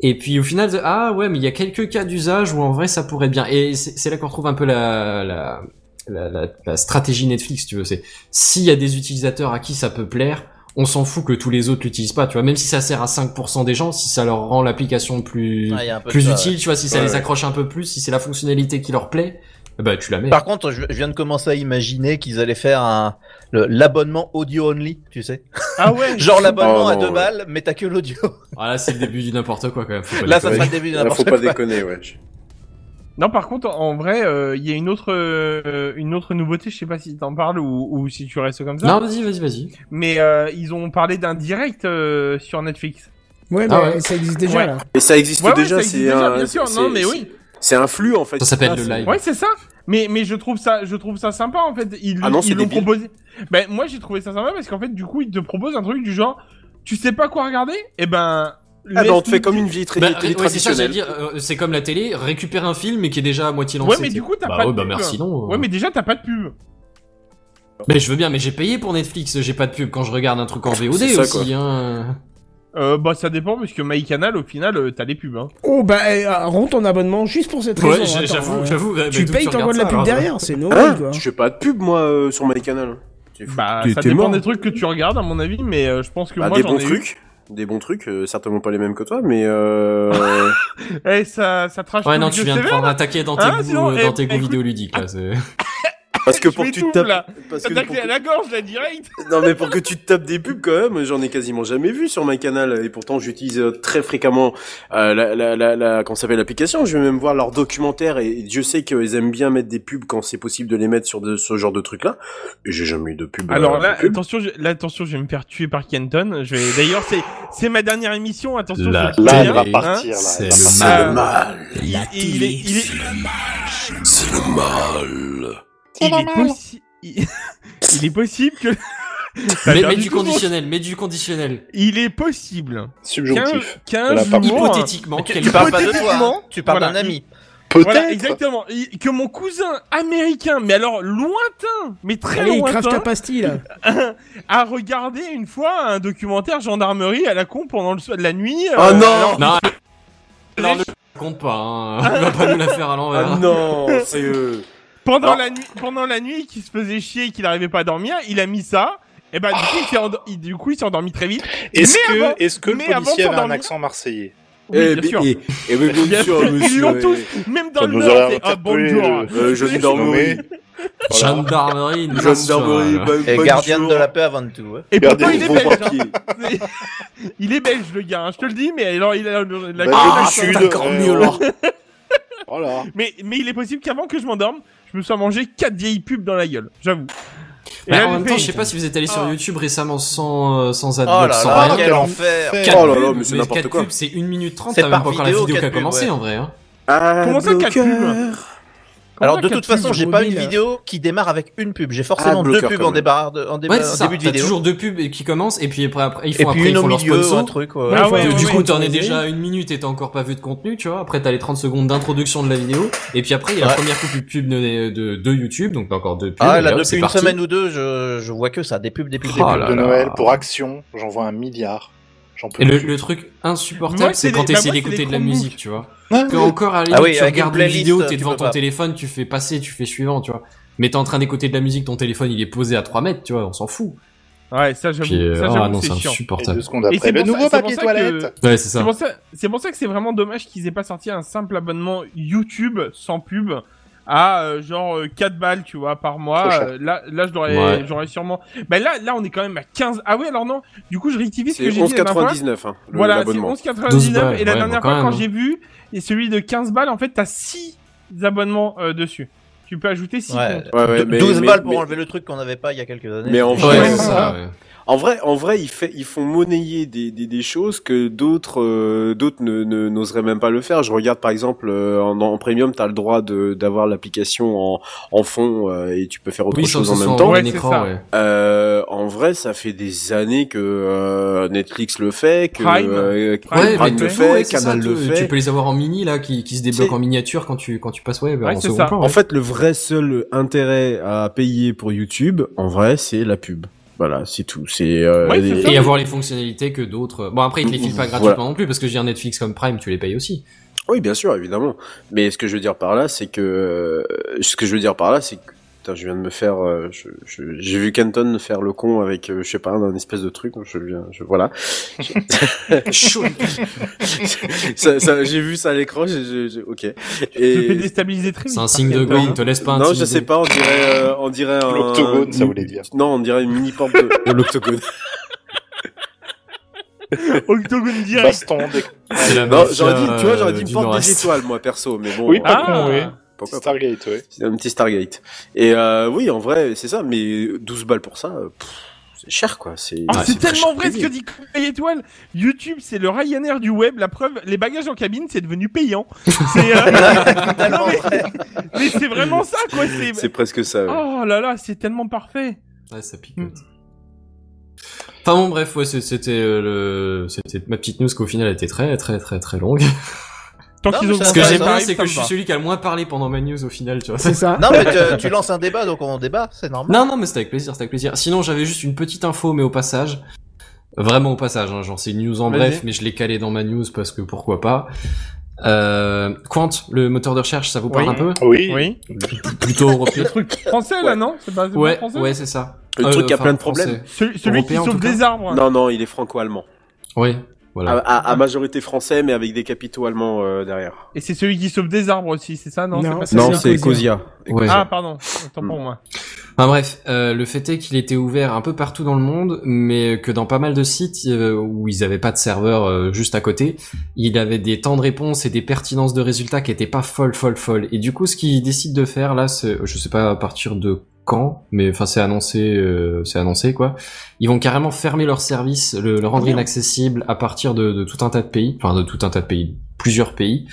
Et puis, au final, ah ouais, mais il y a quelques cas d'usage où en vrai, ça pourrait bien. Et c'est là qu'on retrouve un peu la... la la, la, la stratégie Netflix, tu veux, c'est s'il y a des utilisateurs à qui ça peut plaire, on s'en fout que tous les autres l'utilisent pas, tu vois, même si ça sert à 5% des gens, si ça leur rend l'application plus Ah, plus ça, utile, tu vois, si ça Ouais, les ouais. accroche un peu plus, si c'est la fonctionnalité qui leur plaît, ben tu la mets. Par contre, je, viens de commencer à imaginer qu'ils allaient faire un l'abonnement audio only, tu sais. Ah ouais. *laughs* Genre l'abonnement Oh, à deux ouais. balles, mais t'as que l'audio. Ah là, c'est le début du n'importe quoi quand même. faut pas Là, ça sera le début Là, n'importe faut quoi. pas déconner, ouais. Non, par contre, en vrai, euh, il y a une autre, euh, une autre nouveauté. Je sais pas si t'en parles ou, ou si tu restes comme ça. Non, vas-y, vas-y, vas-y. Mais euh, ils ont parlé d'un direct euh, sur Netflix. Ouais, mais Ah ouais. ça existe déjà Ouais. là. Et ça existe Ouais, déjà, ça existe c'est déjà, un, bien sûr. Non, mais oui. C'est un flux en fait. Ça s'appelle Ah, le c'est- live. Ouais, c'est ça. Mais mais je trouve ça, je trouve ça sympa en fait. Ils, Ah non, c'est ils l'ont proposé. Ben moi j'ai trouvé ça sympa parce qu'en fait du coup ils te proposent un truc du genre, tu sais pas quoi regarder, et ben. Ah bah on te fait comme une vie très Bah, télé ouais, traditionnelle. dire, euh, c'est comme la télé, récupère un film mais qui est déjà à moitié lancé. Ouais, mais du coup t'as bah pas ouais, de bah pub. merci non. Ouais, mais déjà t'as pas de pub. Mais je veux bien, mais j'ai payé pour Netflix, j'ai pas de pub quand je regarde un truc en VOD ça, aussi, hein. Euh, bah ça dépend parce que MyCanal au final euh, t'as les pubs. Hein. Oh bah eh, euh, rends ton abonnement juste pour cette Ouais, raison. j'ai- attends, j'avoue, euh, j'avoue. bah, Tu payes, t'envoies de la pub ça, alors derrière, c'est Hein normal quoi. Je fais pas de pub moi euh, sur MyCanal. Bah ça dépend des trucs que tu regardes à mon avis, mais euh, je pense que Bah, moi des j'en bons ai trucs, des bons trucs, euh, certainement pas les mêmes que toi, mais euh... *laughs* Eh ça ça trash. Ouais, non, tu viens de prendre un taquet dans tes Hein, goûts, sinon, euh, eh, dans tes goûts écoute- vidéoludiques, là, c'est... parce que Je pour que tu tapes, là. parce que t'a pour clé à que- la gorge là direct. non mais pour que tu te tapes des pubs quand même, j'en ai quasiment jamais vu sur MyCanal et pourtant j'utilise euh, très fréquemment euh, la la la, la comment s'appelle l'application? Je vais même voir leurs documentaires et Dieu sait qu'ils aiment bien mettre des pubs quand c'est possible de les mettre sur de, ce genre de trucs là. Et j'ai jamais eu de pub. Alors euh, là, pub. attention, je, là, attention, je vais me faire tuer par Kenton. Je vais, d'ailleurs, c'est, c'est ma dernière émission. Attention, La- je le Là, elle va Hein partir. Là, C'est va le partir. mal. le mal, La Et il est, il est, c'est le mal. Il est possi- il, *laughs* il est possible que. *laughs* Mais, du conditionnel, mais du conditionnel. Il est possible Subjonctif. qu'un Voilà, pardon. jour, Hypothétiquement, Tu, parles pas de toi, hein. tu parles voilà, d'un ami. Peut-être. Voilà, exactement. Il- Que mon cousin américain, mais alors lointain, mais très Allez, crave ta lointain, pastille là. *laughs* a regardé une fois un documentaire gendarmerie à la con pendant le soir de la nuit. Oh euh, non alors- Non, non, ne compte pas, hein. On va pas nous la faire à l'envers. Ah non, sérieux. Pendant la nuit, pendant la nuit, qu'il se faisait chier et qu'il n'arrivait pas à dormir, il a mis ça. Et bah du coup, il s'est endo- il- du coup, il s'est endormi très vite. Est-ce Mais que, avant- est-ce que le mais avant de policier avait un s'endormir- accent marseillais Oui, eh, bien sûr. Et, et bien Bien sûr, ils monsieur. l'ont tous. Même dans Ça le nous Nord, c'est ah interpellé, bonjour. Euh, le surnommé. Voilà. Gendarmerie Gendarmerie, nationale. bonne- Et bonne gardien jour. de la paix avant tout. hein. Et pourtant, il est vos belge. papiers. hein. C'est- *laughs* il est belge, le gars, hein, je te le dis, mais alors il a la Bah, Ah, du sud, encore euh, mieux, là. *laughs* Voilà. mais, mais il est possible qu'avant que je m'endorme, je me sois mangé quatre vieilles pubs dans la gueule, j'avoue. Et Bah, là, en même temps, je sais pas si vous êtes allé sur Ah. YouTube récemment sans, euh, sans Oh adblock, là sans là, rien. quel enfer. Quatre Oh là là, pubs, mais c'est n'importe quoi. pubs, c'est 1 minute 30, C'est t'as même pas encore la vidéo, qui a pubs, commencé ouais. en vrai. Hein. Ah, Comment ça, quatre bloqueur. Alors de toute façon, j'ai pas une mobile vidéo qui démarre avec une pub. J'ai forcément Ah, deux pubs en, débarre de- en, déba- Ouais, en c'est ça. début de vidéo. toujours deux pubs qui commencent et puis après, après ils font Et après puis une ils font au milieu, un truc. ouais. Ah ouais, du, ouais, du ouais, coup, t'en es déjà à une minute et t'as encore pas vu de contenu, tu vois. Après, t'as les 30 secondes d'introduction de la vidéo. Et puis après, il y a la première coupe de pub de, de, de YouTube, donc t'as encore deux pubs. Ah là, depuis une parti. semaine ou deux, je, je vois que ça, des pubs, des pubs, des Oh pubs. de. Noël pour Action, j'en vois un milliard. J'en peux Et le, plus. le truc insupportable, c'est quand bah, t'essaies c'est d'écouter de la musique, tu vois. Ouais. Que encore, à la Ah oui, tu regardes une vidéo, tu t'es devant ton pas. téléphone, tu fais passer, tu fais suivant, tu vois. Mais t'es en train d'écouter de la musique, ton téléphone, il est posé à 3 mètres, tu vois, on s'en fout. Ouais, ça, j'avoue, euh, ah non, c'est. Et insupportable. deux secondes Et après, c'est le nouveau papier toilette. Ouais, c'est C'est ça. pour ça, c'est pour ça que c'est vraiment dommage qu'ils aient pas sorti un simple abonnement YouTube sans pub à euh, genre euh, 4 balles, tu vois, par mois. Euh, là, là, je Ouais. j'aurais sûrement. Bah là, là, on est quand même à 15. Ah oui, alors non. Du coup, je rectifie ce C'est que j'ai dit dernière fois. 11,99 hein, le- Voilà, c'est l'abonnement. 11,99 12 et la ouais, dernière bon, quand fois quand hein. j'ai vu et celui de 15 balles, en fait, t'as 6 abonnements euh, dessus. Tu peux ajouter 6 Ouais. comptes. Ouais, ouais, De- mais- 12 mais- balles pour mais- enlever le truc qu'on n'avait pas il y a quelques années. Mais en vrai, c'est ça, ouais. En vrai, en vrai, ils, fait, ils font monnayer des, des, des choses que d'autres euh, d'autres ne, ne- n'oseraient même pas le faire. Je regarde par exemple euh, en, en premium, t'as le droit de d'avoir l'application en, en fond euh, et tu peux faire autre Oui, chose en même temps. en Ouais, écran, ouais. Euh, en vrai, ça fait des années que euh, Netflix le fait, que Prime. euh, Prime, le fait, Canal ça, le tu- fait. Tu peux les avoir en mini là, qui, qui se débloquent en miniature quand tu quand tu passes ouais, Ouais, en second plan. En fait, le vrai seul intérêt à payer pour YouTube, en vrai, c'est la pub. Voilà, c'est tout. C'est euh, Ouais, ça. et avoir les fonctionnalités que d'autres. Bon après ils te les filent pas Voilà. gratuitement non plus parce que je veux dire Netflix comme Prime tu les payes aussi. Oui, bien sûr, évidemment. Mais ce que je veux dire par là, c'est que euh, ce que je veux dire par là, c'est que putain, je viens de me faire, euh, je- je- j'ai vu Kenton faire le con avec, euh, je sais pas, un espèce de truc. Je viens, je, voilà. *laughs* Ça, ça- j'ai vu ça à l'écran. j'ai- j'ai- j'ai- ok. Et déstabiliser très vite. C'est un signe de contre, go, hein. on te laisse pas non, je sais pas. On dirait, euh, on dirait un L'octogone, ça voulait dire. Non, on dirait une mini porte de, de *laughs* l'octogone. Octogone direct. Baston, des... C'est la Non, j'aurais dit, tu vois, j'aurais dit une porte des étoiles, moi perso. Mais bon. Oui, pas Ah. con, oui. Pourquoi pas. Stargate, oui. C'est un petit Stargate. Et euh, oui, en vrai, c'est ça, mais 12 balles pour ça, euh, c'est cher quoi. C'est Ah, ouais, tellement vrai ce que dit Conseil Étoile. YouTube, c'est le Ryanair du web. La preuve, les bagages en cabine, c'est devenu payant. *laughs* C'est, euh, *laughs* non, mais, mais c'est vraiment ça, quoi. C'est... C'est presque ça. ouais. Oh là là, c'est tellement parfait. Ouais, ça picote. Enfin bon, bref, ouais, c'est- c'était euh, le, c'était ma petite news qu'au final elle était très, très, très, très longue. Tant qu'ils ont ça- Ce que j'aime bien, arrive, c'est que je suis celui qui a le moins parlé pendant ma news au final, tu vois. C'est ça. Non, mais tu, tu lances un débat, donc on débat, c'est normal. Non, non, mais c'était avec plaisir, c'était avec plaisir. Sinon, j'avais juste une petite info, mais au passage. Vraiment au passage, hein, genre c'est une news en bref, mais je l'ai calé dans ma news parce que pourquoi pas. Euh, Quant, le moteur de recherche, ça vous parle Oui. un peu? Oui. Oui. Plutôt européen. Le truc français, là, non? C'est pas, c'est pas Ouais, français? ouais, c'est ça. Le Euh, truc qui a plein de français. problèmes. Celui, celui qui Européen, en sauve des arbres. Non, non, il est franco-allemand. Ouais, voilà. À, à- à majorité français, mais avec des capitaux allemands euh, derrière. Et c'est celui qui sauve des arbres aussi, c'est ça Non, Non, c'est pas c'est ça non, c'est c'est Cosia. Ouais. Ah, pardon. Autant pour Mm. moi. Enfin bref, euh, le fait est qu'il était ouvert un peu partout dans le monde, mais que dans pas mal de sites euh, où ils avaient pas de serveur euh, juste à côté, il avait des temps de réponse et des pertinences de résultats qui étaient pas folles, folles, folles. Et du coup, ce qu'ils décident de faire là, c'est, je sais pas à partir de quand, mais enfin c'est annoncé, euh, c'est annoncé quoi. Ils vont carrément fermer leur service, le, le rendre inaccessible à partir de, de tout un tas de pays, enfin de tout un tas de pays, plusieurs pays.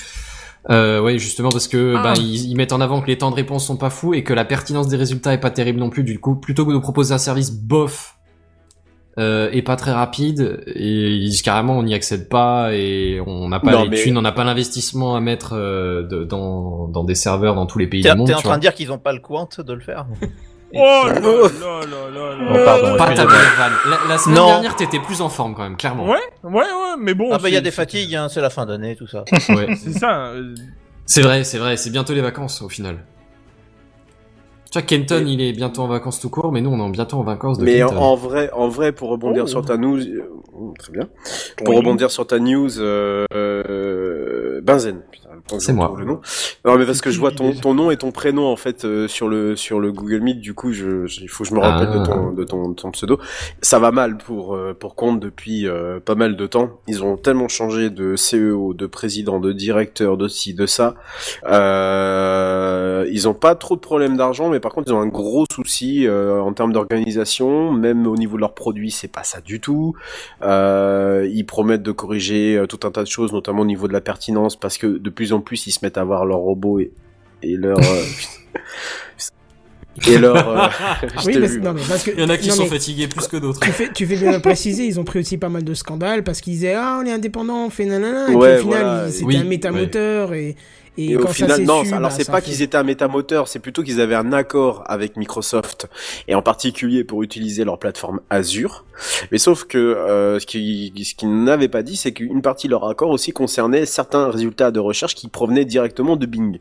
Euh, ouais, justement parce que Ah. bah, ils, ils mettent en avant que les temps de réponse sont pas fous et que la pertinence des résultats est pas terrible non plus. Du coup, plutôt que de proposer un service bof euh, et pas très rapide, et ils disent carrément on n'y accède pas et on n'a pas Non, les mais- thunes, on n'a pas l'investissement à mettre euh, de- dans, dans des serveurs dans tous les pays du monde. t'es en train vois. de dire qu'ils ont pas le quant de le faire *laughs* Oh *laughs* là là là là Oh, pardon, Pas ta. La, la semaine Non. dernière, t'étais plus en forme quand même, clairement. Ouais, ouais, ouais, mais bon. Ah bah il y a des fatigues, hein, c'est la fin d'année, tout ça. *laughs* Ouais. C'est ça. euh, C'est vrai, c'est vrai, c'est bientôt les vacances au final. Tu vois, Kenton, il est bientôt en vacances tout court, mais nous, on est bientôt en vacances de Mais en, Kenton. en vrai, en vrai, pour rebondir Oh. sur ta news, euh, très bien. Pour Oui. rebondir sur ta news, euh, euh, Benzen. Putain, C'est moi. retrouve Le nom. Non, mais parce que je vois ton, ton nom et ton prénom en fait euh, sur le sur le Google Meet. Du coup, je, je- il faut que je me rappelle Ah. de ton de ton, ton pseudo. Ça va mal pour euh, pour compte depuis euh, pas mal de temps. Ils ont tellement changé de CEO, de président, de directeur, de ci, de ça. Euh, ils ont pas trop de problèmes d'argent, mais par contre, ils ont un gros souci euh, en termes d'organisation. Même au niveau de leurs produits, c'est pas ça du tout. Euh, ils promettent de corriger tout un tas de choses, notamment au niveau de la pertinence, parce que de plus en plus, ils se mettent à voir leurs robots et, et leur et leur. euh, *laughs* *laughs* Oui, mais, vu. non, mais parce que. Il y en a qui non, sont mais fatigués plus que d'autres. Tu fais, tu fais bien le préciser, ils ont pris aussi pas mal de scandales parce qu'ils disaient Ah, on est indépendant, on fait nanana. Et Ouais, puis au final, voilà. c'était Oui, un métamoteur et. Et, Et quand au final, ça non, su, alors bah, c'est pas fait- qu'ils étaient un métamoteur, c'est plutôt qu'ils avaient un accord avec Microsoft et en particulier pour utiliser leur plateforme Azure. Mais sauf que euh, ce qu'ils ce n'avaient pas dit, c'est qu'une partie de leur accord aussi concernait certains résultats de recherche qui provenaient directement de Bing.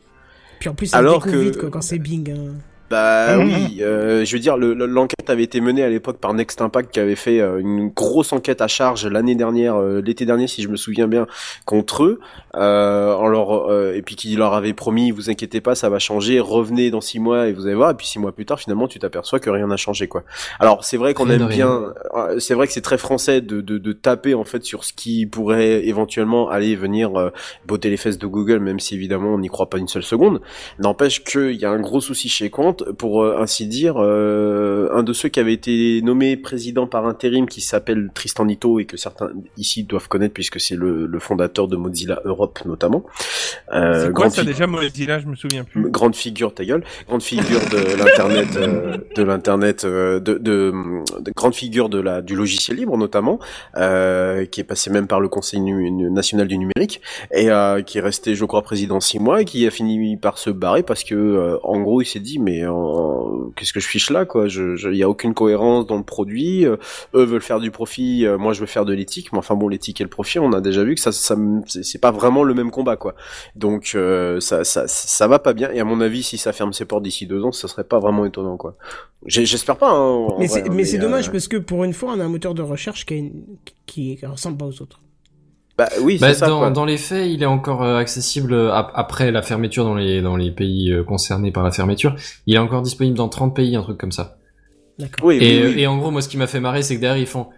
Puis en plus, ça alors que- vite quoi, quand c'est Bing. hein. Bah Mhm. oui, euh, je veux dire, le- le- l'enquête avait été menée à l'époque par Next Impact qui avait fait euh, une grosse enquête à charge l'année dernière, euh, l'été dernier si je me souviens bien, contre eux, euh, en leur, euh, et puis qui leur avait promis, vous inquiétez pas, ça va changer, revenez dans six mois et vous allez voir, et puis six mois plus tard finalement tu t'aperçois que rien n'a changé quoi. Alors c'est vrai qu'on aime bien, c'est vrai que c'est très français de, de, de taper en fait sur ce qui pourrait éventuellement aller venir euh, botter les fesses de Google, même si évidemment on n'y croit pas une seule seconde. N'empêche qu'il y a un gros souci chez Quant, pour euh, ainsi dire, euh, un de ceux qui avait été nommé président par intérim, qui s'appelle Tristan Nito et que certains ici doivent connaître puisque c'est le, le fondateur de Mozilla Europe notamment. Euh, C'est quoi grande ça déjà Mozilla? Je me souviens plus. grande figure ta gueule grande figure de *laughs* l'internet euh, de l'internet de, de, de grande figure de la du logiciel libre notamment qui est passé même par le conseil national du numérique et qui est resté je crois président six mois et qui a fini par se barrer parce que en gros il s'est dit mais qu'est-ce que je fiche là quoi? Je il y a aucune cohérence dans le produit. Euh, eux veulent faire du profit euh, moi je veux faire de l'éthique. Mais enfin bon l'éthique et le profit on a déjà vu que ça ça c'est pas vraiment le même combat quoi. Donc euh, ça, ça ça va pas bien. Et à mon avis si ça ferme ses portes d'ici deux ans ça serait pas vraiment étonnant quoi. J'espère pas hein, Mais c'est hein, mais c'est dommage euh, parce que pour une fois, on a un moteur de recherche qui, a une- qui ressemble pas aux autres. Bah oui Bah, c'est ça dans, quoi. dans les faits, il est encore euh, accessible euh, ap- après la fermeture dans les dans les pays euh, concernés par la fermeture. Il est encore disponible dans 30 pays, un truc comme ça. D'accord. oui, Et, oui, oui. et en gros, moi, ce qui m'a fait marrer, c'est que derrière, ils font.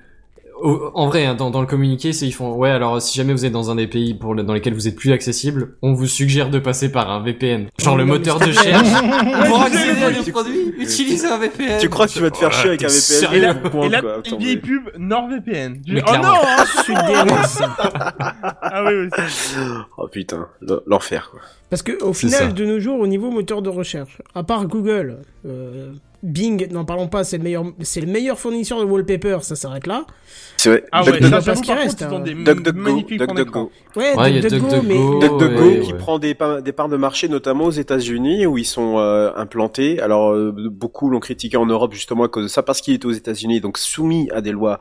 En vrai, hein, dans, dans le communiqué, c'est ils font ouais. Alors, si jamais vous êtes dans un des pays pour le- dans lesquels vous êtes plus accessible, on vous suggère de passer par un VPN, genre Oh, le moteur de recherche *laughs* pour accéder je à des produits. Utilisez un VPN. tu crois que tu vas te faire chier avec un VPN sérieux Et là, et là vieille pub NordVPN. Je- Mais oh clairement. non hein Sud *laughs* DNS. Ah oui, oui. c'est- oh putain l'enfer quoi Parce que au final, ça. de nos jours, au niveau moteur de recherche, à part Google, euh, Bing, n'en parlons pas, c'est le meilleur, c'est le meilleur fournisseur de wallpaper, ça s'arrête là. c'est vrai Ah ouais, ça, Duck- j'avoue, qui reste, DuckDuckGo d'écran. Ouais, DuckDuckGo, mais DuckDuckGo qui prend des, des parts de marché notamment aux États-Unis où ils sont euh, implantés. Alors euh, beaucoup l'ont critiqué en Europe justement à cause de ça parce qu'il est aux États-Unis donc soumis à des lois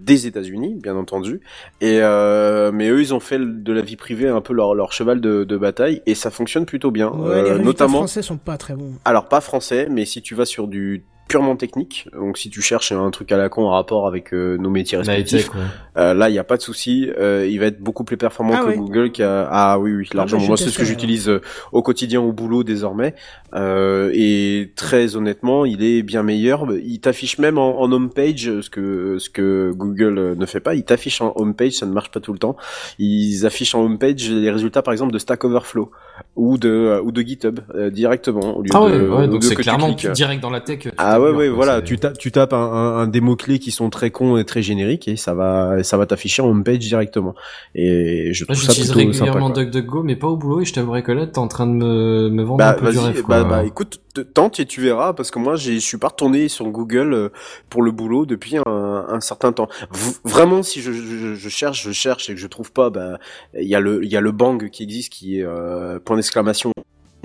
des États-Unis bien entendu. Et euh, mais eux ils ont fait de la vie privée un peu leur, leur cheval de, de bataille et ça fonctionne plutôt bien. ouais, les Euh, notamment français sont pas très bons. alors pas français, mais si tu vas sur du purement technique, donc si tu cherches un truc à la con en rapport avec euh, nos métiers respectifs, ouais. euh, là il y a pas de souci, euh, il va être beaucoup plus performant Ah que ouais. Google qui a ah oui oui largement. bah, Moi c'est ce que j'utilise euh, au quotidien au boulot désormais euh, et très honnêtement il est bien meilleur. Il t'affiche même en, en home page ce que ce que Google euh, ne fait pas. Il t'affiche en home page, ça ne marche pas tout le temps. Ils affichent en home page les résultats par exemple de Stack Overflow ou de ou de GitHub euh, directement au lieu Ah ouais, de, ouais, au donc c'est que tu clairement direct dans la tech. Ah ouais ouais voilà tu tapes tu tapes un, un, un des mots clés qui sont très cons et très génériques et ça va ça va t'afficher en homepage directement et je trouve ça j'utilise plutôt sympa régulièrement. DuckDuckGo, mais pas au boulot, et je t'avouerai que là, t'es en train de me, me vendre un bah peu du rêve, quoi. bah, bah écoute te- tente et tu verras parce que moi j'ai je suis pas retourné sur Google euh, pour le boulot depuis un, un certain temps V- vraiment si je, je, je cherche je cherche et que je trouve pas bah il y a le il y a le bang qui existe qui est euh, point d'exclamation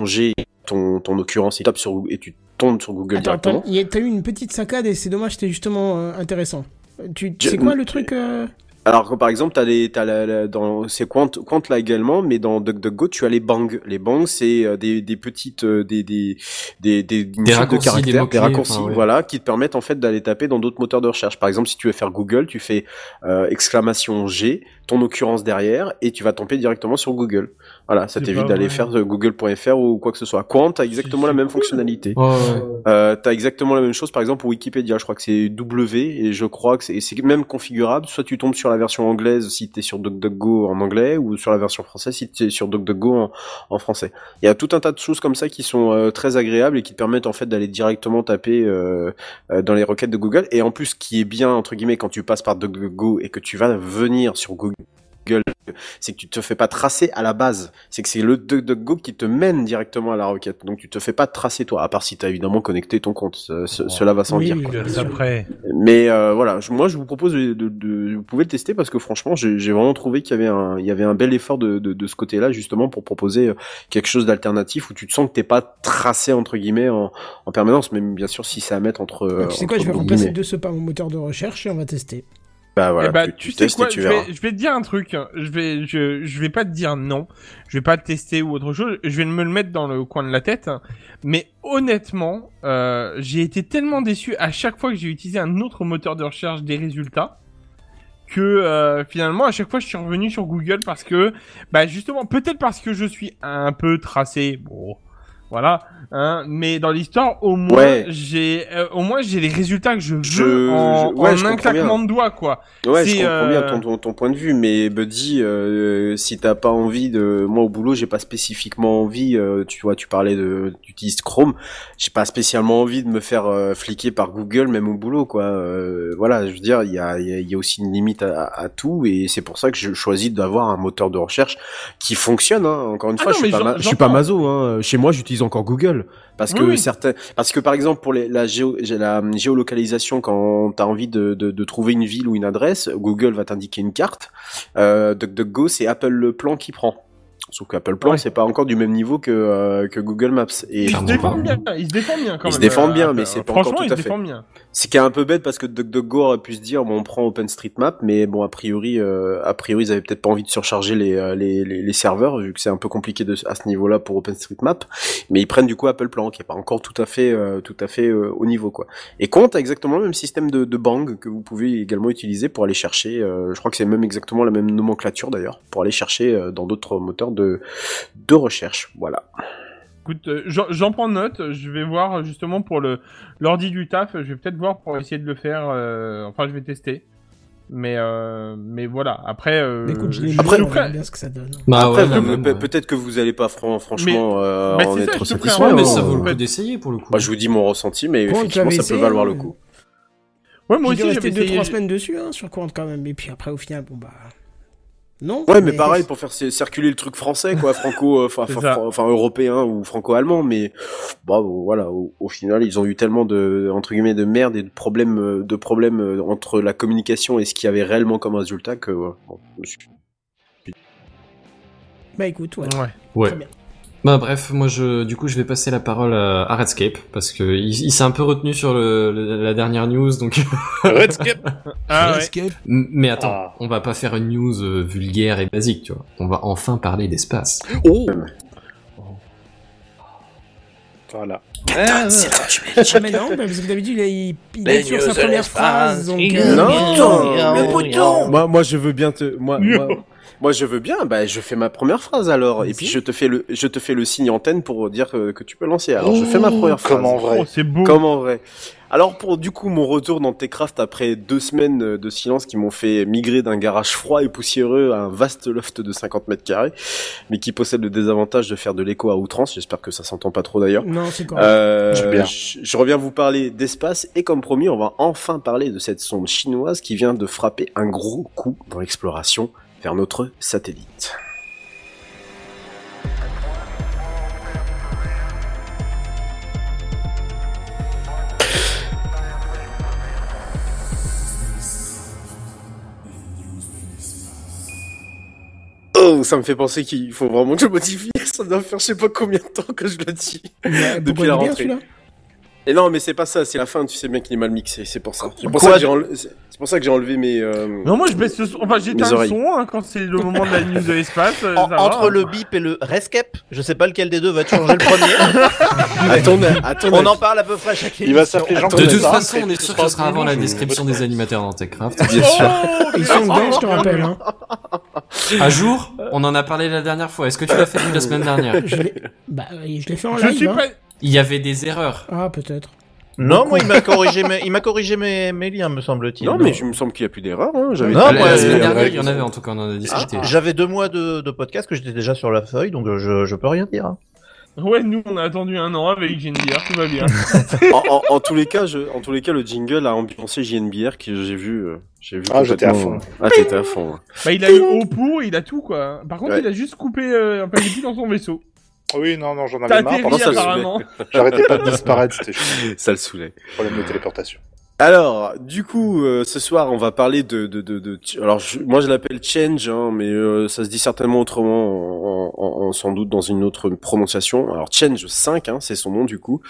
G ton ton occurrence et sur et tu tombes sur Google Attends, directement attends, il y a- t'as eu une petite saccade et c'est dommage, c'était justement euh, intéressant. Tu, c'est quoi le truc euh Alors que par exemple, t'as les, t'as la, la- dans, c'est Quant, Quant là également, mais dans DuckDuckGo, tu as les bangs. Les bangs, c'est euh, des, des petites, des, des, des, des, raccourcis, de caractères, des raccourcis, enfin, ouais. voilà, qui te permettent en fait d'aller taper dans d'autres moteurs de recherche. Par exemple, si tu veux faire Google, tu fais euh, exclamation G, ton occurrence derrière et tu vas tomber directement sur Google. Voilà, ça C'est t'évite d'aller faire euh, google.fr ou quoi que ce soit. Quant, t'as exactement la même fonctionnalité. Ouais, ouais. Euh, t'as exactement la même chose, par exemple pour Wikipédia, je crois que c'est W et je crois que c'est c'est même configurable. Soit tu tombes sur la version anglaise si t'es sur DuckDuckGo en anglais, ou sur la version française si t'es sur DuckDuckGo en, en français. Il y a tout un tas de choses comme ça qui sont euh, très agréables et qui te permettent en fait d'aller directement taper euh, euh, dans les requêtes de Google. Et en plus, ce qui est bien entre guillemets quand tu passes par DuckDuckGo et que tu vas venir sur Google c'est que tu te fais pas tracer à la base. C'est que c'est le DuckDuckGo qui te mène directement à la requête. Donc tu te fais pas tracer toi, à part si tu as évidemment connecté ton compte. Ce- ce- Cela va sans Oui, dire. quoi. Après. Mais euh, voilà, je- moi je vous propose de, de, de- vous pouvez le tester parce que franchement j'ai vraiment trouvé qu'il y avait un il y avait un bel effort de, de, de ce côté-là justement pour proposer euh, quelque chose d'alternatif où tu te sens que t'es pas tracé entre guillemets en, en permanence, même bien sûr si c'est à mettre entre. euh, Bah, tu sais quoi, entre je vais remplacer de ce par mon moteur de recherche et on va tester. Bah voilà, bah, tu, sais quoi, et tu je verras. vais, je vais te dire un truc. Je vais, je, je vais pas te dire non. Je vais pas te tester ou autre chose. Je vais me le mettre dans le coin de la tête. Mais honnêtement, euh, j'ai été tellement déçu à chaque fois que j'ai utilisé un autre moteur de recherche des résultats que euh, finalement à chaque fois je suis revenu sur Google parce que bah justement peut-être parce que je suis un peu tracé bon voilà hein, mais dans l'histoire au moins Ouais. j'ai euh, au moins j'ai les résultats que je veux Je- en, je- ouais, en je un claquement bien. de doigts quoi Ouais, je comprends bien euh, ton, ton, ton point de vue, mais Buddy, euh, si t'as pas envie de, moi au boulot, j'ai pas spécifiquement envie, euh, tu vois, tu parlais de, tu utilises Chrome, j'ai pas spécialement envie de me faire fliquer par Google, même au boulot, quoi. Voilà, je veux dire, il y a, il y, a, y a aussi une limite à, à tout, et c'est pour ça que je choisis d'avoir un moteur de recherche qui fonctionne. Hein. Encore une Ah fois, non, je suis pas, ma- je suis pas maso. Hein. Chez moi, j'utilise encore Google parce que Oui, oui. certains, parce que par exemple pour les, la, géo, j'ai la géolocalisation, quand t'as envie de, de, de trouver une ville ou une adresse, Google va t'indiquer une carte. Euh, DuckDuckGo, c'est Apple le plan qui prend. Sauf qu'Apple Plan, Ouais. c'est pas encore du même niveau que, euh, que Google Maps. Et ils se défendent bien ils se défendent bien quand Ils se même défendent euh, bien, Apple. mais c'est pas encore franchement tout ils à se fait. défendent bien c'est qui est un peu bête parce que DuckDuckGo aurait pu se dire bon on prend OpenStreetMap mais bon a priori euh, a priori ils avaient peut-être pas envie de surcharger les, euh, les, les, les serveurs vu que c'est un peu compliqué de, à ce niveau-là pour OpenStreetMap mais ils prennent du coup Apple Plan qui est pas encore tout à fait euh, tout à fait euh, au niveau quoi. Et Compte a exactement le même système de, de bang que vous pouvez également utiliser pour aller chercher euh, je crois que c'est même exactement la même nomenclature d'ailleurs pour aller chercher euh, dans d'autres moteurs de de recherche voilà. Écoute, euh, j'en prends note. Je vais voir euh, justement pour le l'ordi du taf. Je vais peut-être voir pour essayer de le faire. euh, enfin, je vais tester. Mais euh, mais voilà. Après, euh, écoute, je l'ai après- verra bien ce que ça donne. Bah Après, ouais, ouais. peut-être que vous allez pas fran- franchement euh, Bah, en être je satisfait. Ouais, mais ça vaut le coup d'essayer pour le coup. Moi, je vous dis mon ressenti, mais Quant, effectivement, ça peut valoir le hein. coup. ouais, moi J'ai aussi, resté j'avais 2-3 essayé. semaines dessus hein, sur Courant quand même. Et puis après, au final, bon bah. Non. Ouais, mais pareil pour faire cir- circuler le truc français, quoi, *laughs* franco, euh, enfin, enfin, européen ou franco-allemand, mais bon, bon, voilà, au, au final, ils ont eu tellement de entre guillemets de merde et de problèmes, euh, de problèmes euh, entre la communication et ce qu'il y avait réellement comme résultat que bon, je me suis- Bah écoute, ouais. Ouais. Ouais. Très bien. Bah bref, moi je du coup je vais passer la parole à, à Redscape parce que il, il s'est un peu retenu sur le, le- la dernière news donc *laughs* Redscape Ah. Redscape. Mais attends, Ah. on va pas faire une news euh, vulgaire et basique, tu vois. On va enfin parler d'espace. Oh Voilà. Ah, mais non, *laughs* parce que d'habitude, il, il, il Les est sur sa première phrase. Donc, Il euh, Non, bien, poton. bien. Moi, moi, je veux bien te, moi, moi, *laughs* moi, je veux bien. Bah, je fais ma première phrase alors, et puis je te fais le, je te fais le signe antenne pour dire que, que tu peux lancer. Alors, je fais ma première phrase. Comme en vrai. Oh, c'est beau. Comme en vrai. Alors pour du coup mon retour dans Techcraft après deux semaines euh, de silence qui m'ont fait migrer d'un garage froid et poussiéreux à un vaste loft de 50 mètres carrés, mais qui possède le désavantage de faire de l'écho à outrance. J'espère que ça s'entend pas trop d'ailleurs. Non, c'est correct. Euh, je reviens vous parler d'espace et comme promis, on va enfin parler de cette sonde chinoise qui vient de frapper un gros coup dans l'exploration vers notre satellite. Oh, ça me fait penser qu'il faut vraiment que je modifie. *laughs* Ça doit faire je sais pas combien de temps que je le dis. Depuis la rentrée. Et non, mais c'est pas ça, c'est la fin, tu sais bien qu'il est mal mixé, c'est pour ça. C'est pour, ça que j'ai enle- c'est c'est pour ça que j'ai enlevé mes... euh, Non, moi je baisse le son. Enfin, j'éteins le son hein, quand c'est le moment de la news de l'espace. euh, En- ça va, entre hein. le bip et le rescape, je sais pas lequel des deux va te changer le premier. à ton, à ton On en parle à peu près à chaque Il va s'appeler Jean De Attends, toute façon, on est sûr que ce sera avant la description je- des animateurs dans Techcraft. Bien sûr. Ils sont belges, je te rappelle. Hein. À jour, on en a parlé la dernière fois. Est-ce que tu l'as fait la semaine dernière? Je l'ai bah, je l'ai fait en Je live. suis hein. pas... Il y avait des erreurs. Ah, peut-être. Non, moi, il m'a corrigé mes, il m'a corrigé mes, mes liens, me semble-t-il. Non, mais je me semble qu'il y a plus d'erreur. Hein. J'avais Non, moi, la euh, semaine dernière, ouais, il y en avait en tout cas, on en a discuté. J'avais deux mois de, de podcast que j'étais déjà sur la feuille, donc euh, je, je peux rien dire. hein. Ouais, nous, on a attendu un an avec JNBR, tout va bien. *laughs* en, en- en tous les cas, je, en tous les cas, le jingle a ambiancé JNBR que j'ai vu. euh, J'ai vu. Ah, j'étais à complètement- fond. Ah, t'étais à fond. ouais. bah, il a eu haut pour, il a tout, quoi. Par contre, Ouais. il a juste coupé euh, un peu dans son vaisseau. Oui, non, non, j'en avais marre. Pendant ça, j'arrêtais pas de disparaître, c'était *laughs* chiant. Ça le saoulait. Problème de téléportation. Alors, du coup, euh, ce soir, on va parler de, de, alors, moi, je l'appelle Change, hein, mais euh, ça se dit certainement autrement, en, en- en- sans doute dans une autre prononciation. Alors, Change 5, hein, c'est son nom du coup.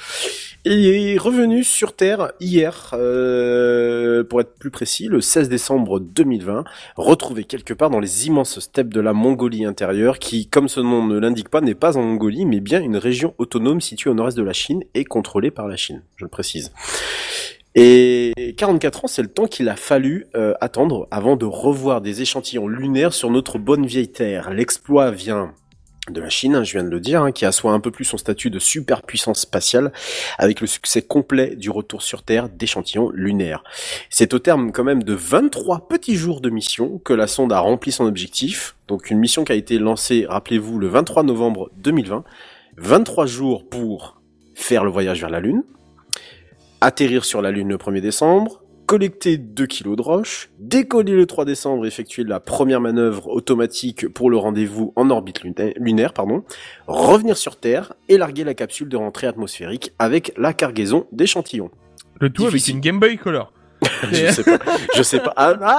Il est revenu sur Terre hier, euh, pour être plus précis, le 16 décembre 2020, retrouvé quelque part dans les immenses steppes de la Mongolie intérieure, qui, comme ce nom ne l'indique pas, n'est pas en Mongolie, mais bien une région autonome située au nord-est de la Chine et contrôlée par la Chine, je le précise. Et 44 ans, c'est le temps qu'il a fallu euh, attendre avant de revoir des échantillons lunaires sur notre bonne vieille Terre. L'exploit vient de la Chine, hein, je viens de le dire, hein, qui assoit un peu plus son statut de superpuissance spatiale avec le succès complet du retour sur Terre d'échantillons lunaires. C'est au terme quand même de 23 petits jours de mission que la sonde a rempli son objectif. Donc une mission qui a été lancée, rappelez-vous, le 23 novembre 2020. 23 jours pour faire le voyage vers la Lune, atterrir sur la Lune le 1er décembre, collecter 2 kilos de roches, décoller le 3 décembre, effectuer la première manœuvre automatique pour le rendez-vous en orbite luna- lunaire, pardon, revenir sur Terre et larguer la capsule de rentrée atmosphérique avec la cargaison d'échantillons. Le tout avec Difficile. une Game Boy Color. *laughs* je sais pas, je sais pas. Ah, ah,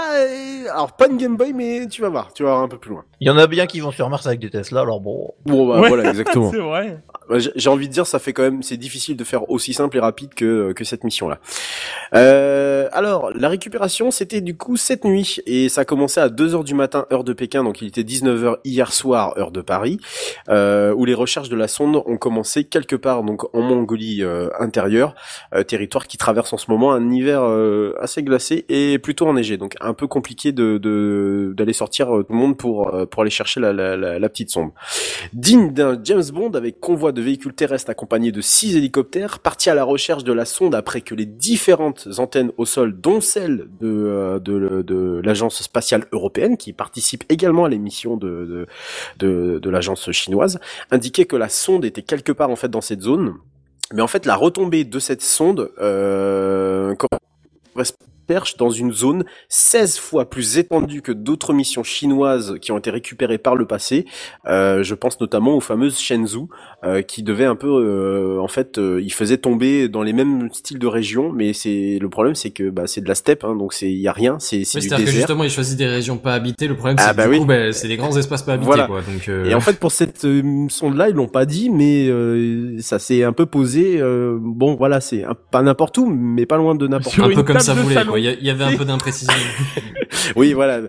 alors pas une Game Boy, mais tu vas voir, tu vas voir un peu plus loin. Il y en a bien qui vont sur Mars avec des Tesla, alors bon. Bon, bah, Ouais. voilà, *laughs* exactement. C'est vrai. J'ai envie de dire, ça fait quand même, c'est difficile de faire aussi simple et rapide que, que cette mission-là. Euh, alors, la récupération, c'était du coup cette nuit, et ça a commencé à 2h du matin, heure de Pékin, donc il était 19h hier soir, heure de Paris, euh, où les recherches de la sonde ont commencé quelque part, donc en Mongolie euh, intérieure, euh, territoire qui traverse en ce moment un hiver euh, assez glacé et plutôt enneigé, donc un peu compliqué de d'aller sortir euh, tout le monde pour euh, pour aller chercher la, la, la, la petite sonde. Digne d'un James Bond avec convoi de véhicules terrestres accompagnés de six hélicoptères, partis à la recherche de la sonde après que les différentes antennes au sol, dont celle de, euh, l'agence spatiale européenne, qui participe également à l'émission de l'agence chinoise, indiquaient que la sonde était quelque part en fait dans cette zone. Mais en fait, la retombée de cette sonde euh, perche dans une zone 16 fois plus étendue que d'autres missions chinoises qui ont été récupérées par le passé. Euh, je pense notamment aux fameuses Shenzhou, euh, qui devaient un peu, euh, en fait, euh, ils faisaient tomber dans les mêmes styles de régions, mais c'est le problème, c'est que bah, c'est de la steppe, hein, donc c'est il y a rien, c'est c'est Oui, du c'est-à-dire que désert. justement, ils choisissent des régions pas habitées. Le problème, Ah, c'est que bah du oui. coup, bah, c'est des grands espaces pas habités, Voilà. quoi. Donc, euh, Et en fait, pour cette euh, sonde-là, ils l'ont pas dit, mais euh, ça s'est un peu posé. euh, bon, voilà, c'est pas n'importe où, mais pas loin de n'importe où. un une peu comme table ça de voulait, Il y, avait un peu d'imprécision. *laughs* Oui, voilà.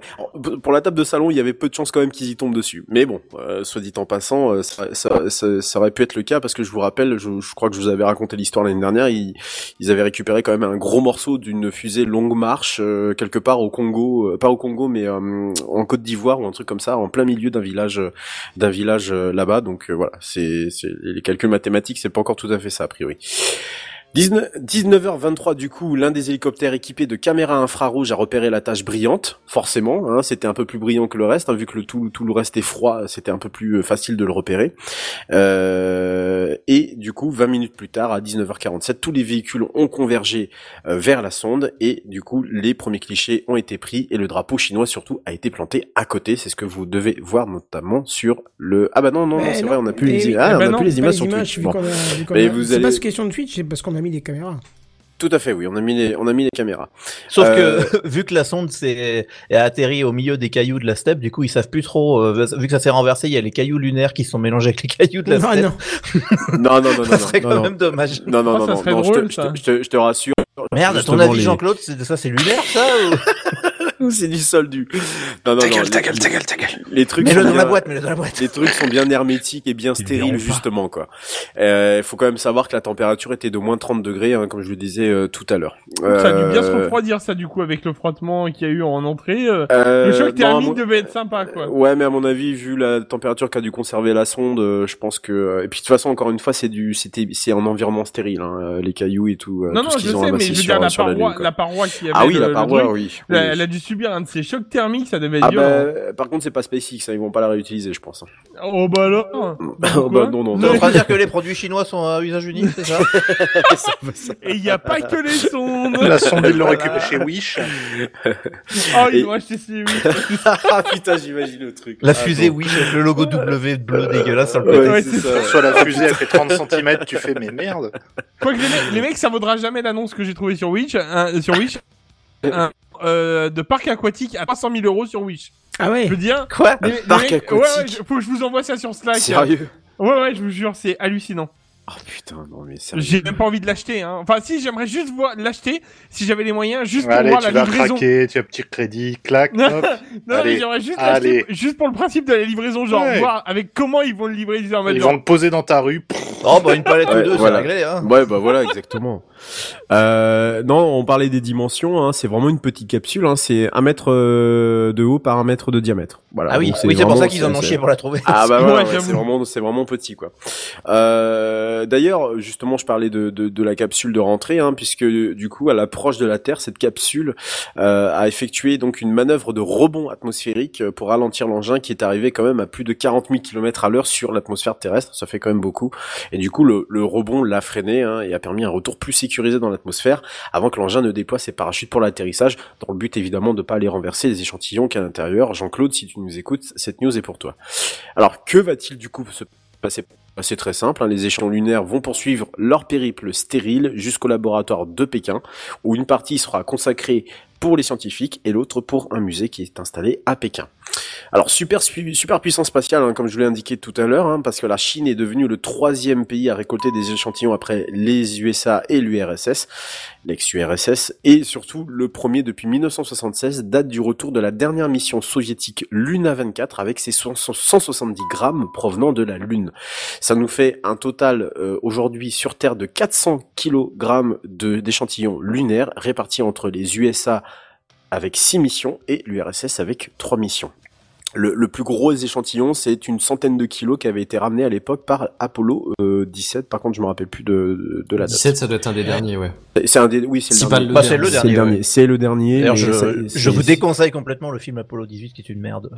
Pour la table de salon, il y avait peu de chances quand même qu'ils y tombent dessus. Mais bon, euh, soit dit en passant, euh, ça, ça, ça- ça aurait pu être le cas parce que je vous rappelle, je, je crois que je vous avais raconté l'histoire l'année dernière, ils, ils avaient récupéré quand même un gros morceau d'une fusée longue marche euh, quelque part au Congo, euh, pas au Congo, mais euh, en Côte d'Ivoire ou un truc comme ça, en plein milieu d'un village, d'un village là-bas. Donc voilà, c'est- les calculs mathématiques, c'est pas encore tout à fait ça a priori. 19, 19h23 du coup, l'un des hélicoptères équipés de caméras infrarouges a repéré la tâche brillante, forcément, hein, c'était un peu plus brillant que le reste, hein, vu que le tout, tout le reste est froid, c'était un peu plus euh, facile de le repérer. Euh, et du coup, 20 minutes plus tard, à 19h47, tous les véhicules ont convergé euh, vers la sonde et du coup, les premiers clichés ont été pris et le drapeau chinois surtout a été planté à côté. C'est ce que vous devez voir notamment sur le. Ah bah non non, c'est vrai, on a plus Eh les, ah, Eh on a non, plus les images sur Twitch. Bon. a- qu'on Mais vous C'est allez- pas question de Twitch, c'est parce qu'on a mis des caméras. Tout à fait, oui, on a mis les, on a mis les caméras. Sauf Euh, que *laughs* vu que la sonde s'est est atterri au milieu des cailloux de la steppe, du coup ils savent plus trop. euh, vu que ça s'est renversé, il y a les cailloux lunaires qui sont mélangés avec les cailloux de la Non, steppe. non. *laughs* Non non non non Ça serait non, quand non, même dommage. non non Oh, non ça non, je te- drôle, je te- je te je te rassure. Merde, à ton avis les- Jean-Claude, c'est- ça c'est lunaire ça ou... *laughs* *laughs* C'est du soldu. Non, non, Ta non. gueule, ta les- gueule, ta gueule, ta gueule. Les trucs Mets-le sont dans la bien- boîte, mets-le dans la boîte. Les trucs sont bien hermétiques et bien stériles justement quoi. Il faut quand même savoir que la température était de moins 30 degrés, hein, comme je le disais euh, tout à l'heure. Ça a dû bien se Euh, refroidir ça du coup avec le frottement qu'il y a eu en entrée. euh, euh, le choc thermique mon- devait être sympa quoi. Ouais, mais à mon avis, vu la température qu'a dû conserver la sonde, euh, je pense que. Et puis de toute façon, encore une fois, c'est du, c'était, c'est un environnement stérile, hein, euh, les cailloux et tout. euh, non tout non ce je ont sais mais je veux sur, dire la paroi, la paroi qui avait Ah oui, la paroi, oui. elle, oui. elle a dû subir un de ces chocs thermiques, ça devait être Ah dur. hein. bah, par contre, c'est pas SpaceX, hein, ils vont pas la réutiliser, je pense. Oh bah alors. Oh, Pourquoi bah, non, non, en non. train de dire que les produits chinois sont à usage unique, c'est *laughs* ça va. Et il y a pas que les sondes. La sonde, ils l'ont récupérée chez Wish. Oh Et- ils ont acheté ces oui. *laughs* ah putain, j'imagine le truc. La Ah, fusée non. Wish avec le logo W bleu dégueulasse sur le. Ouais, ça. Soit la fusée, elle fait 30 cm, tu fais, mais merde. Quoique les mecs, les mecs, ça vaudra jamais l'annonce que j'ai trouvée sur Wish, un- sur Wish, *laughs* un, euh, de parc aquatique à 300 000 euros sur Wish. Ah ouais Je veux dire. Quoi les- les parc mecs- ouais, ouais, aquatique. je- faut que je vous envoie ça sur Slack. Sérieux Ouais, ouais, je vous jure, c'est hallucinant. Oh putain, non mais sérieux. J'ai même pas envie de l'acheter. Hein. Enfin, si, j'aimerais juste voir l'acheter si j'avais les moyens, juste pour Allez, voir tu la vas livraison. craquer, tu as petit crédit, clac, *laughs* Non, hop. non, mais Allez, j'aimerais juste allez. l'acheter, juste pour le principe de la livraison, genre Ouais. voir avec comment ils vont le livrer. Ils, Ils genre, vont le poser dans ta rue. Oh bah une palette ou deux, voilà. c'est réglé, hein. Ouais, bah voilà, exactement. Euh, non, on parlait des dimensions. Hein, c'est vraiment une petite capsule. Hein, c'est un mètre euh, de haut par un mètre de diamètre. Voilà. Ah oui, c'est pour ça qu'ils en ont chié pour la trouver. Ah bah Ouais, c'est vraiment, c'est vraiment petit quoi. Euh, D'ailleurs, justement, je parlais de, la capsule de rentrée, hein, puisque du coup, à l'approche de la Terre, cette capsule euh, a effectué donc une manœuvre de rebond atmosphérique euh, pour ralentir l'engin qui est arrivé quand même à plus de 40 000 km à l'heure sur l'atmosphère terrestre. Ça fait quand même beaucoup. Et du coup, le, rebond l'a freiné hein, et a permis un retour plus sécurisé dans l'atmosphère avant que l'engin ne déploie ses parachutes pour l'atterrissage, dans le but évidemment de pas aller renverser les échantillons qu'il y a à l'intérieur. Jean-Claude, si tu nous écoutes, cette news est pour toi. Alors, que va-t-il du coup se passer C'est très simple, hein, les échelons lunaires vont poursuivre leur périple stérile jusqu'au laboratoire de Pékin, où une partie sera consacrée pour les scientifiques et l'autre pour un musée qui est installé à Pékin. Alors super super puissance spatiale, hein, comme je vous l'ai indiqué tout à l'heure, hein, parce que la Chine est devenue le troisième pays à récolter des échantillons après les USA et l'URSS, l'ex-URSS, et surtout le premier depuis 1976, date du retour de la dernière mission soviétique Luna 24 avec ses 170 grammes provenant de la Lune. Ça nous fait un total euh, aujourd'hui sur Terre de 400 kg de d'échantillons lunaires répartis entre les USA avec 6 missions et l'URSS avec 3 missions. Le, le plus gros échantillon, c'est une centaine de kilos qui avait été ramené à l'époque par Apollo euh, 17. Par contre, je me rappelle plus de, de la date. 17, ça doit être un des derniers, ouais. C'est un des, oui, c'est Si le pas dernier. le Bah, c'est le C'est dernier. le dernier. ouais. C'est le dernier. D'ailleurs, mais je, vous déconseille complètement le film Apollo 18 qui est une merde.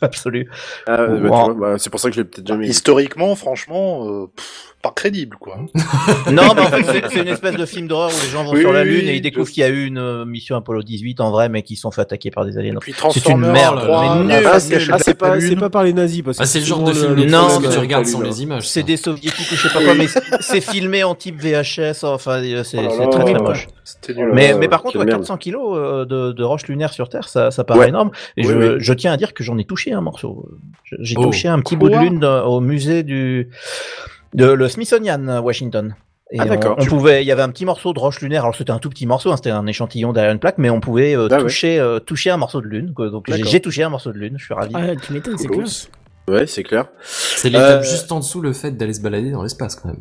*laughs* Absolue. Ah, bah, Wow. bah, c'est pour ça que je l'ai peut-être jamais vu. Historiquement, franchement, euh, pff, pas crédible, quoi. *laughs* Non, mais en fait, c'est- c'est une espèce de film d'horreur où les gens vont Oui, sur la Lune oui, et ils découvrent je- qu'il y a eu une euh, mission Apollo 18 en vrai, mais qu'ils se sont fait attaquer par des aliens. Puis C'est une merde, 3, mais la nul. Ah, femme c'est ah, pas, Lune. c'est pas par les nazis parce que Ah, c'est le genre de film Non, non, que tu regardes sans les images. C'est des soviétiques ou je sais pas quoi, mais c'est- filmé en type VHS, enfin, euh, c'est Oh très très moche. Mais, par contre, quelle ouais, merde. 400 kilos euh, de, roches lunaires sur Terre, ça, paraît énorme. Et je tiens à dire que j'en ai touché un morceau. J'ai Oh. touché un petit bout de lune au musée du de le Smithsonian à Washington. Et Ah, on, on Tu- pouvait, il y avait un petit morceau de roche lunaire. Alors c'était un tout petit morceau, hein, c'était un échantillon derrière une plaque, mais on pouvait euh, Ah ouais. toucher euh, toucher un morceau de lune. quoi. Donc j'ai touché un morceau de lune. Je suis ravi. Ah, tu m'étonnes, c'est Cool. Ouais, c'est clair. C'est l'étape Euh, juste en dessous le fait d'aller se balader dans l'espace quand même.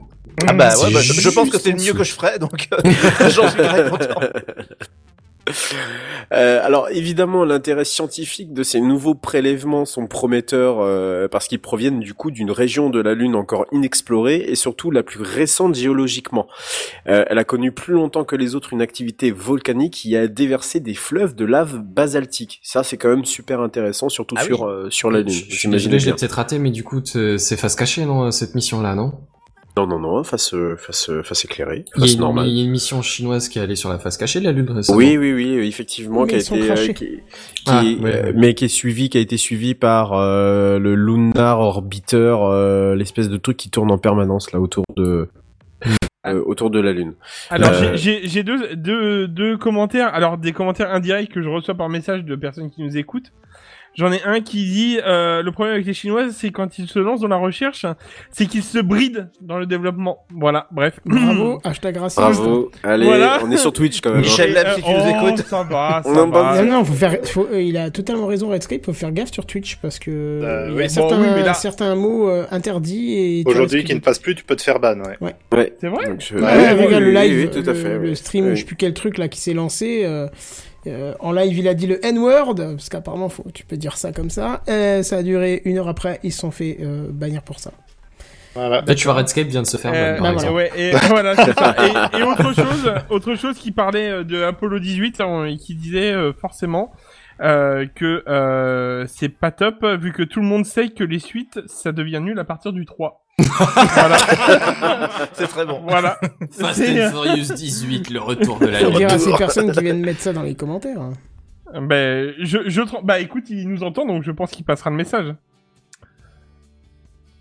Ah bah ouais, bah, je, je pense que c'est le mieux que je ferais, donc euh, *laughs* j'en suis très content. *laughs* *laughs* Euh, alors évidemment, l'intérêt scientifique de ces nouveaux prélèvements sont prometteurs euh, parce qu'ils proviennent du coup d'une région de la Lune encore inexplorée et surtout la plus récente géologiquement. Euh, elle a connu plus longtemps que les autres une activité volcanique qui a déversé des fleuves de lave basaltique. Ça, c'est quand même super intéressant, surtout Ah oui. sur sur la Lune. Je, je suis J'imagine je l'ai peut-être raté, mais du coup, c'est face cachée, non, cette mission-là, non? Non, non, non, face euh, face euh, face éclairée, il y, a face une, normale. il y a une mission chinoise qui est allée sur la face cachée de la Lune récemment. Oui, oui, oui, effectivement, Mais qui a été, euh, crachés. qui, qui Ah, est- ouais, euh, ouais. mais qui est suivi, qui a été suivi par euh, le Lunar Orbiter, euh, l'espèce de truc qui tourne en permanence là autour de euh, autour de la Lune. Alors Euh, j'ai- j'ai j'ai deux, deux, deux commentaires, alors des commentaires indirects que je reçois par message de personnes qui nous écoutent. J'en ai un qui dit euh, le problème avec les Chinoises, c'est quand ils se lancent dans la recherche, c'est qu'ils se brident dans le développement. Voilà, bref. *clears throat* Bravo, hashtag raciste. Bravo. Allez, Voilà. on est sur Twitch quand même. hein. Michel Lab, si tu nous oh, écoutes. Ça va, *laughs* ça On va. Non, non, faut faire, faut- euh, il a totalement raison, Redscape, faut faire gaffe sur Twitch parce que Euh, il y oui. a Bon, certains, oui, mais là- certains mots euh, interdits Aujourd'hui, qui ne de- passe plus, tu peux te faire ban, ouais. Ouais. C'est vrai Donc, je- Ouais, Ouais, regarde oui, le live, oui, tout à le, fait. le oui. stream, Oui. je sais plus quel truc là qui s'est lancé. Euh, en live, il a dit le N-word, parce qu'apparemment, faut, tu peux dire ça comme ça. Euh, ça a duré une heure après, ils se sont fait euh, bannir pour ça. Voilà. Là, tu vois, Redscape vient de se faire Euh, ban, par bah exemple. ouais, et *laughs* voilà, c'est ça. Et, et autre chose, autre chose qui parlait de Apollo 18 là, on- et qui disait euh, forcément euh, que euh, c'est pas top vu que tout le monde sait que les suites ça devient nul à partir du 3. Voilà, *laughs* C'est très bon. voilà. Fast C'est- and Furious 18, le retour de la Faut dire à ces personnes qui viennent mettre ça dans les commentaires. hein. Ben, je, bah écoute, il nous entend donc je pense qu'il passera le message.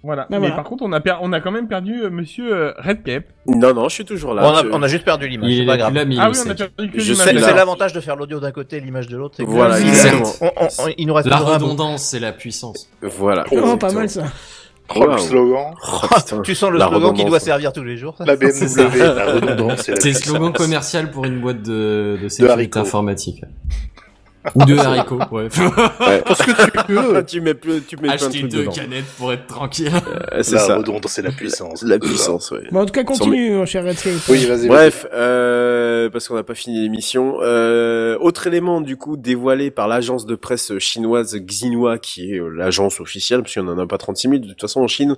Voilà. Bah, Mais voilà. par contre, on a, per- on a quand même perdu euh, Monsieur euh, Redcape. Non, non, je suis toujours là. on, a, Je- on a juste perdu l'image, Il c'est est pas grave. Ah oui, on a perdu que l'image. C'est l'avantage de faire l'audio d'un côté et l'image de l'autre. Voilà, il- exactement. on- on- on- il nous reste La redondance, c'est la puissance. Voilà. Oh, pas mal ça. Oh, le Waouh. slogan. *laughs* Oh, putain. Tu sens le La slogan qui doit servir tous les jours. ça La BMW, C'est le slogan commercial pour une boîte de, de sécurité informatique. Ou de haricots, ouais. Ouais. Parce que tu *laughs* peux. tu mets plus, tu mets Acheter deux dedans. canettes pour être tranquille. Euh, C'est La ça. et la puissance. La puissance, ouais. Bon, en tout cas, continue, mon cher Redscape. Oui, vas-y. Bref, euh, parce qu'on n'a pas fini l'émission. Euh, autre élément du coup dévoilé par l'agence de presse chinoise Xinhua, qui est euh, l'agence officielle, parce qu'il n'y en a pas 36 000 de toute façon en Chine,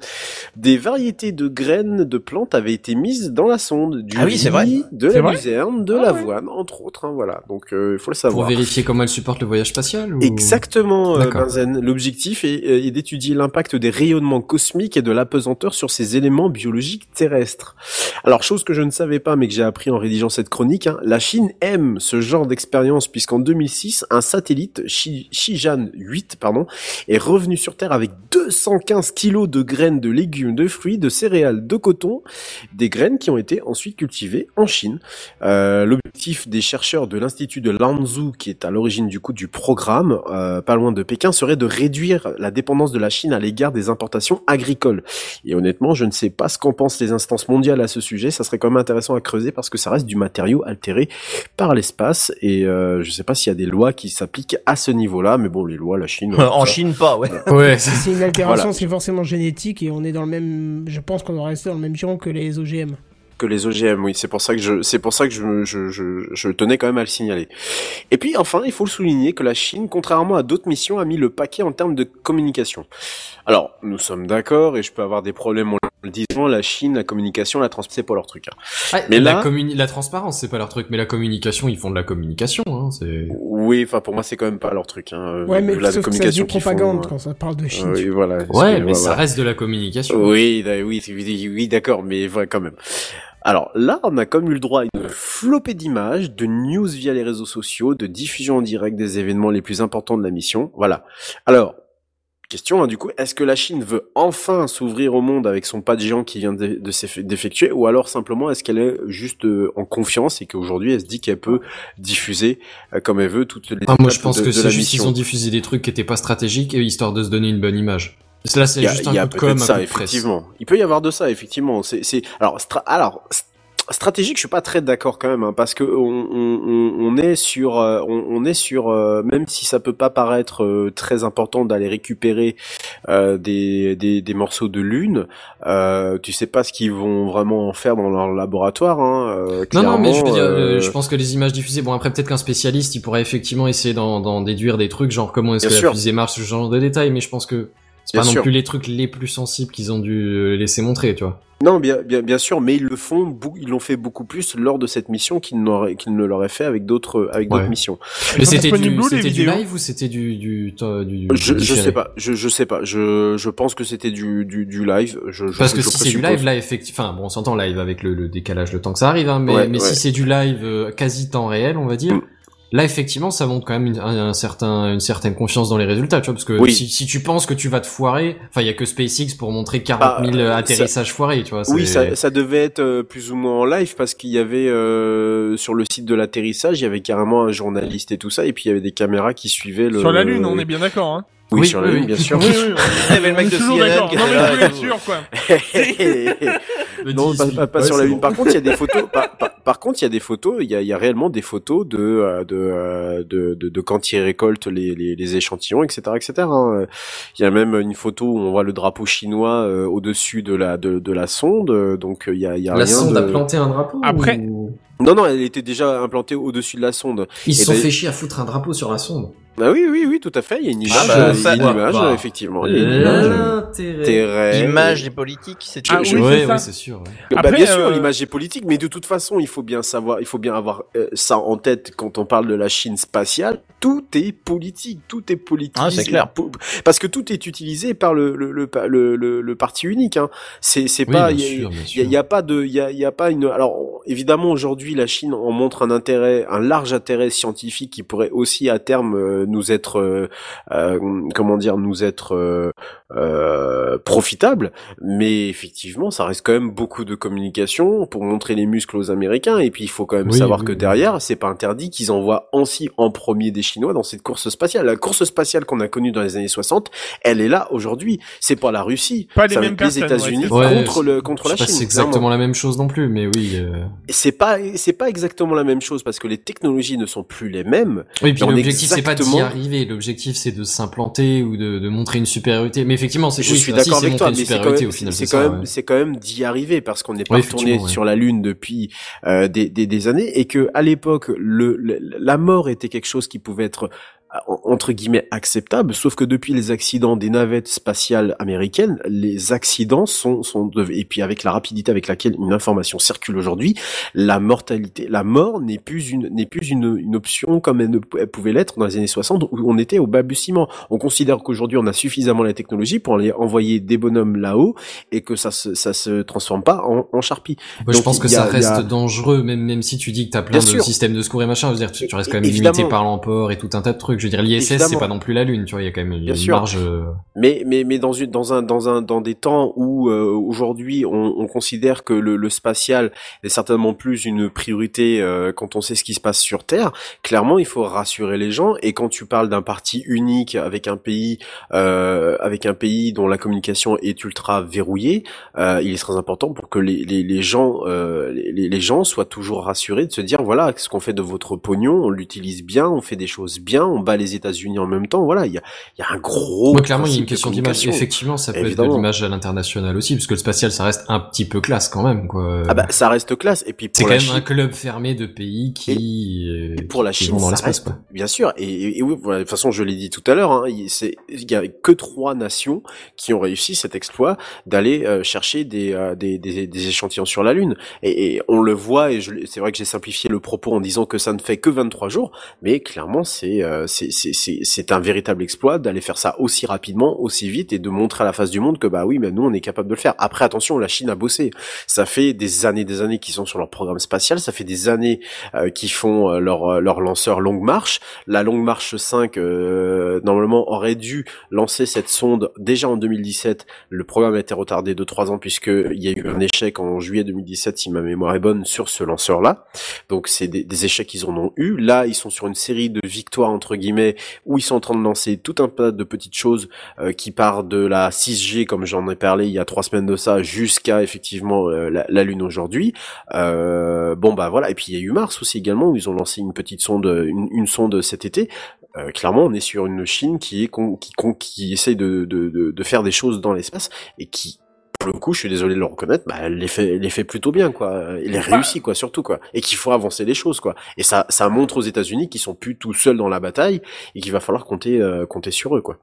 des variétés de graines de plantes avaient été mises dans la sonde. Du Ah oui, c'est vrai. De C'est la luzerne, de Ah ouais. l'avoine, entre autres. hein, voilà, donc il faut le Pour savoir. vérifier comment elle supporte le voyage spatial ou... Exactement, euh. Benzen. L'objectif est, euh, est d'étudier l'impact des rayonnements cosmiques et de l'apesanteur sur ces éléments biologiques terrestres. Alors, chose que je ne savais pas, mais que j'ai appris en rédigeant cette chronique, hein, la Chine aime ce genre d'expérience puisqu'en 2006, un satellite, Shi- Shijan 8, pardon, est revenu sur Terre avec 215 kilos de graines de légumes, de fruits, de céréales, de coton, des graines qui ont été ensuite cultivées en Chine. Euh, L'objectif des chercheurs de l'Institut de Lanzhou, qui est à l'origine du coup du programme, euh, pas loin de Pékin, serait de réduire la dépendance de la Chine à l'égard des importations agricoles. Et honnêtement, je ne sais pas ce qu'en pensent les instances mondiales à ce sujet. Ça serait quand même intéressant à creuser parce que ça reste du matériau altéré par l'espace. Et euh, je sais pas s'il y a des lois qui s'appliquent à ce niveau-là, mais bon, les lois, la Chine. En ça- Chine, pas, ouais. Ouais, Si c'est une altération, Voilà. c'est forcément génétique et on est dans le même. Je pense qu'on doit rester dans le même giron que les OGM. Les OGM, oui, c'est pour ça que je tenais quand même à le signaler. Et puis enfin, il faut le souligner que la Chine, contrairement à d'autres missions, a mis le paquet en termes de communication. Alors, nous sommes d'accord, et je peux avoir des problèmes en le disant, la Chine, la communication, la transmission, c'est pas leur truc. hein. Ouais, Mais la, là- communi- la transparence, c'est pas leur truc, mais la communication, ils font de la communication. Hein, c'est... Oui, enfin pour moi, c'est quand même pas leur truc. Hein, Ouais, mais la sauf que ça communication qu'ils font, propagande euh, quand ça parle de Chine. euh, oui, voilà. Ouais, mais ça voilà. reste de la communication. Oui, da- oui, oui, oui, d'accord, mais voilà, quand même. Alors là, on a comme eu le droit à une flopée d'images, de news via les réseaux sociaux, de diffusion en direct des événements les plus importants de la mission. Voilà. Alors, question, hein, du coup, est-ce que la Chine veut enfin s'ouvrir au monde avec son pas de géant qui vient de, de d'effectuer, ou alors simplement est-ce qu'elle est juste euh, en confiance et qu'aujourd'hui elle se dit qu'elle peut diffuser euh, comme elle veut toutes les Ah, moi, je pense de, que de c'est juste qu'ils ont diffusé des trucs qui étaient pas stratégiques, et histoire de se donner une bonne image. Là, c'est juste il y un a coup de com, peut-être un ça, coup de effectivement. Il peut y avoir de ça, effectivement. C'est, alors, stra- alors, st- stratégique, je suis pas très d'accord quand même, hein, parce que on, on, on- est sur, euh, on, on est sur, euh, même si ça peut pas paraître euh, très important d'aller récupérer euh, des, des, des morceaux de lune, euh, tu sais pas ce qu'ils vont vraiment en faire dans leur laboratoire. Hein, euh, Non, non, mais je veux dire, je pense que les images diffusées, bon après peut-être qu'un spécialiste, il pourrait effectivement essayer d'en, déduire des trucs, genre comment est-ce que sûr. la fusée marche, ce genre de détails, mais je pense que c'est pas non plus les trucs les plus sensibles qu'ils ont dû laisser montrer, tu vois. Non, bien, bien, bien sûr, mais ils le font, bou- ils l'ont fait beaucoup plus lors de cette mission qu'ils qu'ils ne l'auraient fait avec d'autres, avec d'autres missions. Mais c'était du, c'était du live ou c'était du, du, du, du Je, je sais pas, je, je sais pas, je, je pense que c'était du, du, du live. Je, je, Parce que je si c'est du live, là, effectivement, enfin, bon, on s'entend live avec le, le décalage, le temps que ça arrive, hein, mais, Ouais, mais ouais. si c'est du live euh, quasi temps réel, on va dire, Mm. Là effectivement ça montre quand même une, un, un certain, une certaine confiance dans les résultats, tu vois, parce que Oui. si, si tu penses que tu vas te foirer, enfin il y a que SpaceX pour montrer 40 000 Bah, atterrissages foirés, tu vois. Oui, ça devait être euh, plus ou moins en live parce qu'il y avait euh, sur le site de l'atterrissage, il y avait carrément un journaliste et tout ça, et puis il y avait des caméras qui suivaient le. Sur la Lune, on est bien d'accord. Hein. Oui, Oui, sur la oui, Lune, bien sûr. Oui, oui, *laughs* Il y avait le mec de toujours d'accord. Non, était mais là je voulais *laughs* être sûr, quoi. *laughs* Non, pas, si. pas- pas Ouais, sur la Lune. bon. Par contre, il y a des photos. par, par- par contre, il y a des photos. Il y a, il y a réellement des photos de euh, de euh, de, de, de quand ils récoltent les, les, les échantillons, etc., etc. hein. Il y a même une photo où on voit le drapeau chinois euh, au-dessus de la de, de la sonde. Donc il y a, il y a La rien sonde de... a planté un drapeau Après- ou- Non, non, elle était déjà implantée au-dessus de la sonde. Ils se Et sont d'ailleurs- fait chier à foutre un drapeau sur la sonde. Ah oui, oui, oui, tout à fait. Il y a une image. Ah bah, euh, ça- il y a une image, bah, effectivement. Il y a une image. L'intérêt. L'image des politiques, c'est Ah oui, ouais, ouais, c'est sûr. ouais. Bah, Après, bien sûr, euh, l'image est politique, mais de toute façon, il faut bien savoir, il faut bien avoir euh, ça en tête quand on parle de la Chine spatiale. Tout est politique, tout est politique. Ah, c'est clair. Parce que tout est utilisé par le le le le, le, le parti unique. Hein. C'est c'est Oui, pas bien il y sûr, bien y, a- sûr. il y a pas de, il y a, il y a pas une. Alors évidemment aujourd'hui la Chine en montre un intérêt, un large intérêt scientifique qui pourrait aussi à terme euh, nous être, euh, euh, comment dire, nous être euh, euh, profitable. Mais effectivement, ça reste quand même beaucoup de communication pour montrer les muscles aux Américains. Et puis il faut quand même Oui, savoir oui, que oui. derrière, c'est pas interdit qu'ils envoient ainsi en premier des Chinois dans cette course spatiale. La course spatiale qu'on a connue dans les années 60, elle est là aujourd'hui. C'est pas la Russie, Pas les mêmes les États-Unis. Ouais, contre le contre la Chine. c'est exactement la même chose non plus, mais oui. euh, C'est pas c'est pas exactement la même chose parce que les technologies ne sont plus les mêmes. Oui, puis l'objectif c'est pas d'y arriver, l'objectif c'est de s'implanter ou de, de montrer une supériorité. Mais effectivement, c'est Je oui, suis d'accord avec toi, une mais c'est quand supériorité même, au final. c'est quand même, ouais. c'est quand même d'y arriver parce qu'on n'est pas retourné ouais. sur la lune depuis euh, des, des, des années et que à l'époque le, le- la mort était quelque chose qui pouvait être entre guillemets acceptable, sauf que depuis les accidents des navettes spatiales américaines, les accidents sont sont de- et puis avec la rapidité avec laquelle une information circule aujourd'hui, la mortalité, la mort n'est plus une n'est plus une, une option comme elle, ne, elle pouvait l'être dans les années 60 où on était au balbutiement. On considère qu'aujourd'hui on a suffisamment la technologie pour aller envoyer des bonhommes là-haut et que ça se ça se transforme pas en, en charpie. Moi, je pense que a- ça reste a- dangereux, même même si tu dis que t'as plein Bien de sûr. systèmes de secours et machin. Je veux dire, tu, tu restes quand même Évidemment. limité par l'emport et tout un tas de trucs. Je veux dire, l'ISS c'est pas non plus la lune, tu vois. Il y a quand même Bien une sûr. marge. euh, Mais mais mais dans une dans un dans un dans des temps où euh, aujourd'hui on, on considère que le, le spatial est certainement plus une priorité euh, quand on sait ce qui se passe sur Terre. Clairement, il faut rassurer les gens. Et quand tu parles d'un parti unique avec un pays euh, avec un pays dont la communication est ultra verrouillée, euh, il est très important pour que les les, les gens euh, les, les gens soient toujours rassurés de se dire voilà ce qu'on fait de votre pognon, on l'utilise bien, on fait des choses bien, on les États-Unis en même temps. Voilà, il y a il y a un gros clairement, il y a une question d'image. Effectivement, ça peut être de l'image à l'international aussi, parce que le spatial, ça reste un petit peu classe quand même, quoi. Ah bah ça reste classe et puis c'est quand même un club fermé de pays qui, euh, et pour la Chine dans ça reste quoi. bien sûr et, oui voilà, de toute façon je l'ai dit tout à l'heure hein, il c'est il y a que trois nations qui ont réussi cet exploit d'aller euh, chercher des, euh, des, des des échantillons sur la lune et, et on le voit et c'est vrai que j'ai simplifié le propos en disant que ça ne fait que 23 jours mais clairement c'est euh, c'est un véritable exploit d'aller faire ça aussi rapidement aussi vite et de montrer à la face du monde que bah oui mais nous on est capable de le faire. Après attention la Chine a bossé. Ça fait des années des années qu'ils sont sur leur programme spatial. Ça fait des années euh, qui font euh, leur euh, leur lanceur longue marche. La longue marche 5 euh, normalement aurait dû lancer cette sonde déjà en 2017 le programme a été retardé de trois ans puisque il y a eu un échec en juillet 2017 si ma mémoire est bonne sur ce lanceur là donc c'est des, des échecs qu'ils en ont eu. Là ils sont sur une série de victoires entre guillemets où ils sont en train de lancer tout un tas de petites choses euh, qui part de la 6G comme j'en ai parlé il y a trois semaines de ça jusqu'à effectivement euh, la, lune aujourd'hui. Euh, bon bah voilà. Et puis il y a eu Mars aussi également où ils ont lancé une petite sonde une, sonde cet été. Clairement on est sur une Chine qui est qui con- essaye de faire des choses dans l'espace et qui pour le coup, je suis désolé de le reconnaître, bah, elle les fait, elle les fait plutôt bien, quoi. Elle les réussit, quoi, surtout, quoi. Et qu'il faut avancer les choses, quoi. Et ça, ça montre aux États-Unis qu'ils sont plus tout seuls dans la bataille et qu'il va falloir compter, euh, compter sur eux, quoi.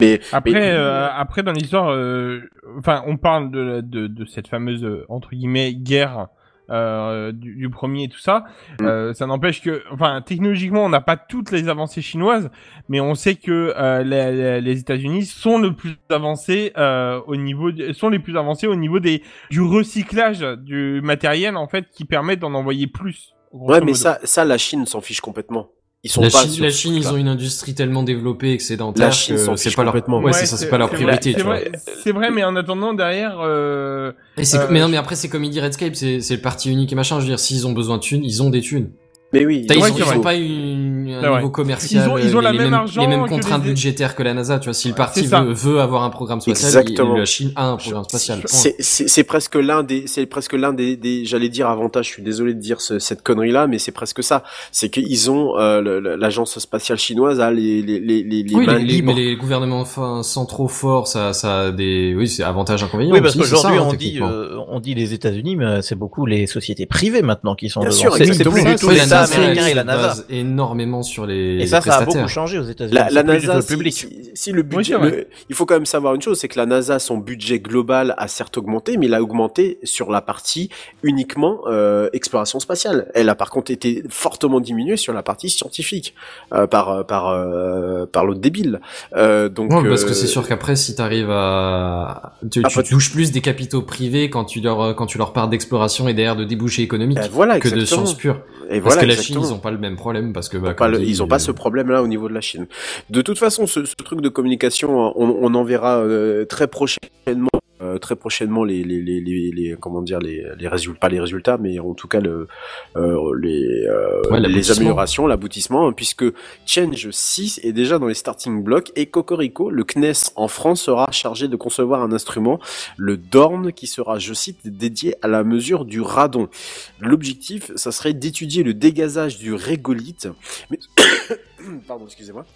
Mais Après, mais- euh, après dans l'histoire, euh, enfin, on parle de, de, de cette fameuse entre guillemets guerre euh, du, du premier et tout ça. Mm. Euh, ça n'empêche que, enfin, technologiquement, on n'a pas toutes les avancées chinoises, mais on sait que euh, les, les- États-Unis sont le plus avancés euh, au niveau, de- sont les plus avancés au niveau des du recyclage du matériel en fait qui permet d'en envoyer plus. Ouais, mais modo. ça, ça, la Chine s'en fiche complètement. Ils sont La pas Chine, sur la Chine, ils ont une industrie tellement développée, excédentaire, La Chine s'en que c'est pas leur, complètement. ouais, c'est ça, c'est pas leur vrai, priorité, c'est tu vois. vrai, C'est vrai, mais en attendant, derrière, euh, Et Euh, mais non, mais après, c'est comme il dit Redscape, c'est, c'est le parti unique et machin. Je veux dire, s'ils ont besoin de thunes, ils ont des thunes. Mais oui, T'as, ils, ont, ils ont pas une, un niveau commercial. Ils ont- ils ont euh, la les, même mêmes, argent les mêmes que contraintes les- budgétaires que la NASA, tu vois. Si le parti veut, veut avoir un programme spatial, Exactement. il- la Chine a un programme spatial. C'est c'est- c'est presque l'un des c'est presque l'un des, des j'allais dire avantages. Je suis désolé de dire ce- cette connerie là, mais c'est presque ça. C'est qu'ils ont euh, l'agence spatiale chinoise a les les les les, les Oui, mains les, les- libres. mais les gouvernements enfin, centraux forts, ça, ça a des, oui, c'est avantages inconvénients. Oui, parce qu'aujourd'hui hein, on dit euh, on dit les États-Unis, mais c'est beaucoup les sociétés privées maintenant qui sont sûr, C'est- plus du tout l'État NASA, américain et la NASA. base sur les, Et ça, les ça a beaucoup changé aux États-Unis. La, NASA, le si, public. si- si le budget, le- il faut quand même savoir une chose, c'est que la NASA, son budget global a certes augmenté, mais il a augmenté sur la partie uniquement euh, exploration spatiale. Elle a par contre été fortement diminuée sur la partie scientifique euh, par par euh, par l'autre débile. Euh, donc Ouais, parce que euh, c'est sûr qu'après, si t'arrives à, tu, Ah, tu touches plus des capitaux privés quand tu leur, quand tu leur parles d'exploration et derrière de débouchés économiques euh, voilà que de sciences pures. Et Parce voilà, que la exactement. Chine, ils ont pas le même problème parce que, bah, comme ils ont pas ce problème-là au niveau de la Chine. De toute façon, ce, truc de communication, on, on en verra euh, très prochainement. Euh, très prochainement les, les, les, les, comment dire les, les résultats pas les résultats mais en tout cas le euh, les euh, Ouais, les améliorations l'aboutissement hein, puisque Change 6 est déjà dans les starting blocks et Cocorico le CNES en France sera chargé de concevoir un instrument le DORN qui sera je cite dédié à la mesure du radon. L'objectif ça serait d'étudier le dégazage du régolithe. Mais *coughs* pardon excusez-moi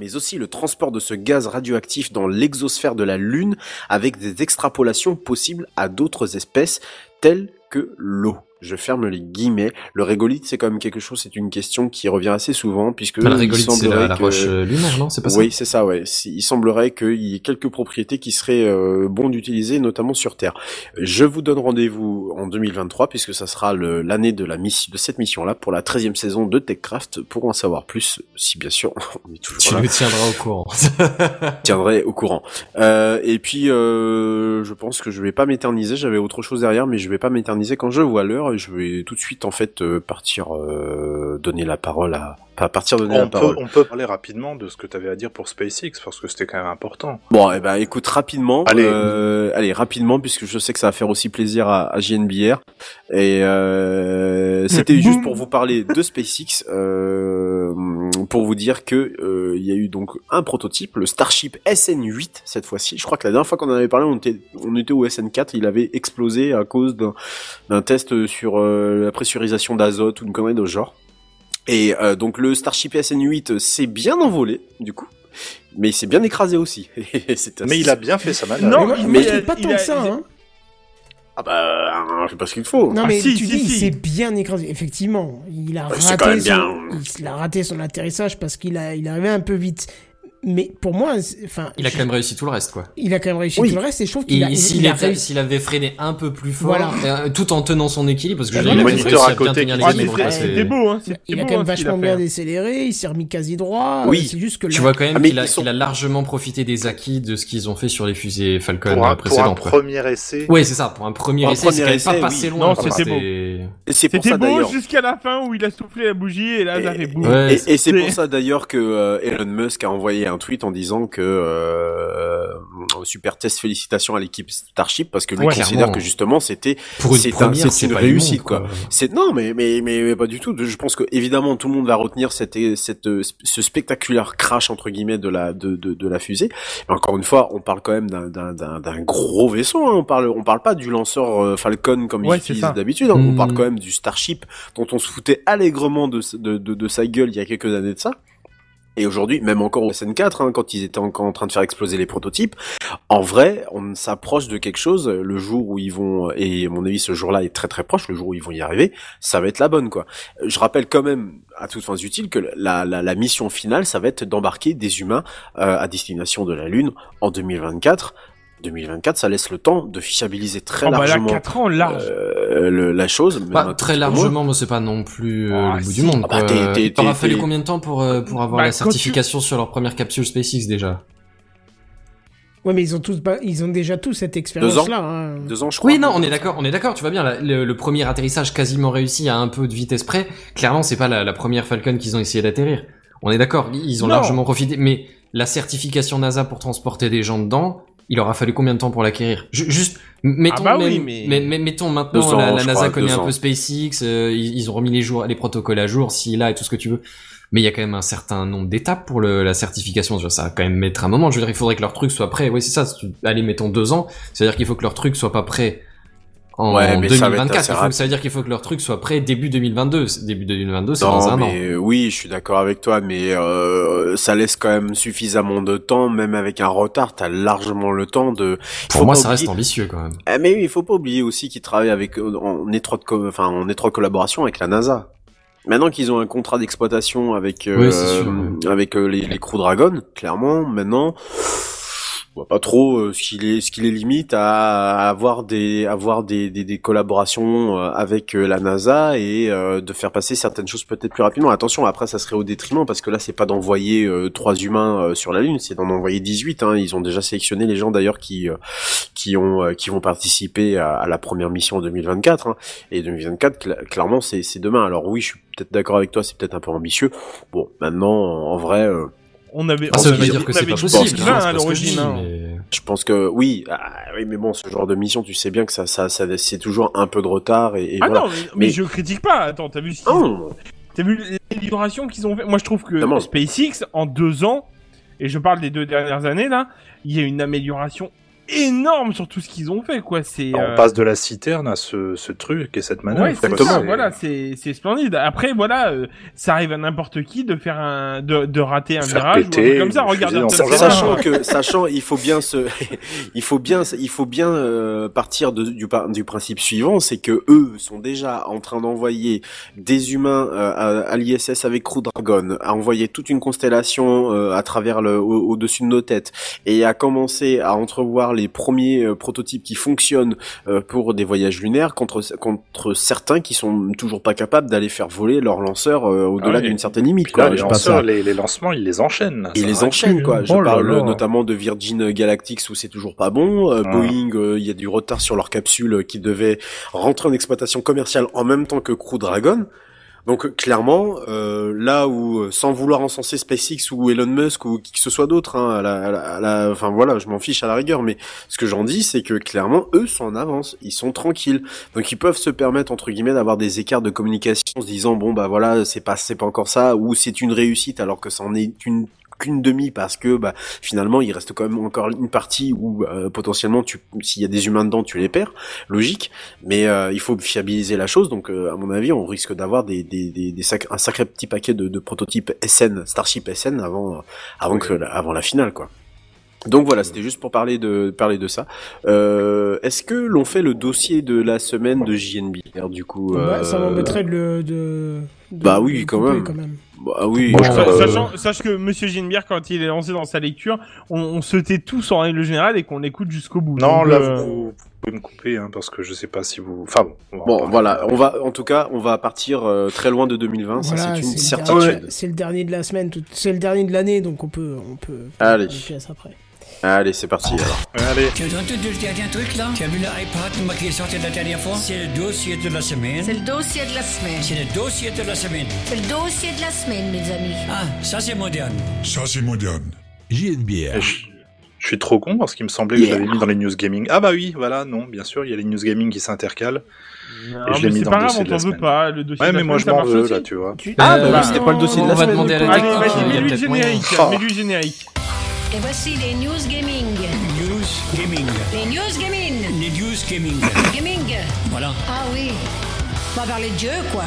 mais aussi le transport de ce gaz radioactif dans l'exosphère de la Lune avec des extrapolations possibles à d'autres espèces telles que l'eau. Je ferme les guillemets. Le régolithe, c'est quand même quelque chose, c'est une question qui revient assez souvent puisque bah, la il régolithe, c'est la, la que- roche euh, lunaire, non? C'est pas ça? oui, c'est ça, ouais. Il semblerait qu'il y ait quelques propriétés qui seraient euh, bon d'utiliser, notamment sur Terre. Je vous donne rendez-vous en 2023, puisque ça sera le- l'année de la mission, de cette mission-là, pour la 13e saison de TechCraft, pour en savoir plus, si bien sûr, *laughs* on est toujours Tu là nous tiendras au courant. *laughs* tiendrai au courant. Euh, et puis, euh, je pense que je vais pas m'éterniser. J'avais autre chose derrière, mais je vais pas m'éterniser quand je vois l'heure. Et je vais tout de suite en fait euh, partir euh, donner la parole à, partir donner la On peut, parole. on peut parler rapidement de ce que tu avais à dire pour SpaceX, parce que c'était quand même important. Bon, eh ben, écoute rapidement. Allez. euh, allez rapidement, puisque je sais que ça va faire aussi plaisir à, à JNBR. Et euh, c'était Boum. juste pour vous parler de SpaceX, euh, pour vous dire que euh, il y a eu donc un prototype, le Starship SN8 cette fois-ci. Je crois que la dernière fois qu'on en avait parlé, on était, on était au SN4. Il avait explosé à cause d'un d'un test sur euh, la pressurisation d'azote ou une connerie de ce genre. Et euh, donc le Starship SN8 s'est bien envolé, du coup. Mais il s'est bien écrasé aussi. *laughs* Mais il a bien fait sa manœuvre. Non, mais moi, il- pas il tant a- que ça, hein. Ah bah, je sais pas ce qu'il faut. Non, Ah, mais si, tu si, dis, si. il s'est bien écrasé. Effectivement, il a c'est quand raté même bien. son, il a raté son atterrissage parce qu'il a, il est arrivé un peu vite. Mais pour moi, enfin, Il a je- quand même réussi tout le reste, quoi. il a quand même réussi Oui. tout le reste et je trouve qu'il a, s'il il a était- réussi. s'il avait freiné un peu plus fort, Voilà. euh, tout en tenant son équilibre, parce que Ah, je veux voilà. dire, il a Moniteur réussi à côté Ah, c'était beau, hein. Il a beau, quand même hein, vachement bien fait. décéléré, il s'est remis quasi droit. Oui. C'est juste que Tu vois quand même Ah, qu'il a, largement profité des acquis de ce qu'ils ont fait sur les fusées Falcon euh, pour un premier essai. Ouais, c'est ça, pour un premier essai, c'est quand premier même pas passé loin. Non, c'était beau. c'était- beau jusqu'à la fin où il a soufflé la bougie et là, ça fait boum. Et, c'est- pour ça d'ailleurs que euh, Elon Musk a envoyé un tweet en disant que euh, super test félicitations à l'équipe Starship parce que lui Ouais, considère clairement. que justement c'était c'est un- une réussite monde, quoi. C'est non mais, mais mais mais pas du tout. Je pense que évidemment tout le monde va retenir cette cette ce spectaculaire crash entre guillemets de la de de, de la fusée. Mais encore une fois, on parle quand même d'un d'un gros vaisseau. Hein. On parle on parle pas du lanceur euh, Falcon comme Ouais, ils utilisent d'habitude. hein. On Hmm. parle quand même du Starship dont on se foutait allègrement de de de, de sa gueule il y a quelques années de ça. Et aujourd'hui, même encore au SN4, hein, quand ils étaient encore en train de faire exploser les prototypes, en vrai, on s'approche de quelque chose. Le jour où ils vont, et mon avis, ce jour-là est très très proche, le jour où ils vont y arriver, ça va être la bonne, quoi. Je rappelle quand même, à toutes fins utiles, que la, la, la mission finale, ça va être d'embarquer des humains euh, à destination de la Lune en 2024. 2024, ça laisse le temps de fiabiliser très Oh, bah là, largement 4 ans large. euh, le- la chose. Pas tout très largement, mais c'est pas non plus euh, Ah, le bout si. du monde. Ah bah, quoi. t'es- t'es- Il t'aura t'es- fallu t'es- combien de temps pour, euh, pour avoir Bah, la tu- certification sur leur première capsule SpaceX déjà Ouais, mais ils ont tous, ils ont déjà tous cette expérience-là. hein. Deux ans, je crois. Oui, non, on est d'accord, on est d'accord, tu vois bien, la- le, le premier atterrissage quasiment réussi à un peu de vitesse près, clairement, c'est pas la, la première Falcon qu'ils ont essayé d'atterrir. On est d'accord, ils ont Non. largement profité, mais la certification NASA pour transporter des gens dedans, il aura fallu combien de temps pour l'acquérir Ju- Juste, mettons, Ah bah oui, même- mais- mais- mais mettons maintenant, ans, la, NASA crois, connaît un ans. peu SpaceX, euh, ils, ils ont remis les jours, les protocoles à jour, si là et tout ce que tu veux. Mais il y a quand même un certain nombre d'étapes pour le, la certification. Ça va quand même mettre un moment. Je veux dire, il faudrait que leur truc soit prêt. Oui, c'est ça. Allez, mettons deux ans. C'est-à-dire qu'il faut que leur truc soit pas prêt en Ouais, mais ça va être 2024. assez Il faut- rapide. ça veut dire qu'il faut que leur truc soit prêt début 2022. C'est- Début 2022, c'est dans un an. mais oui, je suis d'accord avec toi, mais euh, ça laisse quand même suffisamment de temps, même avec un retard, t'as largement le temps de. Pour Faut moi, ça reste ambitieux quand même. Ah, mais oui, il faut pas oublier aussi qu'ils travaillent avec en étroite, co- enfin en étroite collaboration avec la NASA. Maintenant qu'ils ont un contrat d'exploitation avec euh, Oui, avec euh, les, les Crew Dragon, clairement, maintenant, pas trop euh, ce qui les ce qui les limite à, avoir des avoir des, des, des collaborations euh, avec euh, la NASA et de faire passer certaines choses peut-être plus rapidement. Attention, après ça serait au détriment parce que là c'est pas d'envoyer trois humains sur la Lune, c'est d'en envoyer 18 hein. Ils ont déjà sélectionné les gens d'ailleurs qui qui ont qui vont participer à, à la première mission en 2024 hein. et 2024 cla- clairement c'est c'est demain. Alors oui, je suis peut-être d'accord avec toi, c'est peut-être un peu ambitieux. Bon, maintenant en vrai euh, On avait. Ah, ça on veut avait- dire que on c'est avait pas possible. 20 hein, à l'origine. hein. mais- Je pense que oui, ah, oui, mais bon, ce genre de mission, tu sais bien que ça, ça, ça c'est toujours un peu de retard et, et Ah voilà. non, mais, mais Mais- je critique pas. Attends, t'as vu ce qu'ils T'as vu l'amélioration qu'ils ont fait? Moi, je trouve que Évidemment. SpaceX, en deux ans, et je parle des deux dernières années là, il y a une amélioration énorme sur tout ce qu'ils ont fait, quoi. C'est. On euh, passe de la citerne à ce, ce truc et cette manœuvre. Ouais, ça, C'est- voilà, c'est c'est splendide. Après, voilà, euh, ça arrive à n'importe qui de faire un, de, de rater un Faire virage ou un péter comme ça. Regarde. Sachant que, *laughs* sachant, il faut bien se, *laughs* il faut bien, il faut bien euh, partir de- du, du principe suivant, c'est que eux sont déjà en train d'envoyer des humains euh, à, à l'ISS avec Crew Dragon, à envoyer toute une constellation euh, à travers le, au- au-dessus de nos têtes, et à commencer à entrevoir les premiers euh, prototypes qui fonctionnent euh, pour des voyages lunaires contre contre certains qui sont toujours pas capables d'aller faire voler leur lanceur euh, au-delà Ah d'une certaine limite. Là, quoi. les, Je lanceurs, les, les lancements, ils les enchaînent. là. il Ça les n'arrête enchaîne plus, quoi. Je Oh parle là. notamment de Virgin Galactic où c'est toujours pas bon. Euh, Ah. Boeing, euh, il y a du retard sur leur capsule qui devait rentrer en exploitation commerciale en même temps que Crew Dragon. Donc clairement, euh, là où, euh, sans vouloir encenser SpaceX ou Elon Musk ou qui que ce soit d'autre, hein, la, enfin voilà, je m'en fiche à la rigueur, mais ce que j'en dis, c'est que clairement, eux sont en avance, ils sont tranquilles, donc ils peuvent se permettre entre guillemets d'avoir des écarts de communication, en se disant bon bah voilà, c'est pas c'est pas encore ça, ou c'est une réussite alors que c'en est une qu'une demi parce que bah finalement il reste quand même encore une partie où euh, potentiellement tu s'il y a des humains dedans tu les perds logique mais euh, il faut fiabiliser la chose donc euh, à mon avis on risque d'avoir des, des, des, des sac- un sacré petit paquet de, de prototypes SN Starship SN avant euh, avant que la- avant la finale quoi donc voilà, c'était juste pour parler de parler de ça. Euh, Est-ce que l'on fait le dossier de la semaine de JNBR du coup Ouais, ça euh, m'embêterait de le. De, de- Bah oui, de quand couper, même. quand même. Bah oui. Euh, Sa- Euh, Sachant, sache que Monsieur Ginebert, quand il est lancé dans sa lecture, on, on se tait tous en règle générale et qu'on l'écoute jusqu'au bout. Non, Donc, là, euh, vous, vous pouvez me couper, hein, parce que je sais pas si vous... Enfin bon. on Bon, voilà, on va, en tout cas, on va partir euh, très loin de 2020, ça c'est une le certitude. dernier- C'est le dernier de la semaine, tout- c'est le dernier de l'année, donc on peut, on peut. Allez. une pièce après. Allez, c'est parti alors. Allez. Tu as entendu le dernier truc là Tu as vu l'iPad qui est sorti la dernière fois? C'est le dossier de la semaine. C'est le dossier de la semaine. C'est le dossier de la semaine. C'est le dossier de la semaine, mes amis. Ah, ça c'est moderne. Ça, c'est moderne. JNBR. Et Je, suis trop con parce qu'il me semblait que je l'avais mis dans les news gaming. Ah bah oui, voilà, non, bien sûr, il y a les news gaming qui s'intercalent. Et je l'ai mis c'est dans pas le grave, dossier on de la semaine. pas. Le dossier Ouais, de la mais moi semaine, je m'en veux aussi. là, tu vois. Ah, Euh, bah oui, c'était pas le dossier de la on va semaine. demander à la Allez, vas-y, il y a mets-lui le moyen. générique. Mets-lui le générique. Et voici les news gaming. News gaming. Les news gaming. Les news gaming. Gaming. Voilà. Ah oui. On va parler de Dieu, quoi.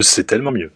C'est tellement mieux.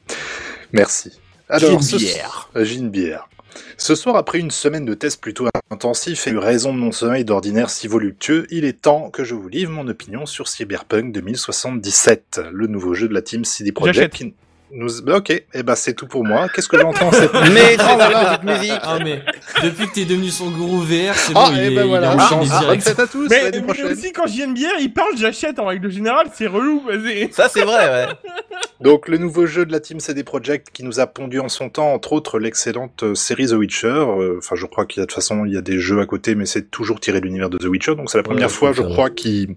Merci. Alors, ce- Ginebert. Euh, Ginebert. Ce soir, après une semaine de tests plutôt intensifs et une raison de mon sommeil d'ordinaire si voluptueux, il est temps que je vous livre mon opinion sur Cyberpunk 2077, le nouveau jeu de la team CD Projekt. Nous... bah, Ok, et ben c'est tout pour moi. Qu'est-ce que j'entends cette *laughs* Mais petite musique. Ah mais depuis que t'es devenu son gourou VR, c'est Ah, bon, et il, ben est, voilà. il est en Chine Ah, bonne direct. fête à tous, à Mais, mais aussi, quand j'y une bière, il parle, j'achète en règle générale, c'est relou. vas-y. Ça, c'est vrai, ouais. *laughs* Donc le nouveau jeu de la team CD Projekt qui nous a pondu en son temps, entre autres, l'excellente euh, série The Witcher. Euh, Enfin, je crois qu'il y a de toute façon, il y a des jeux à côté, mais c'est toujours tiré de l'univers de The Witcher. Donc c'est la première Ouais, fois, je crois, qu'ils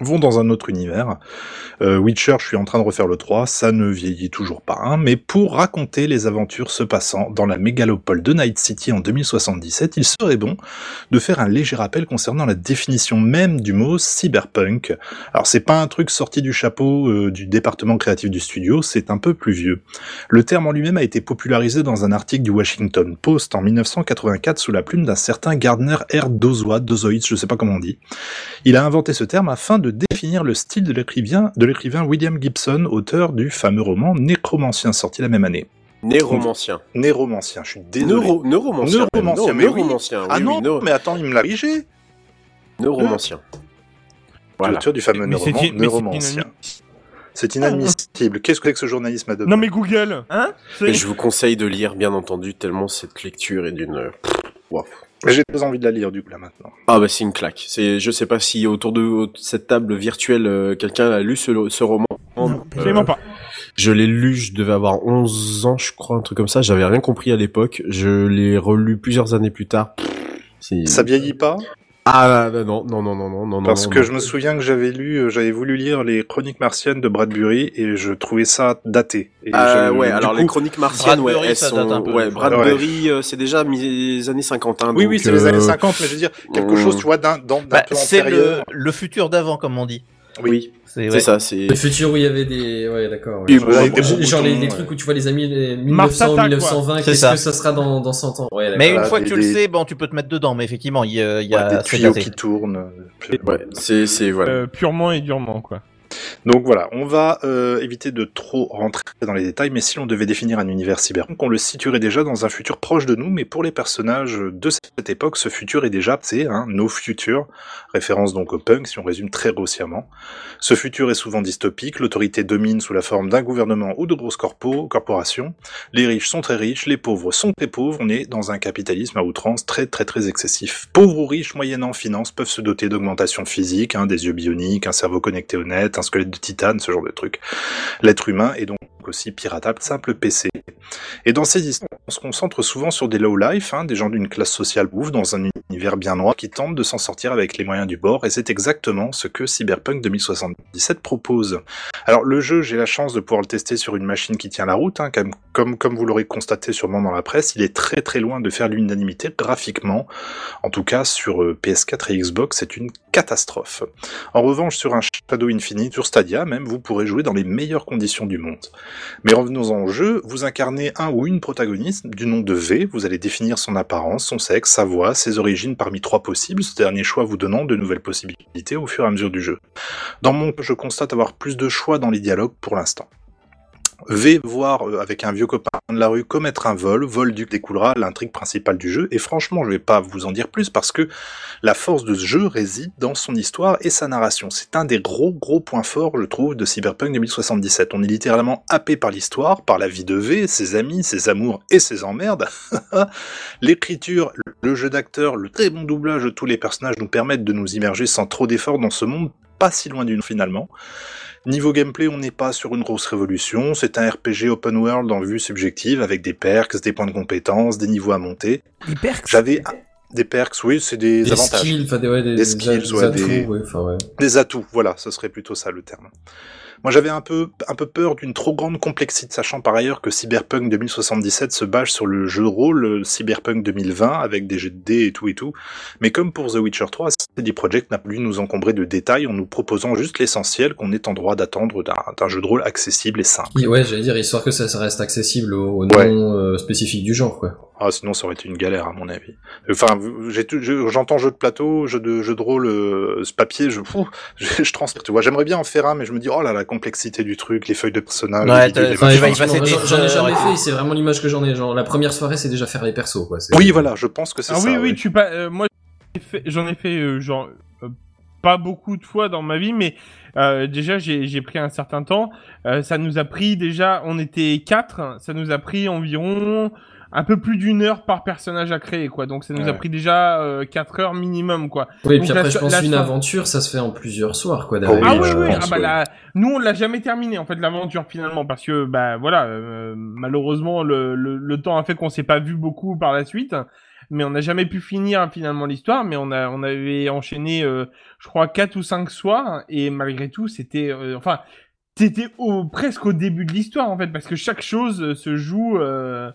vont dans un autre univers. Euh, Witcher, je suis en train de refaire le 3, ça ne vieillit toujours pas, hein, mais pour raconter les aventures se passant dans la mégalopole de Night City en 2077, il serait bon de faire un léger rappel concernant la définition même du mot cyberpunk. Alors c'est pas un truc sorti du chapeau euh, du département créatif du studio, c'est un peu plus vieux. Le terme en lui-même a été popularisé dans un article du Washington Post en 1984 sous la plume d'un certain Gardner R. Dozois, Dozois, je sais pas comment on dit. Il a inventé ce terme afin de définir le style de l'écrivain, de l'écrivain William Gibson, auteur du fameux roman Nécromancien, sorti la même année. Néromancien. Néromancien, je suis désolé. Neuro, neuromancien. Neuromancien, Non, mais oui. Ah non, oui, mais attends, il me l'a rigé. neuromancien. Voilà. L'auteur du fameux roman Neuromancien. C'est inadmissible. Qu'est-ce que c'est que ce journalisme à deux Non mais Google, hein Et je vous conseille de lire, bien entendu, tellement cette lecture est d'une... Wow. J'ai très envie de la lire du coup là maintenant. Ah bah c'est une claque. C'est, je sais pas si autour de cette table virtuelle, euh, quelqu'un a lu ce, ce roman. Non, Absolument pas. Je l'ai lu, je devais avoir 11 ans, je crois, un truc comme ça. J'avais rien compris à l'époque. Je l'ai relu plusieurs années plus tard. C'est- Ça vieillit pas? Ah non, non, non, non, non, non. Parce non, que non. je me souviens que j'avais lu, euh, j'avais voulu lire les Chroniques martiennes de Bradbury et je trouvais ça daté. Et Euh, ouais, alors coup- les chroniques martiennes, ouais, Bradbury, elles ça sont, date un peu, ouais. Bradbury, euh, c'est déjà mis les années 50, hein, Oui, donc, oui, c'est les années 50, mais je veux dire, quelque chose, tu vois, d'un d'un- d'un Bah, peu c'est le, antérieur. le futur d'avant, comme on dit. Oui, C'est c'est ouais. ça, c'est. Le futur où il y avait des, ouais, d'accord. Ouais. Genre les, ouais. trucs où tu vois les amis les Mars 1900 Attack, 1920, C'est qu'est-ce que ça sera dans, dans 100 ans? Ouais. Mais une fois que des- tu le sais, bon, tu peux te mettre dedans. Mais effectivement, il y a, il y a Ouais, des tuyaux qui tournent. Ouais, c'est, c'est, voilà. Euh, purement et durement quoi. Donc voilà, on va euh, éviter de trop rentrer dans les détails, mais si l'on devait définir un univers cyberpunk, on le situerait déjà dans un futur proche de nous, mais pour les personnages de cette époque, ce futur est déjà, c'est hein, nos futurs, référence donc au punk, si on résume très grossièrement. Ce futur est souvent dystopique, l'autorité domine sous la forme d'un gouvernement ou de grosses corporations, les riches sont très riches, les pauvres sont très pauvres, on est dans un capitalisme à outrance très très très excessif. Pauvres ou riches, moyennant finances, peuvent se doter d'augmentations physiques, hein, des yeux bioniques, un cerveau connecté au net, un squelette de titane, ce genre de truc. L'être humain est donc aussi piratable, simple PC. Et dans ces histoires, on se concentre souvent sur des low life, hein, des gens d'une classe sociale ouf dans un univers bien noir qui tentent de s'en sortir avec les moyens du bord, et c'est exactement ce que Cyberpunk 2077 propose. Alors le jeu, j'ai la chance de pouvoir le tester sur une machine qui tient la route, hein, comme, comme, comme vous l'aurez constaté sûrement dans la presse, il est très très loin de faire l'unanimité graphiquement. En tout cas, sur euh, PS4 et Xbox, c'est une catastrophe. En revanche, sur un Shadow Infinite, sur Stadia même, vous pourrez jouer dans les meilleures conditions du monde. Mais revenons-en au jeu, vous incarnez un ou une protagoniste du nom de V, vous allez définir son apparence, son sexe, sa voix, ses origines parmi trois possibles, ce dernier choix vous donnant de nouvelles possibilités au fur et à mesure du jeu. Dans mon je constate avoir plus de choix dans les dialogues pour l'instant. V voir euh, avec un vieux copain de la rue commettre un vol, vol du découlera l'intrigue principale du jeu, et franchement je vais pas vous en dire plus parce que la force de ce jeu réside dans son histoire et sa narration. C'est un des gros gros points forts je trouve de Cyberpunk 2077. On est littéralement happé par l'histoire, par la vie de V, ses amis, ses amours et ses emmerdes. *laughs* L'écriture, le jeu d'acteur, le très bon doublage de tous les personnages nous permettent de nous immerger sans trop d'efforts dans ce monde pas si loin d'une finalement. Niveau gameplay, on n'est pas sur une grosse révolution, c'est un RPG open world en vue subjective avec des perks, des points de compétences, des niveaux à monter. Des perks J'avais un- des perks, oui, c'est des, Des avantages. skills, des, ouais, des, skills, des ouais, atouts, des- ouais, enfin, ouais. Des atouts, voilà, ce serait plutôt ça le terme. Moi j'avais un peu, un peu peur d'une trop grande complexité, sachant par ailleurs que Cyberpunk 2077 se base sur le jeu de rôle euh, Cyberpunk 2020 avec des jets de dés et tout et tout. Mais comme pour The Witcher 3, CD Projekt n'a plus nous encombrer de détails en nous proposant juste l'essentiel qu'on est en droit d'attendre d'un jeu de rôle accessible et simple. Et ouais, j'allais dire, histoire que ça, ça reste accessible au, au Ouais. nom euh, spécifique du genre, quoi. Ah, sinon ça aurait été une galère à mon avis. Enfin, j'entends jeu de plateau, jeu de jeu de rôle, euh, ce papier, je, fou, *laughs* je, je transpire. Tu vois, j'aimerais bien en faire un, mais je me dis oh là la complexité du truc, les feuilles de personnages. Ouais, J'en- ai jamais fait, c'est vraiment l'image que j'en ai. Genre, la première soirée, c'est déjà faire les persos, quoi. Oui, voilà, je pense que c'est Ah ça. oui, oui, ouais. tu pas. euh, moi, j'en ai fait- euh, genre euh, pas beaucoup de fois dans ma vie, mais euh, déjà j'ai j'ai pris un certain temps. Euh, ça nous a pris déjà, on était quatre, ça nous a pris environ un peu plus d'une heure par personnage à créer, quoi. Donc ça nous a pris déjà euh, 4 heures minimum, quoi. Oui, et puis la après, je so- pense la une so- aventure, ça se fait en plusieurs soirs, quoi. Ah derrière, Ah oui, oui, je oui, pense, ah bah ouais. nous on l'a jamais terminé en fait l'aventure finalement parce que bah voilà euh, malheureusement le, le, le temps a fait qu'on s'est pas vu beaucoup par la suite mais on n'a jamais pu finir finalement l'histoire mais on a on avait enchaîné euh, je crois quatre ou cinq soirs et malgré tout c'était euh, enfin t'étais au presque au début de l'histoire en fait parce que chaque chose euh, se joue euh,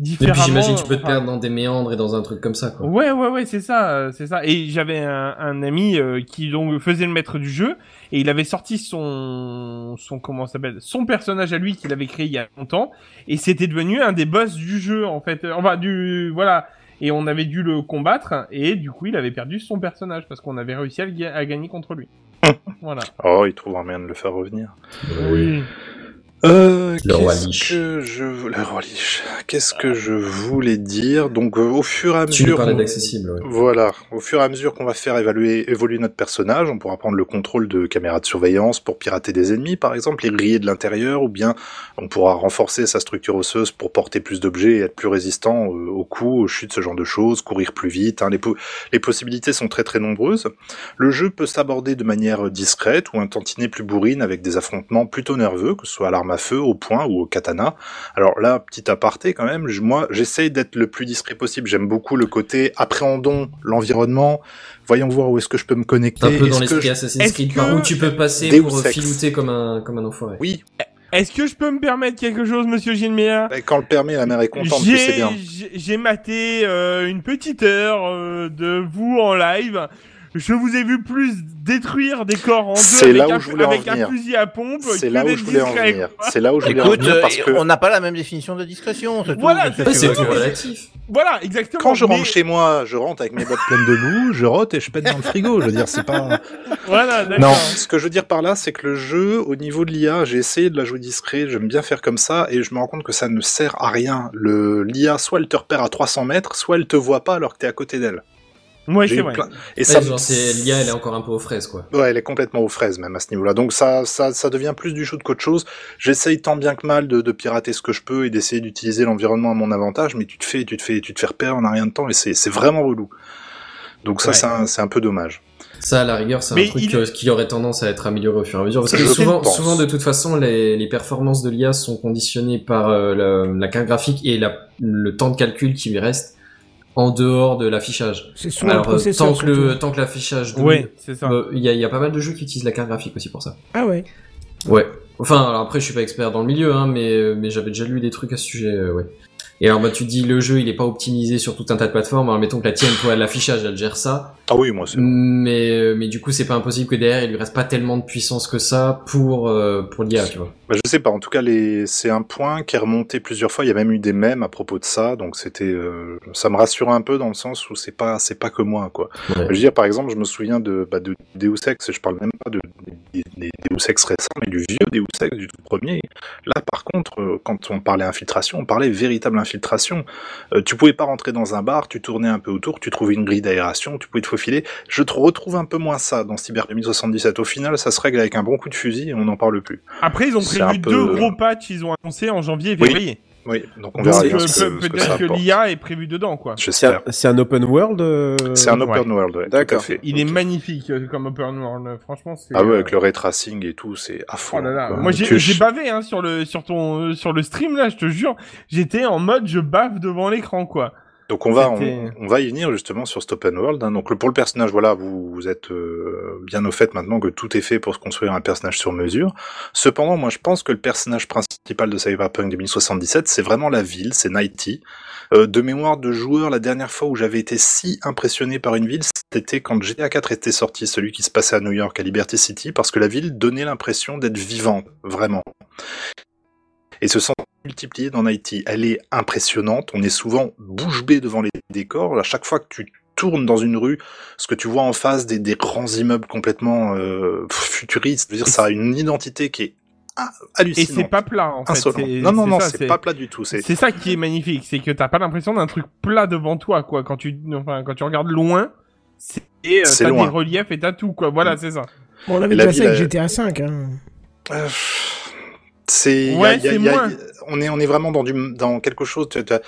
Et différemment puis j'imagine que tu peux te perdre dans des méandres et dans un truc comme ça, quoi. Ouais, ouais, ouais, c'est ça, euh, c'est ça. Et j'avais un, un ami euh, qui donc faisait le maître du jeu et il avait sorti son, son comment ça s'appelle, son personnage à lui qu'il avait créé il y a longtemps et c'était devenu un des boss du jeu en fait. Euh, Enfin du voilà. Et on avait dû le combattre et du coup il avait perdu son personnage parce qu'on avait réussi à gagner contre lui. *laughs* voilà. Oh, il trouve un moyen de le faire revenir. Oui. Euh, Le roi qu'est-ce Lich. que je le roi Lich. Qu'est-ce que je voulais dire? Donc euh, au fur et à Tu mesure parlais qu'on- d'accessible, ouais. Voilà, au fur et à mesure qu'on va faire évaluer, évoluer notre personnage, on pourra prendre le contrôle de caméras de surveillance pour pirater des ennemis, par exemple, les griller de l'intérieur, ou bien on pourra renforcer sa structure osseuse pour porter plus d'objets et être plus résistant euh, aux coups, aux chutes, ce genre de choses, courir plus vite. hein. Les, po- les possibilités sont très très nombreuses. Le jeu peut s'aborder de manière discrète ou un tantinet plus bourrine avec des affrontements plutôt nerveux, que ce soit à l'arme à feu, au poing ou au katana. Alors là, petit aparté quand même, je- moi j'essaye d'être le plus discret possible. J'aime beaucoup le côté appréhendons l'environnement, voyons voir où est-ce que je peux me connecter. Un peu dans l'esprit je- Assassin's Creed, que- par où tu peux passer Deus pour Ex. filouter comme un, comme un enfoiré. Oui, Est-ce que je peux me permettre quelque chose, Monsieur Gilmea et quand le permet, la mère est contente, bien. j'ai- j'ai maté euh, une petite heure euh, de vous en live. Je vous ai vu plus détruire des corps en deux avec, là où un, je voulais en avec un venir. fusil à pompe. C'est que là où je voulais en venir. C'est là où je voulais en Écoute, venir euh, parce que on n'a pas la même définition de discrétion, c'est tout. Voilà, c'est tout relatif. Voilà, exactement. quand je rentre Mais- chez moi, je rentre avec mes bottes pleines de boue, je rote et je pète dans le frigo. Je veux dire, c'est pas. Voilà, d'accord. Non, ce que je veux dire par là, c'est que le jeu, au niveau de l'IA, j'ai essayé de la jouer discret, j'aime bien faire comme ça, et je me rends compte que ça ne sert à rien. Le l'IA, soit elle te repère à 300 mètres, soit elle te voit pas alors que t'es à côté d'elle. Ouais, J'ai c'est vrai. plein- Et Ouais, ça, genre, c'est, l'IA, elle est encore un peu aux fraises, quoi. Ouais, elle est complètement aux fraises même à ce niveau-là. Donc ça, ça, ça devient plus du shoot qu'autre chose. J'essaye tant bien que mal de, de pirater ce que je peux et d'essayer d'utiliser l'environnement à mon avantage, mais tu te fais, tu te fais, tu te fais repérer en un rien de temps et c'est, c'est vraiment relou. Donc ça, Ouais. c'est un, c'est un peu dommage. Ça, à la rigueur, c'est Mais un truc il- euh, qui aurait tendance à être amélioré au fur et à mesure. Parce que souvent, souvent, de toute façon, les, les performances de l'IA sont conditionnées par euh, la, la carte graphique et la, le temps de calcul qui lui reste en dehors de l'affichage. C'est souvent le Alors, euh, processeur. tant que le, tant que l'affichage double, Ouais, c'est ça. euh, il y, a, il y a pas mal de jeux qui utilisent la carte graphique aussi pour ça. Ah ouais. Ouais. Enfin, alors après, je suis pas expert dans le milieu, hein, mais, euh, mais j'avais déjà lu des trucs à ce sujet, euh, ouais. Et alors, bah, tu dis, le jeu, il est pas optimisé sur tout un tas de plateformes. Alors, mettons que la tienne, toi, l'affichage, elle gère ça. Ah oui, moi c'est. Mais, euh, mais du coup, c'est pas impossible que derrière, il lui reste pas tellement de puissance que ça pour, euh, pour l'IA, tu vois. Bah, je sais pas. En tout cas, les... c'est un point qui est remonté plusieurs fois. Il y a même eu des mèmes à propos de ça. Donc c'était, euh, ça me rassure un peu dans le sens où c'est pas, c'est pas que moi, quoi. Ouais. Je veux dire, par exemple, je me souviens de, bah, de Deus Ex, je parle même pas de, des, des Deus Ex récents, mais du vieux Deus Ex, du tout premier. Là, par contre, euh, quand on parlait infiltration, on parlait véritable infiltration. Euh, tu pouvais pas rentrer dans un bar, tu tournais un peu autour, tu trouvais une grille d'aération, tu pouvais te faufiler. Je te retrouve un peu moins ça dans Cyber 2077. Au final, ça se règle avec un bon coup de fusil et on n'en parle plus. Après, ils ont Prévu un peu- deux gros patchs, ils ont annoncé en janvier et Oui. février. Oui, donc on verra euh, bien ce que, pe- ce que peut-être que l'IA est prévu dedans, quoi. C'est un, J'espère. c'est un open world euh, C'est un Ouais. open world, ouais, D'accord. Il est magnifique euh, comme open world, franchement. c'est, Ah ouais, euh, avec le ray tracing et tout, c'est à fond. Oh là là. Moi j'ai bavé hein, sur le sur ton euh, sur le stream là, je te jure, j'étais en mode je bave devant l'écran quoi. Donc on va, on, on va y venir justement sur cet open world. hein. Donc le- pour le personnage, voilà, vous, vous êtes euh, bien au fait maintenant que tout est fait pour se construire un personnage sur mesure. Cependant, moi je pense que le personnage principal de Cyberpunk 2077, c'est vraiment la ville, c'est Nighty. Euh, de mémoire de joueur, la dernière fois où j'avais été si impressionné par une ville, c'était quand GTA 4 était sorti, celui qui se passait à New York, à Liberty City, parce que la ville donnait l'impression d'être vivante, vraiment. Et ce sens multiplié dans Nighty, elle est impressionnante. On est souvent bouche bée devant les décors. À chaque fois que tu tournes dans une rue, ce que tu vois en face des, des grands immeubles complètement euh, futuristes, je veux dire, ça a une identité qui est ah, Et hallucinante. c'est pas plat en fait. Non, non, non, c'est pas plat du tout. C'est ça qui est magnifique, c'est que t'as pas l'impression d'un truc plat devant toi quoi. Quand tu enfin quand tu regardes loin, c'est et, euh, t'as des reliefs et t'as tout quoi. Voilà, c'est ça. Bon, on avait déjà ça avec GTA 5. Hein. Euh, c'est Ouais, on est on est vraiment dans du dans quelque chose tu as,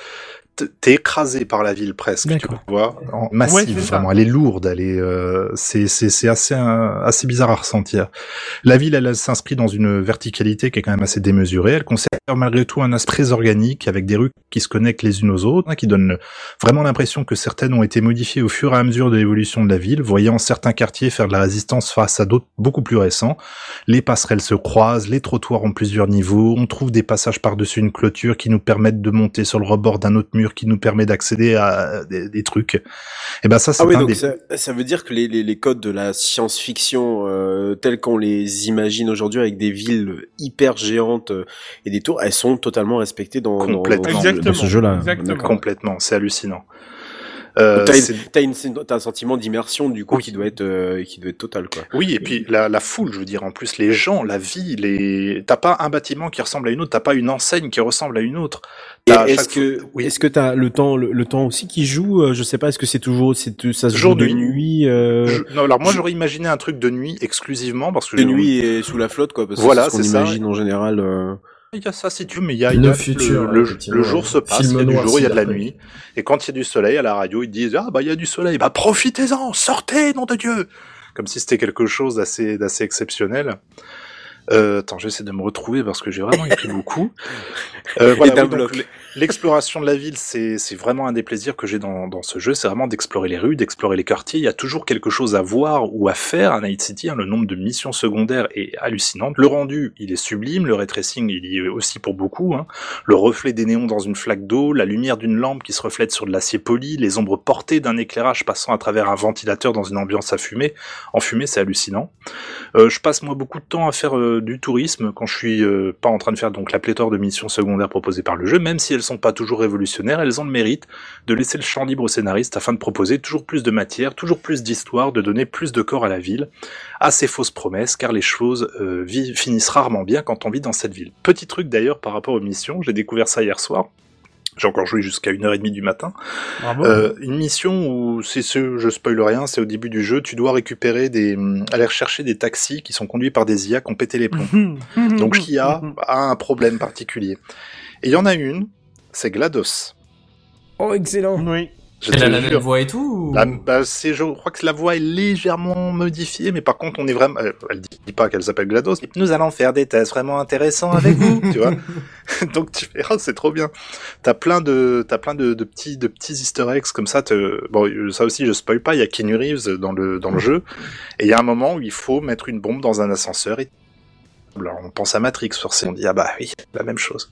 t'es écrasé par la ville presque, tu vois, en massive vraiment. Elle est lourde, elle est, euh, c'est c'est c'est assez euh, assez bizarre à ressentir. La ville, elle, elle s'inscrit dans une verticalité qui est quand même assez démesurée. Elle conserve malgré tout un aspect très organique avec des rues qui se connectent les unes aux autres, hein, qui donnent vraiment l'impression que certaines ont été modifiées au fur et à mesure de l'évolution de la ville, voyant certains quartiers faire de la résistance face à d'autres beaucoup plus récents. Les passerelles se croisent, les trottoirs ont plusieurs niveaux, on trouve des passages par-dessus une clôture qui nous permettent de monter sur le rebord d'un autre mur qui nous permet d'accéder à des, des trucs. Et ben ça, c'est Ah oui, donc des... ça, ça veut dire que les, les, les codes de la science-fiction euh, tels qu'on les imagine aujourd'hui avec des villes hyper géantes euh, et des tours, elles sont totalement respectées dans, dans- Complètement. dans, ce- dans Exactement. ce jeu-là. Complètement, c'est hallucinant. Euh, T'as c'est- une- t'as une- t'as un sentiment d'immersion du coup Oui. qui doit être euh, qui doit être total quoi. Oui, et puis la, la foule, je veux dire, en plus, les gens, la vie, les... t'as pas un bâtiment qui ressemble à une autre, t'as pas une enseigne qui ressemble à une autre. T'as est-ce que fois- oui. est-ce que t'as le temps le, le temps aussi qui joue euh, Je sais pas. Est-ce que c'est toujours c'est ça se Jour joue de nuit. nuit euh, Je- Non, alors moi je- j'aurais imaginé un truc de nuit exclusivement parce que de nuit et sous la flotte quoi parce que Voilà, c'est ce qu'on c'est ça. imagine en général. Il y a ça si tu veux, mais il y a, Le il y a- futur, le, le- effectivement, le jour se passe, il y a du jour, il y a de la nuit. Et quand il y a du soleil à la radio, ils disent ah bah il y a du soleil, bah profitez-en, sortez, nom de Dieu, comme si c'était quelque chose d'assez d'assez exceptionnel. Euh, attends, j'essaie de me retrouver parce que j'ai vraiment écrit beaucoup. Euh, *laughs* voilà, Et d'un oui, donc, bloc. l- L'exploration de la ville, c'est vraiment un des plaisirs que j'ai dans, dans ce jeu, c'est vraiment d'explorer les rues, d'explorer les quartiers. Il y a toujours quelque chose à voir ou à faire à Night City. hein. Le nombre de missions secondaires est hallucinant. Le rendu, il est sublime. Le ray tracing, il y est aussi pour beaucoup. hein. Le reflet des néons dans une flaque d'eau, la lumière d'une lampe qui se reflète sur de l'acier poli, les ombres portées d'un éclairage passant à travers un ventilateur dans une ambiance à fumer. En fumée, c'est hallucinant. Euh, je passe moi beaucoup de temps à faire euh, du tourisme quand je suis euh, pas en train de faire donc la pléthore de missions secondaires proposées par le jeu, même si elles sont pas toujours révolutionnaires, elles ont le mérite de laisser le champ libre au scénariste afin de proposer toujours plus de matière, toujours plus d'histoire, de donner plus de corps à la ville, à ces fausses promesses, car les choses euh, finissent rarement bien quand on vit dans cette ville. Petit truc d'ailleurs par rapport aux missions, j'ai découvert ça hier soir. J'ai encore joué jusqu'à 1h30 du matin. Bravo. Euh, une mission où c'est ce, je spoil rien, c'est au début du jeu, tu dois récupérer des, hum, aller rechercher des taxis qui sont conduits par des IA qui ont pété les plombs. *laughs* Donc l'IA a un problème particulier. Et il y en a une, c'est GLaDOS. Oh, excellent. Oui. Je Elle a la même voix et tout ou- La- bah, c'est, je crois que la voix est légèrement modifiée, mais par contre, on est vraiment. Elle, elle dit pas qu'elle s'appelle GLaDOS. Nous allons faire des tests vraiment intéressants avec vous, tu vois. *laughs* Donc tu verras, c'est trop bien. T'as plein de, t'as plein de, de petits, de petits Easter eggs comme ça. te- Bon, ça aussi, je spoil pas. Il y a Keanu Reeves dans le dans le jeu, et il y a un moment où il faut mettre une bombe dans un ascenseur. Et... Alors, on pense à Matrix forcément. On dit ah bah oui, la même chose.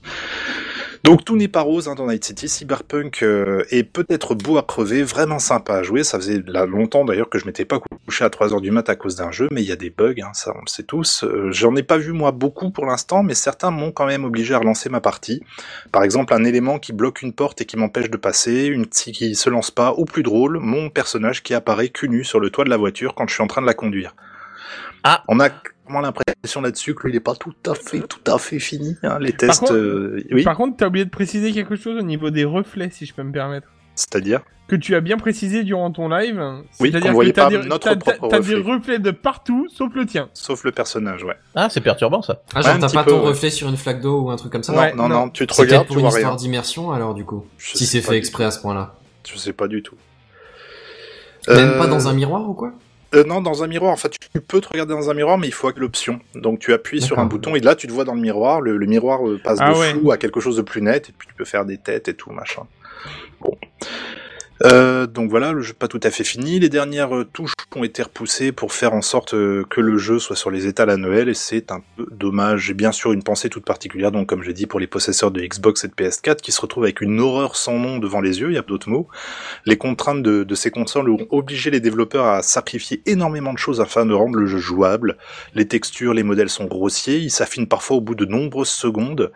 Donc tout n'est pas rose hein, dans Night City. Cyberpunk euh, est peut-être beau à crever, vraiment sympa à jouer. Ça faisait là, longtemps d'ailleurs que je m'étais pas couché à 3h du mat à cause d'un jeu, mais il y a des bugs, hein, ça on le sait tous. Euh, J'en ai pas vu moi beaucoup pour l'instant, mais certains m'ont quand même obligé à relancer ma partie. Par exemple, un élément qui bloque une porte et qui m'empêche de passer, une psy qui se lance pas, ou plus drôle, mon personnage qui apparaît cul nu sur le toit de la voiture quand je suis en train de la conduire. Ah. On a vraiment l'impression là-dessus que lui, il est pas tout à fait, tout à fait fini. hein, les Par tests, contre, euh, oui, Par contre, t'as oublié de préciser quelque chose au niveau des reflets, si je peux me permettre. c'est-à-dire. Que tu as bien précisé durant ton live. Oui, C'est-à-dire qu'on voyait pas des, notre t'as- propre t'as des reflet. reflets de partout, sauf le tien. Sauf le personnage, ouais. Ah, c'est perturbant ça. Ah, genre Ouais, t'as pas peu, ton ouais. reflet sur une flaque d'eau ou un truc comme ça Ouais, non, non, non. non, tu te regardes, pour tu une vois histoire d'immersion alors du coup. Je si c'est fait exprès à ce point-là. Je sais pas du tout. Même Euh, pas dans un miroir ou quoi? Euh, non, dans un miroir. En fait, tu peux te regarder dans un miroir, mais il faut avec l'option. Donc, tu appuies sur un bouton et là, tu te vois dans le miroir. Le, le miroir euh, passe Ah de ouais. flou à quelque chose de plus net, et puis tu peux faire des têtes et tout machin. Bon. Euh, donc voilà, le jeu pas tout à fait fini. Les dernières euh, touches ont été repoussées pour faire en sorte euh, que le jeu soit sur les étals à Noël et c'est un peu dommage. J'ai bien sûr une pensée toute particulière, donc comme j'ai dit, pour les possesseurs de Xbox et de PS4 qui se retrouvent avec une horreur sans nom devant les yeux, il y a d'autres mots. Les contraintes de, de ces consoles ont obligé les développeurs à sacrifier énormément de choses afin de rendre le jeu jouable. Les textures, les modèles sont grossiers, ils s'affinent parfois au bout de nombreuses secondes.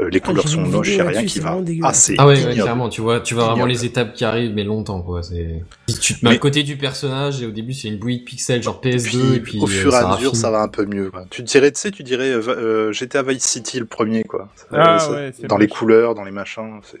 Euh, les couleurs Ah, j'ai sont moches, il vidéo n'y a rien qui va. Ah, c'est Ah ouais, clairement, tu vois, tu vois vraiment les étapes qui arrivent, mais longtemps, quoi. C'est, si tu te mets Mais- à côté du personnage et au début c'est une bouillie de pixels genre Et PS2 puis, et puis au euh, fur et à mesure, ça va un peu mieux. Quoi. Tu dirais, tu sais, tu dirais, euh, va- euh, j'étais à Vice City le premier, quoi. Ah ça- ouais, dans les couleurs, dans les machins. c'est-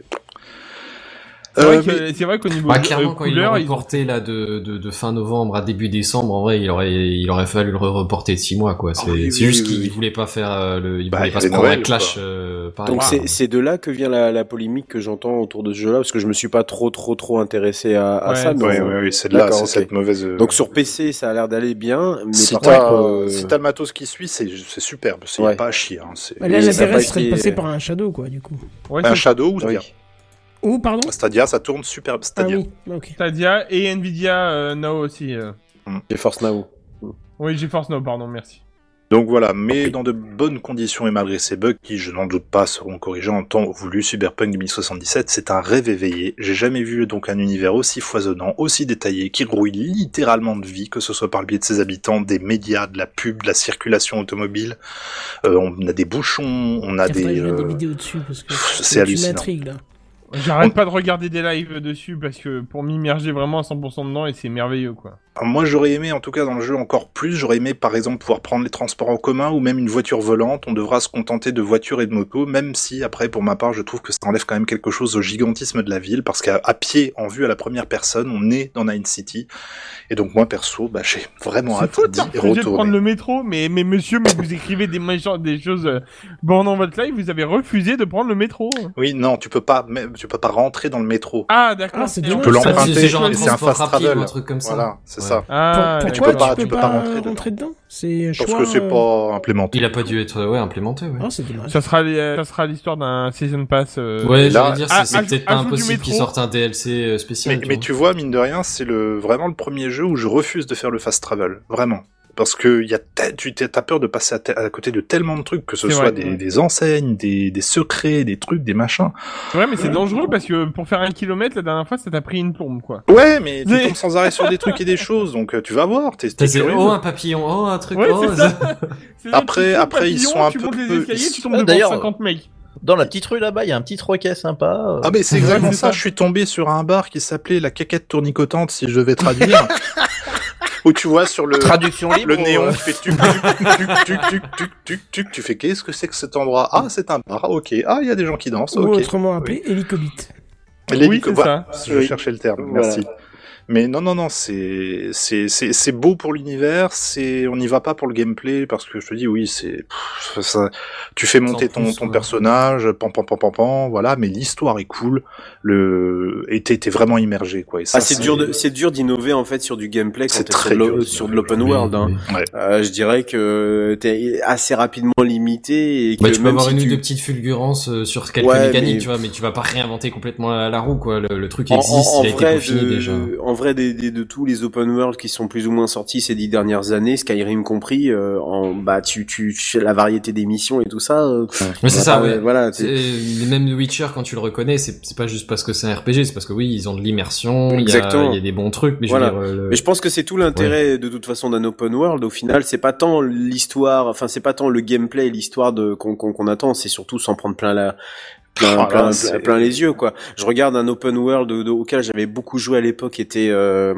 C'est Euh, vrai c'est vrai qu'au niveau Bah, de- clairement, euh, quand couleur, ils reporté là de, de, de fin novembre à début décembre, en vrai, il aurait, il aurait fallu le reporter de 6 mois, quoi. C'est Ah oui, c'est oui, juste oui, qu'ils oui. voulaient pas faire euh, le, Bah, pas se un clash, euh, pareil. Donc Ah. c'est c'est de là que vient la, la polémique que j'entends autour de ce jeu-là, parce que je me suis pas trop trop trop intéressé à, à Ouais, ça. mais Oui, c'est de là, c'est ok. cette mauvaise. euh, Donc sur PC, ça a l'air d'aller bien, mais si par t'as contre, euh, si t'as le matos qui suit, c'est c'est superbe. C'est Ouais. pas à chier. Hein. Bah, Là, l'intérêt serait de passer par un Shadow, quoi, du coup. Un Shadow ou. Stadia. Oh, pardon Stadia, ça tourne superbe. Ah Stadia. oui, ok. Stadia et Nvidia euh, Now aussi. euh. GeForce Now. Oui, GeForce Now, pardon, merci. Donc voilà, mais dans de bonnes conditions et malgré ces bugs qui, je n'en doute pas, seront corrigés en temps voulu, Cyberpunk 2077, c'est un rêve éveillé. J'ai jamais vu donc un univers aussi foisonnant, aussi détaillé, qui rouille littéralement de vie, que ce soit par le biais de ses habitants, des médias, de la pub, de la circulation automobile. Euh, on a des bouchons, on a des... mette des euh, vidéos dessus, parce que c'est hallucinant. là. J'arrête pas de regarder des lives dessus parce que pour m'immerger vraiment à 100% dedans et c'est merveilleux quoi. Moi, j'aurais aimé, en tout cas dans le jeu encore plus, j'aurais aimé par exemple pouvoir prendre les transports en commun ou même une voiture volante. On devra se contenter de voitures et de motos, même si après, pour ma part, je trouve que ça enlève quand même quelque chose au gigantisme de la ville, parce qu'à pied, en vue à la première personne, on est dans Night City. Et donc moi, perso, bah, j'ai vraiment hâte fou d'y de refuser de prendre retourner. le métro, mais, mais monsieur, mais vous écrivez des, méchants- des choses euh, bornant votre live, vous avez refusé de prendre le métro. Oui, non, tu peux pas, tu peux pas rentrer dans le métro. Ah d'accord. Ah, c'est Tu peux l'emprunter, c'est- c'est c'est un fast travel. un truc comme ça. Voilà, c'est Ouais. Ça. Ah, Pour- tu peux pas- tu peux pas pas rentrer dedans. rentrer dedans C'est Parce choix. que c'est euh, pas implémenté. Il a pas dû être ouais, implémenté, ouais. Ah, c'est dommage. Ça sera, euh, ça sera l'histoire d'un season pass. euh, Ouais, là- j'allais dire, Ah, c'est peut-être pas impossible qu'ils sortent un DLC spécial. Mais, tu mais vois. tu vois, mine de rien, c'est le vraiment le premier jeu où je refuse de faire le fast travel, vraiment. Parce que y a tu t'as peur de passer à, côté de tellement de trucs, que ce soit vrai. des, des enseignes, des, des secrets, des trucs, des machins. Ouais, mais c'est dangereux parce que pour faire un kilomètre, la dernière fois, ça t'a pris une plombe quoi. Ouais, mais tu tombes sans arrêt sur des trucs et des choses, donc euh, tu vas voir. T'es, oh, un papillon, oh, un truc, Ouais, oh, ça. *laughs* Après- après, ils sont un tu peu- les escaliers, tu tombes Ah, devant d'ailleurs, 50 mecs. Dans la petite rue là-bas, il y a un petit troquet sympa. euh. Ah mais c'est exactement ça. Je suis tombé sur un bar qui s'appelait la caquette tournicotante, si je devais traduire. *laughs* où tu vois sur le traduction le néon, euh, tu fais tuc tuc tuc tuc tuc tuc tuc, tu fais qu'est-ce que c'est que cet endroit? Ah, c'est un bar. OK. Ah, il y a des gens qui dansent. OK. Autrement appelé hélicobite. Oui, c'est ça. Je cherchais le terme. Merci. Mais non, non, non, c'est c'est c'est c'est beau pour l'univers. C'est on n'y va pas pour le gameplay parce que je te dis oui, c'est. Tu fais monter ton plus, ton ouais. personnage, pam pam pam pam pam, voilà. Mais l'histoire est cool. Le et t'es vraiment immergé quoi. Et ça, Ah, c'est dur, de- c'est dur d'innover en fait sur du gameplay quand très sur, de sur de l'open world. Hein. Ouais. Euh, je dirais que t'es assez rapidement limité et que Bah, tu peux même avoir si une ou tu... deux petites fulgurances euh, sur quelques Ouais, mécaniques, mais- tu vois, mais tu vas pas réinventer complètement la, la roue, quoi. Le, le truc existe, en- en il a été peaufiné déjà. en vrai, des, des- de tous les open world qui sont plus ou moins sortis ces dix dernières années, Skyrim compris, euh, en bah tu tu tu- la variété des missions et tout ça. euh, Mais c'est bah, ça, ouais. Voilà. Même The Witcher, quand tu le reconnais, c'est c'est pas juste parce que c'est un RPG, c'est parce que oui, ils ont de l'immersion, il y, a, Exactement. il y a des bons trucs, mais je veux dire, euh, le- Mais je pense que c'est tout l'intérêt de toute façon d'un open world. Au final, c'est pas tant l'histoire, enfin c'est pas tant le gameplay, et l'histoire de qu'on qu'on qu'on attend, c'est surtout s'en prendre plein la plein, Ah, plein, plein- les yeux quoi. Je regarde un open world auquel j'avais beaucoup joué à l'époque, était euh,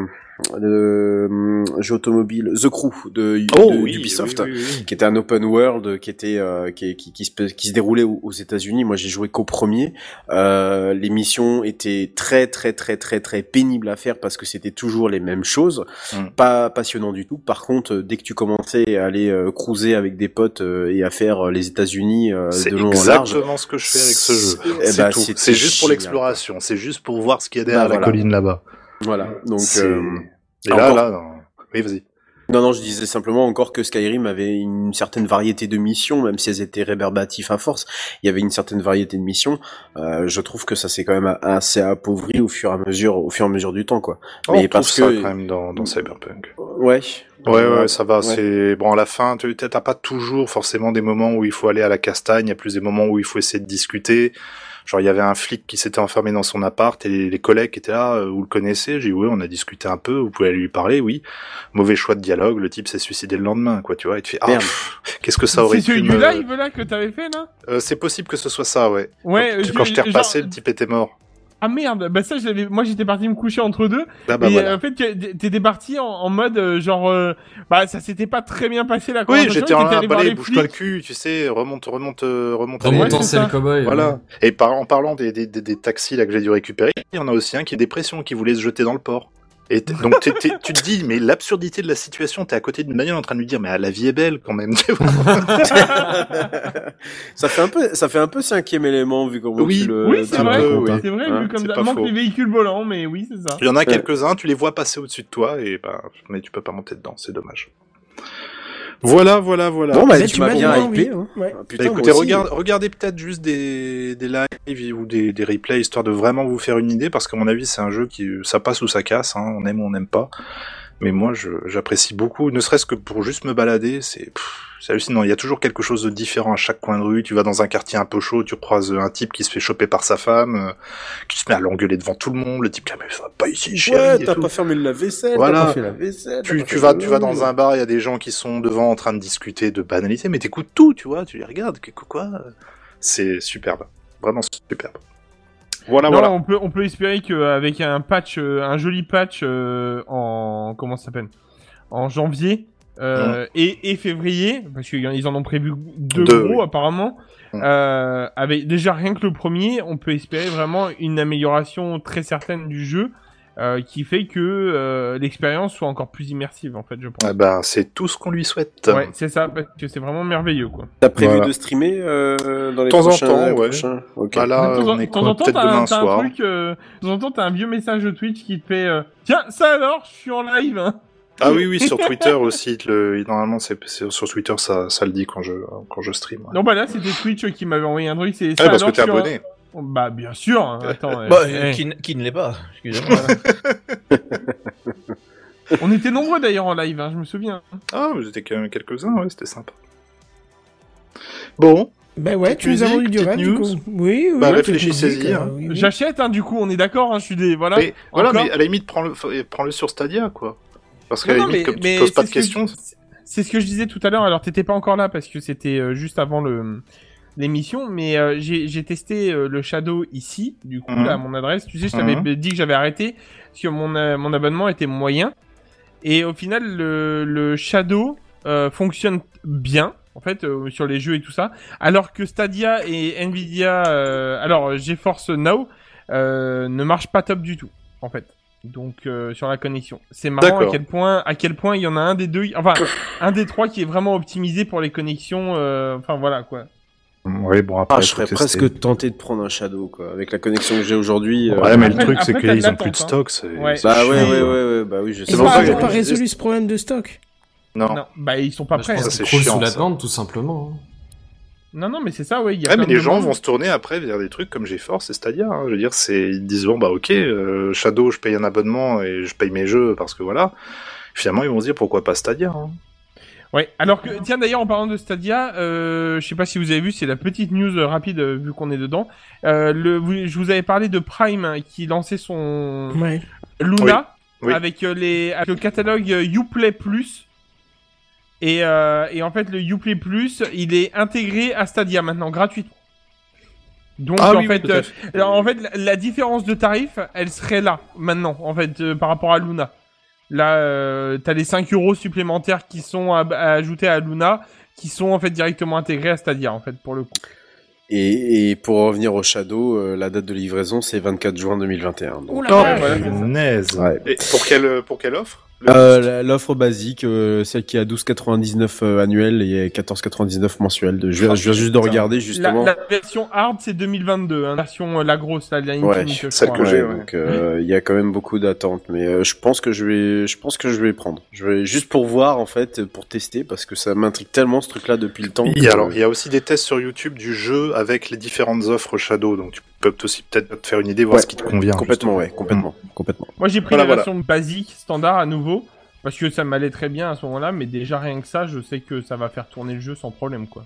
de hum, jeu automobile The Crew de, Oh de- oui, d'Ubisoft. oui, oui, oui. qui était un open world qui était euh, qui, qui, qui, se, qui se déroulait aux, aux États-Unis. Moi, j'ai joué qu'au premier. Euh, les missions étaient très très très très très pénibles à faire parce que c'était toujours les mêmes choses, Mm. pas passionnant du tout. Par contre, euh, dès que tu commençais à aller euh, cruiser avec des potes euh, et à faire euh, les États-Unis euh, C'est de long en large, exactement ce que je fais avec ce jeu. Eh C'est ben, C'est juste pour l'exploration. C'est juste pour voir ce qu'il y a derrière Bah, la voilà. colline là-bas. Voilà. Donc euh, Et là, encore- là, non. oui, vas-y. Non, non, je disais simplement encore que Skyrim avait une certaine variété de missions, même si elles étaient réverbatives à force. Il y avait une certaine variété de missions. Euh, je trouve que ça s'est quand même assez appauvri au fur et à mesure, au fur et à mesure du temps, quoi. Oh, Mais on parce trouve que- ça quand même dans, dans Cyberpunk. Ouais. Ouais, ouais, ça va. Ouais. C'est bon à la fin. Tu t'as pas toujours forcément des moments où il faut aller à la castagne. Il y a plus des moments où il faut essayer de discuter. Genre, il y avait un flic qui s'était enfermé dans son appart et les, les collègues qui étaient là, euh, vous le connaissez? J'ai dit oui, on a discuté un peu. Vous pouvez aller lui parler, oui. Mauvais choix de dialogue. Le type s'est suicidé le lendemain, quoi. Tu vois, il te fait ah, qu'est-ce que ça aurait C'est pu me... live là que t'avais fait là? Euh, C'est possible que ce soit ça, ouais. Ouais, Quand, je- quand je t'ai genre- repassé, le type était mort. Ah merde, bah ça je l'avais. Moi j'étais parti me coucher entre deux. Ah bah et voilà. euh, en fait t'étais parti en, en mode euh, genre euh, bah ça s'était pas très bien passé la Oui, j'étais en train de bouge-toi le cul, tu sais, remonte, remonte, remonte Remonte en selle cowboy. Voilà. ouais. Et par, en parlant des, des, des, des taxis là que j'ai dû récupérer, il y en a aussi un qui est dépression, qui voulait se jeter dans le port. Et t- donc t'es- t'es- tu te dis, mais l'absurdité de la situation, t'es à côté d'une bagnole en train de lui dire, mais ah, la vie est belle quand même. *laughs* ça fait un peu, ça fait un peu cinquième élément vu comment Oui, tu le. Oui c'est le vrai, hein. c'est vrai Hein, vu comme ça. Manque faux. les véhicules volants, mais oui c'est ça. Il y en a quelques-uns, tu les vois passer au-dessus de toi, et bah, mais tu peux pas monter dedans, c'est dommage. Voilà, voilà, voilà. Bon, bah, Mais tu m'as bien hypé. hein. Ouais. Ah, Bah, putain, écoutez, aussi. regarde, regardez peut-être juste des, des lives ou des, des replays histoire de vraiment vous faire une idée parce qu'à mon avis c'est un jeu qui ça passe ou ça casse, hein, on aime ou on n'aime pas. Mais moi j'apprécie beaucoup, ne serait-ce que pour juste me balader, c'est hallucinant. Il y a toujours quelque chose de différent à chaque coin de rue. Tu vas dans un quartier un peu chaud, tu croises un type qui se fait choper par sa femme, euh, qui se met à l'engueuler devant tout le monde. Le type qui a mais ça va pas ici, chérie. Ouais, t'as pas fermé la vaisselle, Voilà. t'as pas fait la vaisselle. t'as Tu, tu vas, tu vas dans un bar, il y a des gens qui sont devant en train de discuter de banalités, mais t'écoutes tout, tu vois, tu les regardes, quoi. C'est superbe. Vraiment superbe. Voilà, non, voilà. on peut on peut espérer qu'avec un patch, euh, un joli patch euh, en comment ça s'appelle, en janvier euh, et, et février, parce qu'ils en ont prévu deux, Deux, gros oui. apparemment. Mm. Euh, avec déjà rien que le premier, on peut espérer vraiment une amélioration très certaine du jeu. Euh, qui fait que euh, l'expérience soit encore plus immersive en fait je pense. Ah ben, c'est tout ce qu'on lui souhaite. Ouais, c'est ça, parce que c'est vraiment merveilleux quoi. T'as prévu Voilà. de streamer euh, dans les De temps en prochains temps, les ouais. prochains Ok. Bah là, de temps en- on est temps quoi en temps, Peut-être t'as un, demain un soir. truc, de temps en temps, t'as un vieux message de Twitch qui te fait euh, Tiens, ça alors, je suis en live hein. Ah oui, oui, *laughs* sur Twitter aussi. Le, normalement, c'est c'est- sur Twitter, ça, ça le dit quand je, quand je stream. ouais. Non, bah là, c'était Twitch qui m'avait envoyé un truc, c'est ça Ah, parce alors, que t'es en- abonné. Bah, bien sûr, hein, *laughs* attends. euh, Bah, eh, euh, qui, n- qui ne l'est pas Excusez-moi. *laughs* On était nombreux d'ailleurs en live, hein, je me souviens. Ah, vous étiez quand même quelques-uns, ouais, c'était sympa. Bon, Ben ouais, tu nous as vendu du rêve, du coup. Oui, oui. Bah, petite réfléchissez-y, musique, hein. euh, oui, oui. J'achète, hein, du coup, on est d'accord, hein, je suis des. Voilà. mais, voilà, encore. mais à la limite, prends-le, faut- prends-le sur Stadia, quoi. Parce qu'à Non, la non, limite, mais- comme mais tu poses pas de c'est ce que questions, je- C'est ce que je disais tout à l'heure, alors t'étais pas encore là parce que c'était euh, juste avant le l'émission, mais euh, j'ai testé euh, le Shadow ici, du coup, Mhm. là, à mon adresse. Tu sais, je t'avais Mhm. dit que j'avais arrêté parce que mon, euh, mon abonnement était moyen. Et au final, le, le Shadow euh, fonctionne bien, en fait, euh, sur les jeux et tout ça. Alors que Stadia et Nvidia, euh, alors GeForce Now, euh, ne marchent pas top du tout, en fait. Donc euh, sur la connexion, c'est marrant à quel point, à quel point il y en a un des deux, enfin un des trois qui est vraiment optimisé pour les connexions. euh, enfin voilà quoi. Oui, bon, après, Ah, je serais tester. presque tenté de prendre un Shadow, quoi. Avec la connexion que j'ai aujourd'hui. euh, Ouais, mais le truc, c'est qu'ils ont plus de hein. stock. c'est- Ouais. Bah ouais, ouais, ouais, ouais, bah oui, je Ils sais. C'est n'ont pas, ils pas résolu ce problème de stock. Non. Non, bah ils sont pas Bah, prêts. c'est sous la demande, tout simplement. hein. Non non mais c'est ça ouais. Y a Ouais, mais les gens vont se tourner après vers des trucs comme GeForce et Stadia. hein. Je veux dire, c'est ils disent bon bah ok, euh, Shadow, je paye un abonnement et je paye mes jeux parce que voilà. Finalement, ils vont se dire pourquoi pas Stadia. hein. Ouais. Alors que tiens d'ailleurs en parlant de Stadia, euh, je sais pas si vous avez vu, c'est la petite news euh, rapide euh, vu qu'on est dedans. Euh, le, vous- je vous avais parlé de Prime hein, qui lançait son Ouais. Luna Oui. avec euh, les avec le catalogue Uplay Plus. Et, euh, et en fait le Uplay Plus, il est intégré à Stadia maintenant gratuitement. Donc Ah en oui, fait, euh, alors, en fait la, la différence de tarif, elle serait là maintenant en fait euh, par rapport à Luna. Là, euh, t'as les 5 euros supplémentaires qui sont à, à ajouter à Luna, qui sont en fait directement intégrés à Stadia en fait pour le coup. Et, et pour revenir au Shadow, euh, la date de livraison, c'est 24 juin 2021. donc. La vache. voilà. punaise. Ouais. Et pour quelle, pour quelle offre? Euh, la- L'offre basique, euh, celle qui est à 12,99 euh, annuel et 14,99 mensuel. De, je, viens, je viens juste de regarder La, justement. la version hard c'est 2022, hein, la version euh, la grosse, là, la Ouais, celle crois. que j'ai, Ouais, ouais. donc euh, il y a quand même beaucoup d'attentes, mais euh, je pense que je vais, je pense que je vais prendre. Je vais juste pour voir en fait, pour tester, parce que ça m'intrigue tellement ce truc-là depuis le temps. Il y, a, alors, il y a aussi des tests sur YouTube du jeu avec les différentes offres Shadow, donc tu peux aussi peut-être te faire une idée, voir Ouais, ce qui te convient. complètement, justement. ouais, complètement, complètement. Moi j'ai pris Voilà, la voilà. version basique, standard à nouveau, parce que ça m'allait très bien à ce moment-là, mais déjà rien que ça, je sais que ça va faire tourner le jeu sans problème quoi.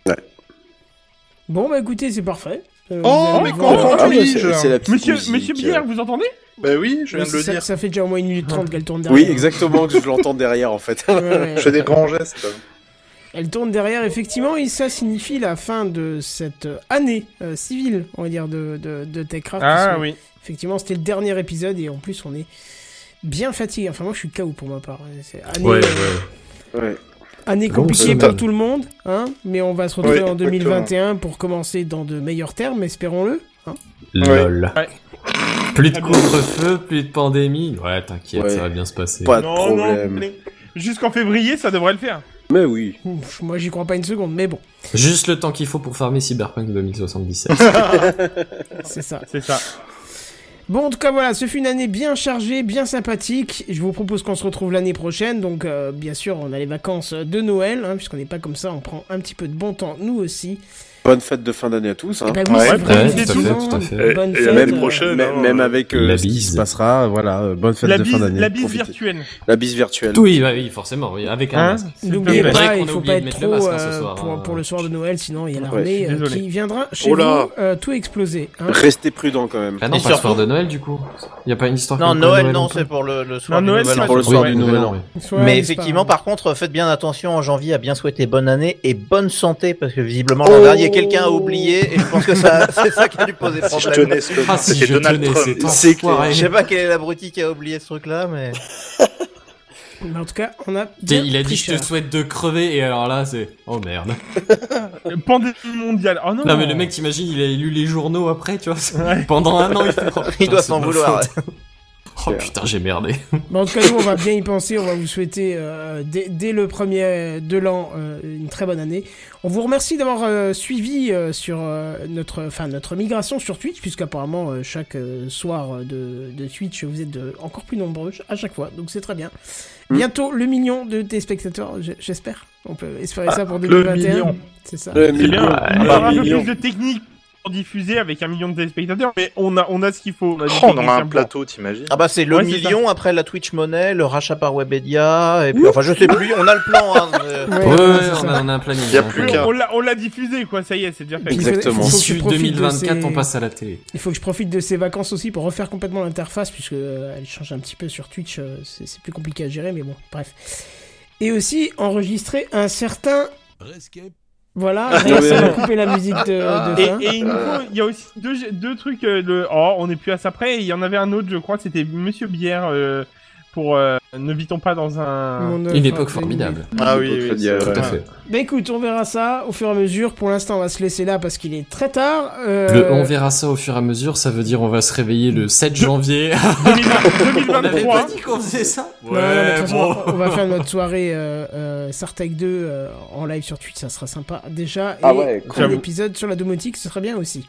Bon, bah écoutez, c'est parfait. Euh, Oh, mais Ah, oui, c'est- je- c'est la petite Monsieur, musique, Monsieur euh. Vous entendez? Bah oui, je viens de le ça, dire. ça fait déjà au moins une minute trente qu'elle tourne derrière. Oui, exactement, que je l'entends derrière en fait. Ouais, ouais. Je fais des grands gestes. Elle tourne derrière, effectivement, et ça signifie la fin de cette année euh, civile, on va dire, de, de, de TechCraft. Ah oui. Effectivement, c'était le dernier épisode, et en plus, on est bien fatigué. Enfin, moi, je suis KO pour ma part. C'est année, Ouais, euh, ouais. Ouais. année compliquée c'est- pour tout le monde, hein, mais on va se retrouver en exactement. 2021 pour commencer dans de meilleurs termes, espérons-le. hein. Lol. Ouais. Plus de couvre-feu, plus de pandémie. Ouais, t'inquiète, Ouais. ça va bien se passer. Pas de non, problème. non. Jusqu'en février, ça devrait le faire. Mais oui. Ouf, moi, j'y crois pas une seconde, mais bon, Juste le temps qu'il faut pour farmer Cyberpunk 2077. *laughs* c'est ça. C'est ça. Bon, en tout cas, voilà, ce fut une année bien chargée, bien sympathique. Je vous propose qu'on se retrouve l'année prochaine. Donc, euh, bien sûr, on a les vacances de Noël, hein, puisqu'on n'est pas comme ça, on prend un petit peu de bon temps, nous aussi. Bonne fête de fin d'année à tous. Hein. Oui, Ouais, ouais, tout à fait, effectivement. tout à fait. Et- Bonne et fête. la même euh, prochaine. Même, hein, même avec euh, la ce qui bise. se passera, voilà, euh, bonne fête La de bise, fin d'année. la bise Profitez. virtuelle. La bise virtuelle. Oui, bah oui, forcément, oui, avec un Hein masque. N'oubliez pas, il faut pas de être mettre le trop masque, hein, ce soir, pour, hein. pour le soir de Noël, sinon il y a Ouais, l'armée euh, désolé. qui viendra chez Oh là. vous euh, tout exploser. hein. Restez prudents quand même. Ah non, Et pas le soir de Noël, du coup. Y a pas une histoire Non, Noël, non c'est pour le, soir Noël, c'est pour le soir du Nouvel An. Mais effectivement, par contre, faites bien attention en janvier à bien souhaiter bonne année et bonne santé parce que visiblement l'an Oh. Quelqu'un a oublié et je pense que ça, *laughs* c'est ça qui a dû poser Si je problème. tenais ce Ah si, c'était je Donald tenais, Trump. c'est. Je sais pas quel est l'abruti qui a oublié ce truc-là, mais Mais en tout cas, on a. Bien Il a dit je te souhaite de crever et alors là c'est oh merde. *laughs* Pandémie mondiale. Oh non. Non mais le mec t'imagines il a lu les journaux après tu vois Ouais. pendant un an il *laughs* fait oh, il doit s'en vouloir. Oh putain j'ai merdé. En tout cas, nous, on va bien y penser. On va vous souhaiter euh, dès, dès le premier de l'an euh, une très bonne année. On vous remercie d'avoir euh, suivi euh, sur euh, notre, enfin notre migration sur Twitch, puisqu'apparemment euh, chaque euh, soir de, de Twitch, vous êtes de- encore plus nombreux à chaque fois. Donc c'est très bien. Mm. Bientôt le million de téléspectateurs, j'espère. On peut espérer ça pour le 2021. million. C'est ça. Le C'est bien. million. On aura un peu million. plus de technique pour diffuser avec un million de téléspectateurs, mais on a, on a ce qu'il faut. On, a Oh, on un plateau, t'imagines Ah bah c'est le Ouais, million après la Twitch Money, le rachat par Webedia et puis enfin je sais plus, on a le plan. Hein, Ouais, Ouais, ouais, ouais, c'est on, a, on a un planning. Y a plus On- On l'a, on l'a diffusé, quoi. Ça y est, c'est déjà fait. Il faut- Exactement. il faut que tu D'ici profites de 2024 ces- on passe à la télé. Il faut que je profite de ces vacances aussi pour refaire complètement l'interface, puisque euh, elle change un petit peu sur Twitch, euh, c'est c'est plus compliqué à gérer, mais bon, bref. Et aussi enregistrer un certain... Rescape. Voilà, Ah, Rex ouais. va couper la musique de, de Et, fin. et il nous faut- il y a aussi deux, deux trucs. euh, de... Oh, on est plus à ça près. Il y en avait un autre, je crois, c'était Monsieur Bière euh, pour euh, Ne vit-on pas dans un. Une époque formidable. Ah oui, Tout oui, à c'est fait. vrai. Tout à fait. Bah écoute, on verra ça au fur et à mesure. Pour l'instant, on va se laisser là parce qu'il est très tard. Euh, Le on verra ça au fur et à mesure, ça veut dire on va se réveiller le 7 janvier. *laughs* 2020 on avait 2023. pas dit qu'on faisait ça non, non, mais de toute façon, on va faire notre soirée euh, euh, Sartec 2 euh, en live sur Twitch, ça sera sympa déjà. Et Ah ouais, un cool. épisode sur la domotique, ce serait bien aussi.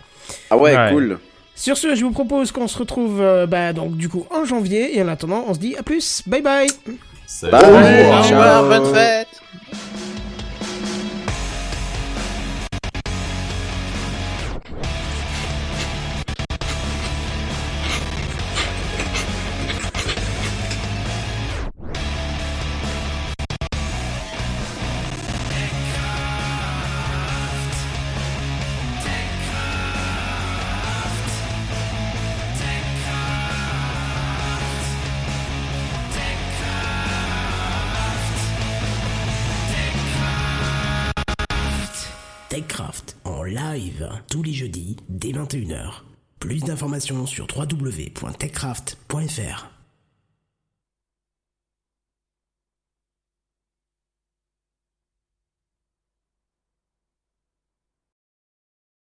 Ah ouais, Ouais. cool. Sur ce, je vous propose qu'on se retrouve euh, bah, donc du coup en janvier et en attendant, on se dit à plus. Bye bye. Salut. Bye. Au Ciao. revoir, bonne fête. Tous les jeudis dès 21h. Plus d'informations sur www.techcraft.fr.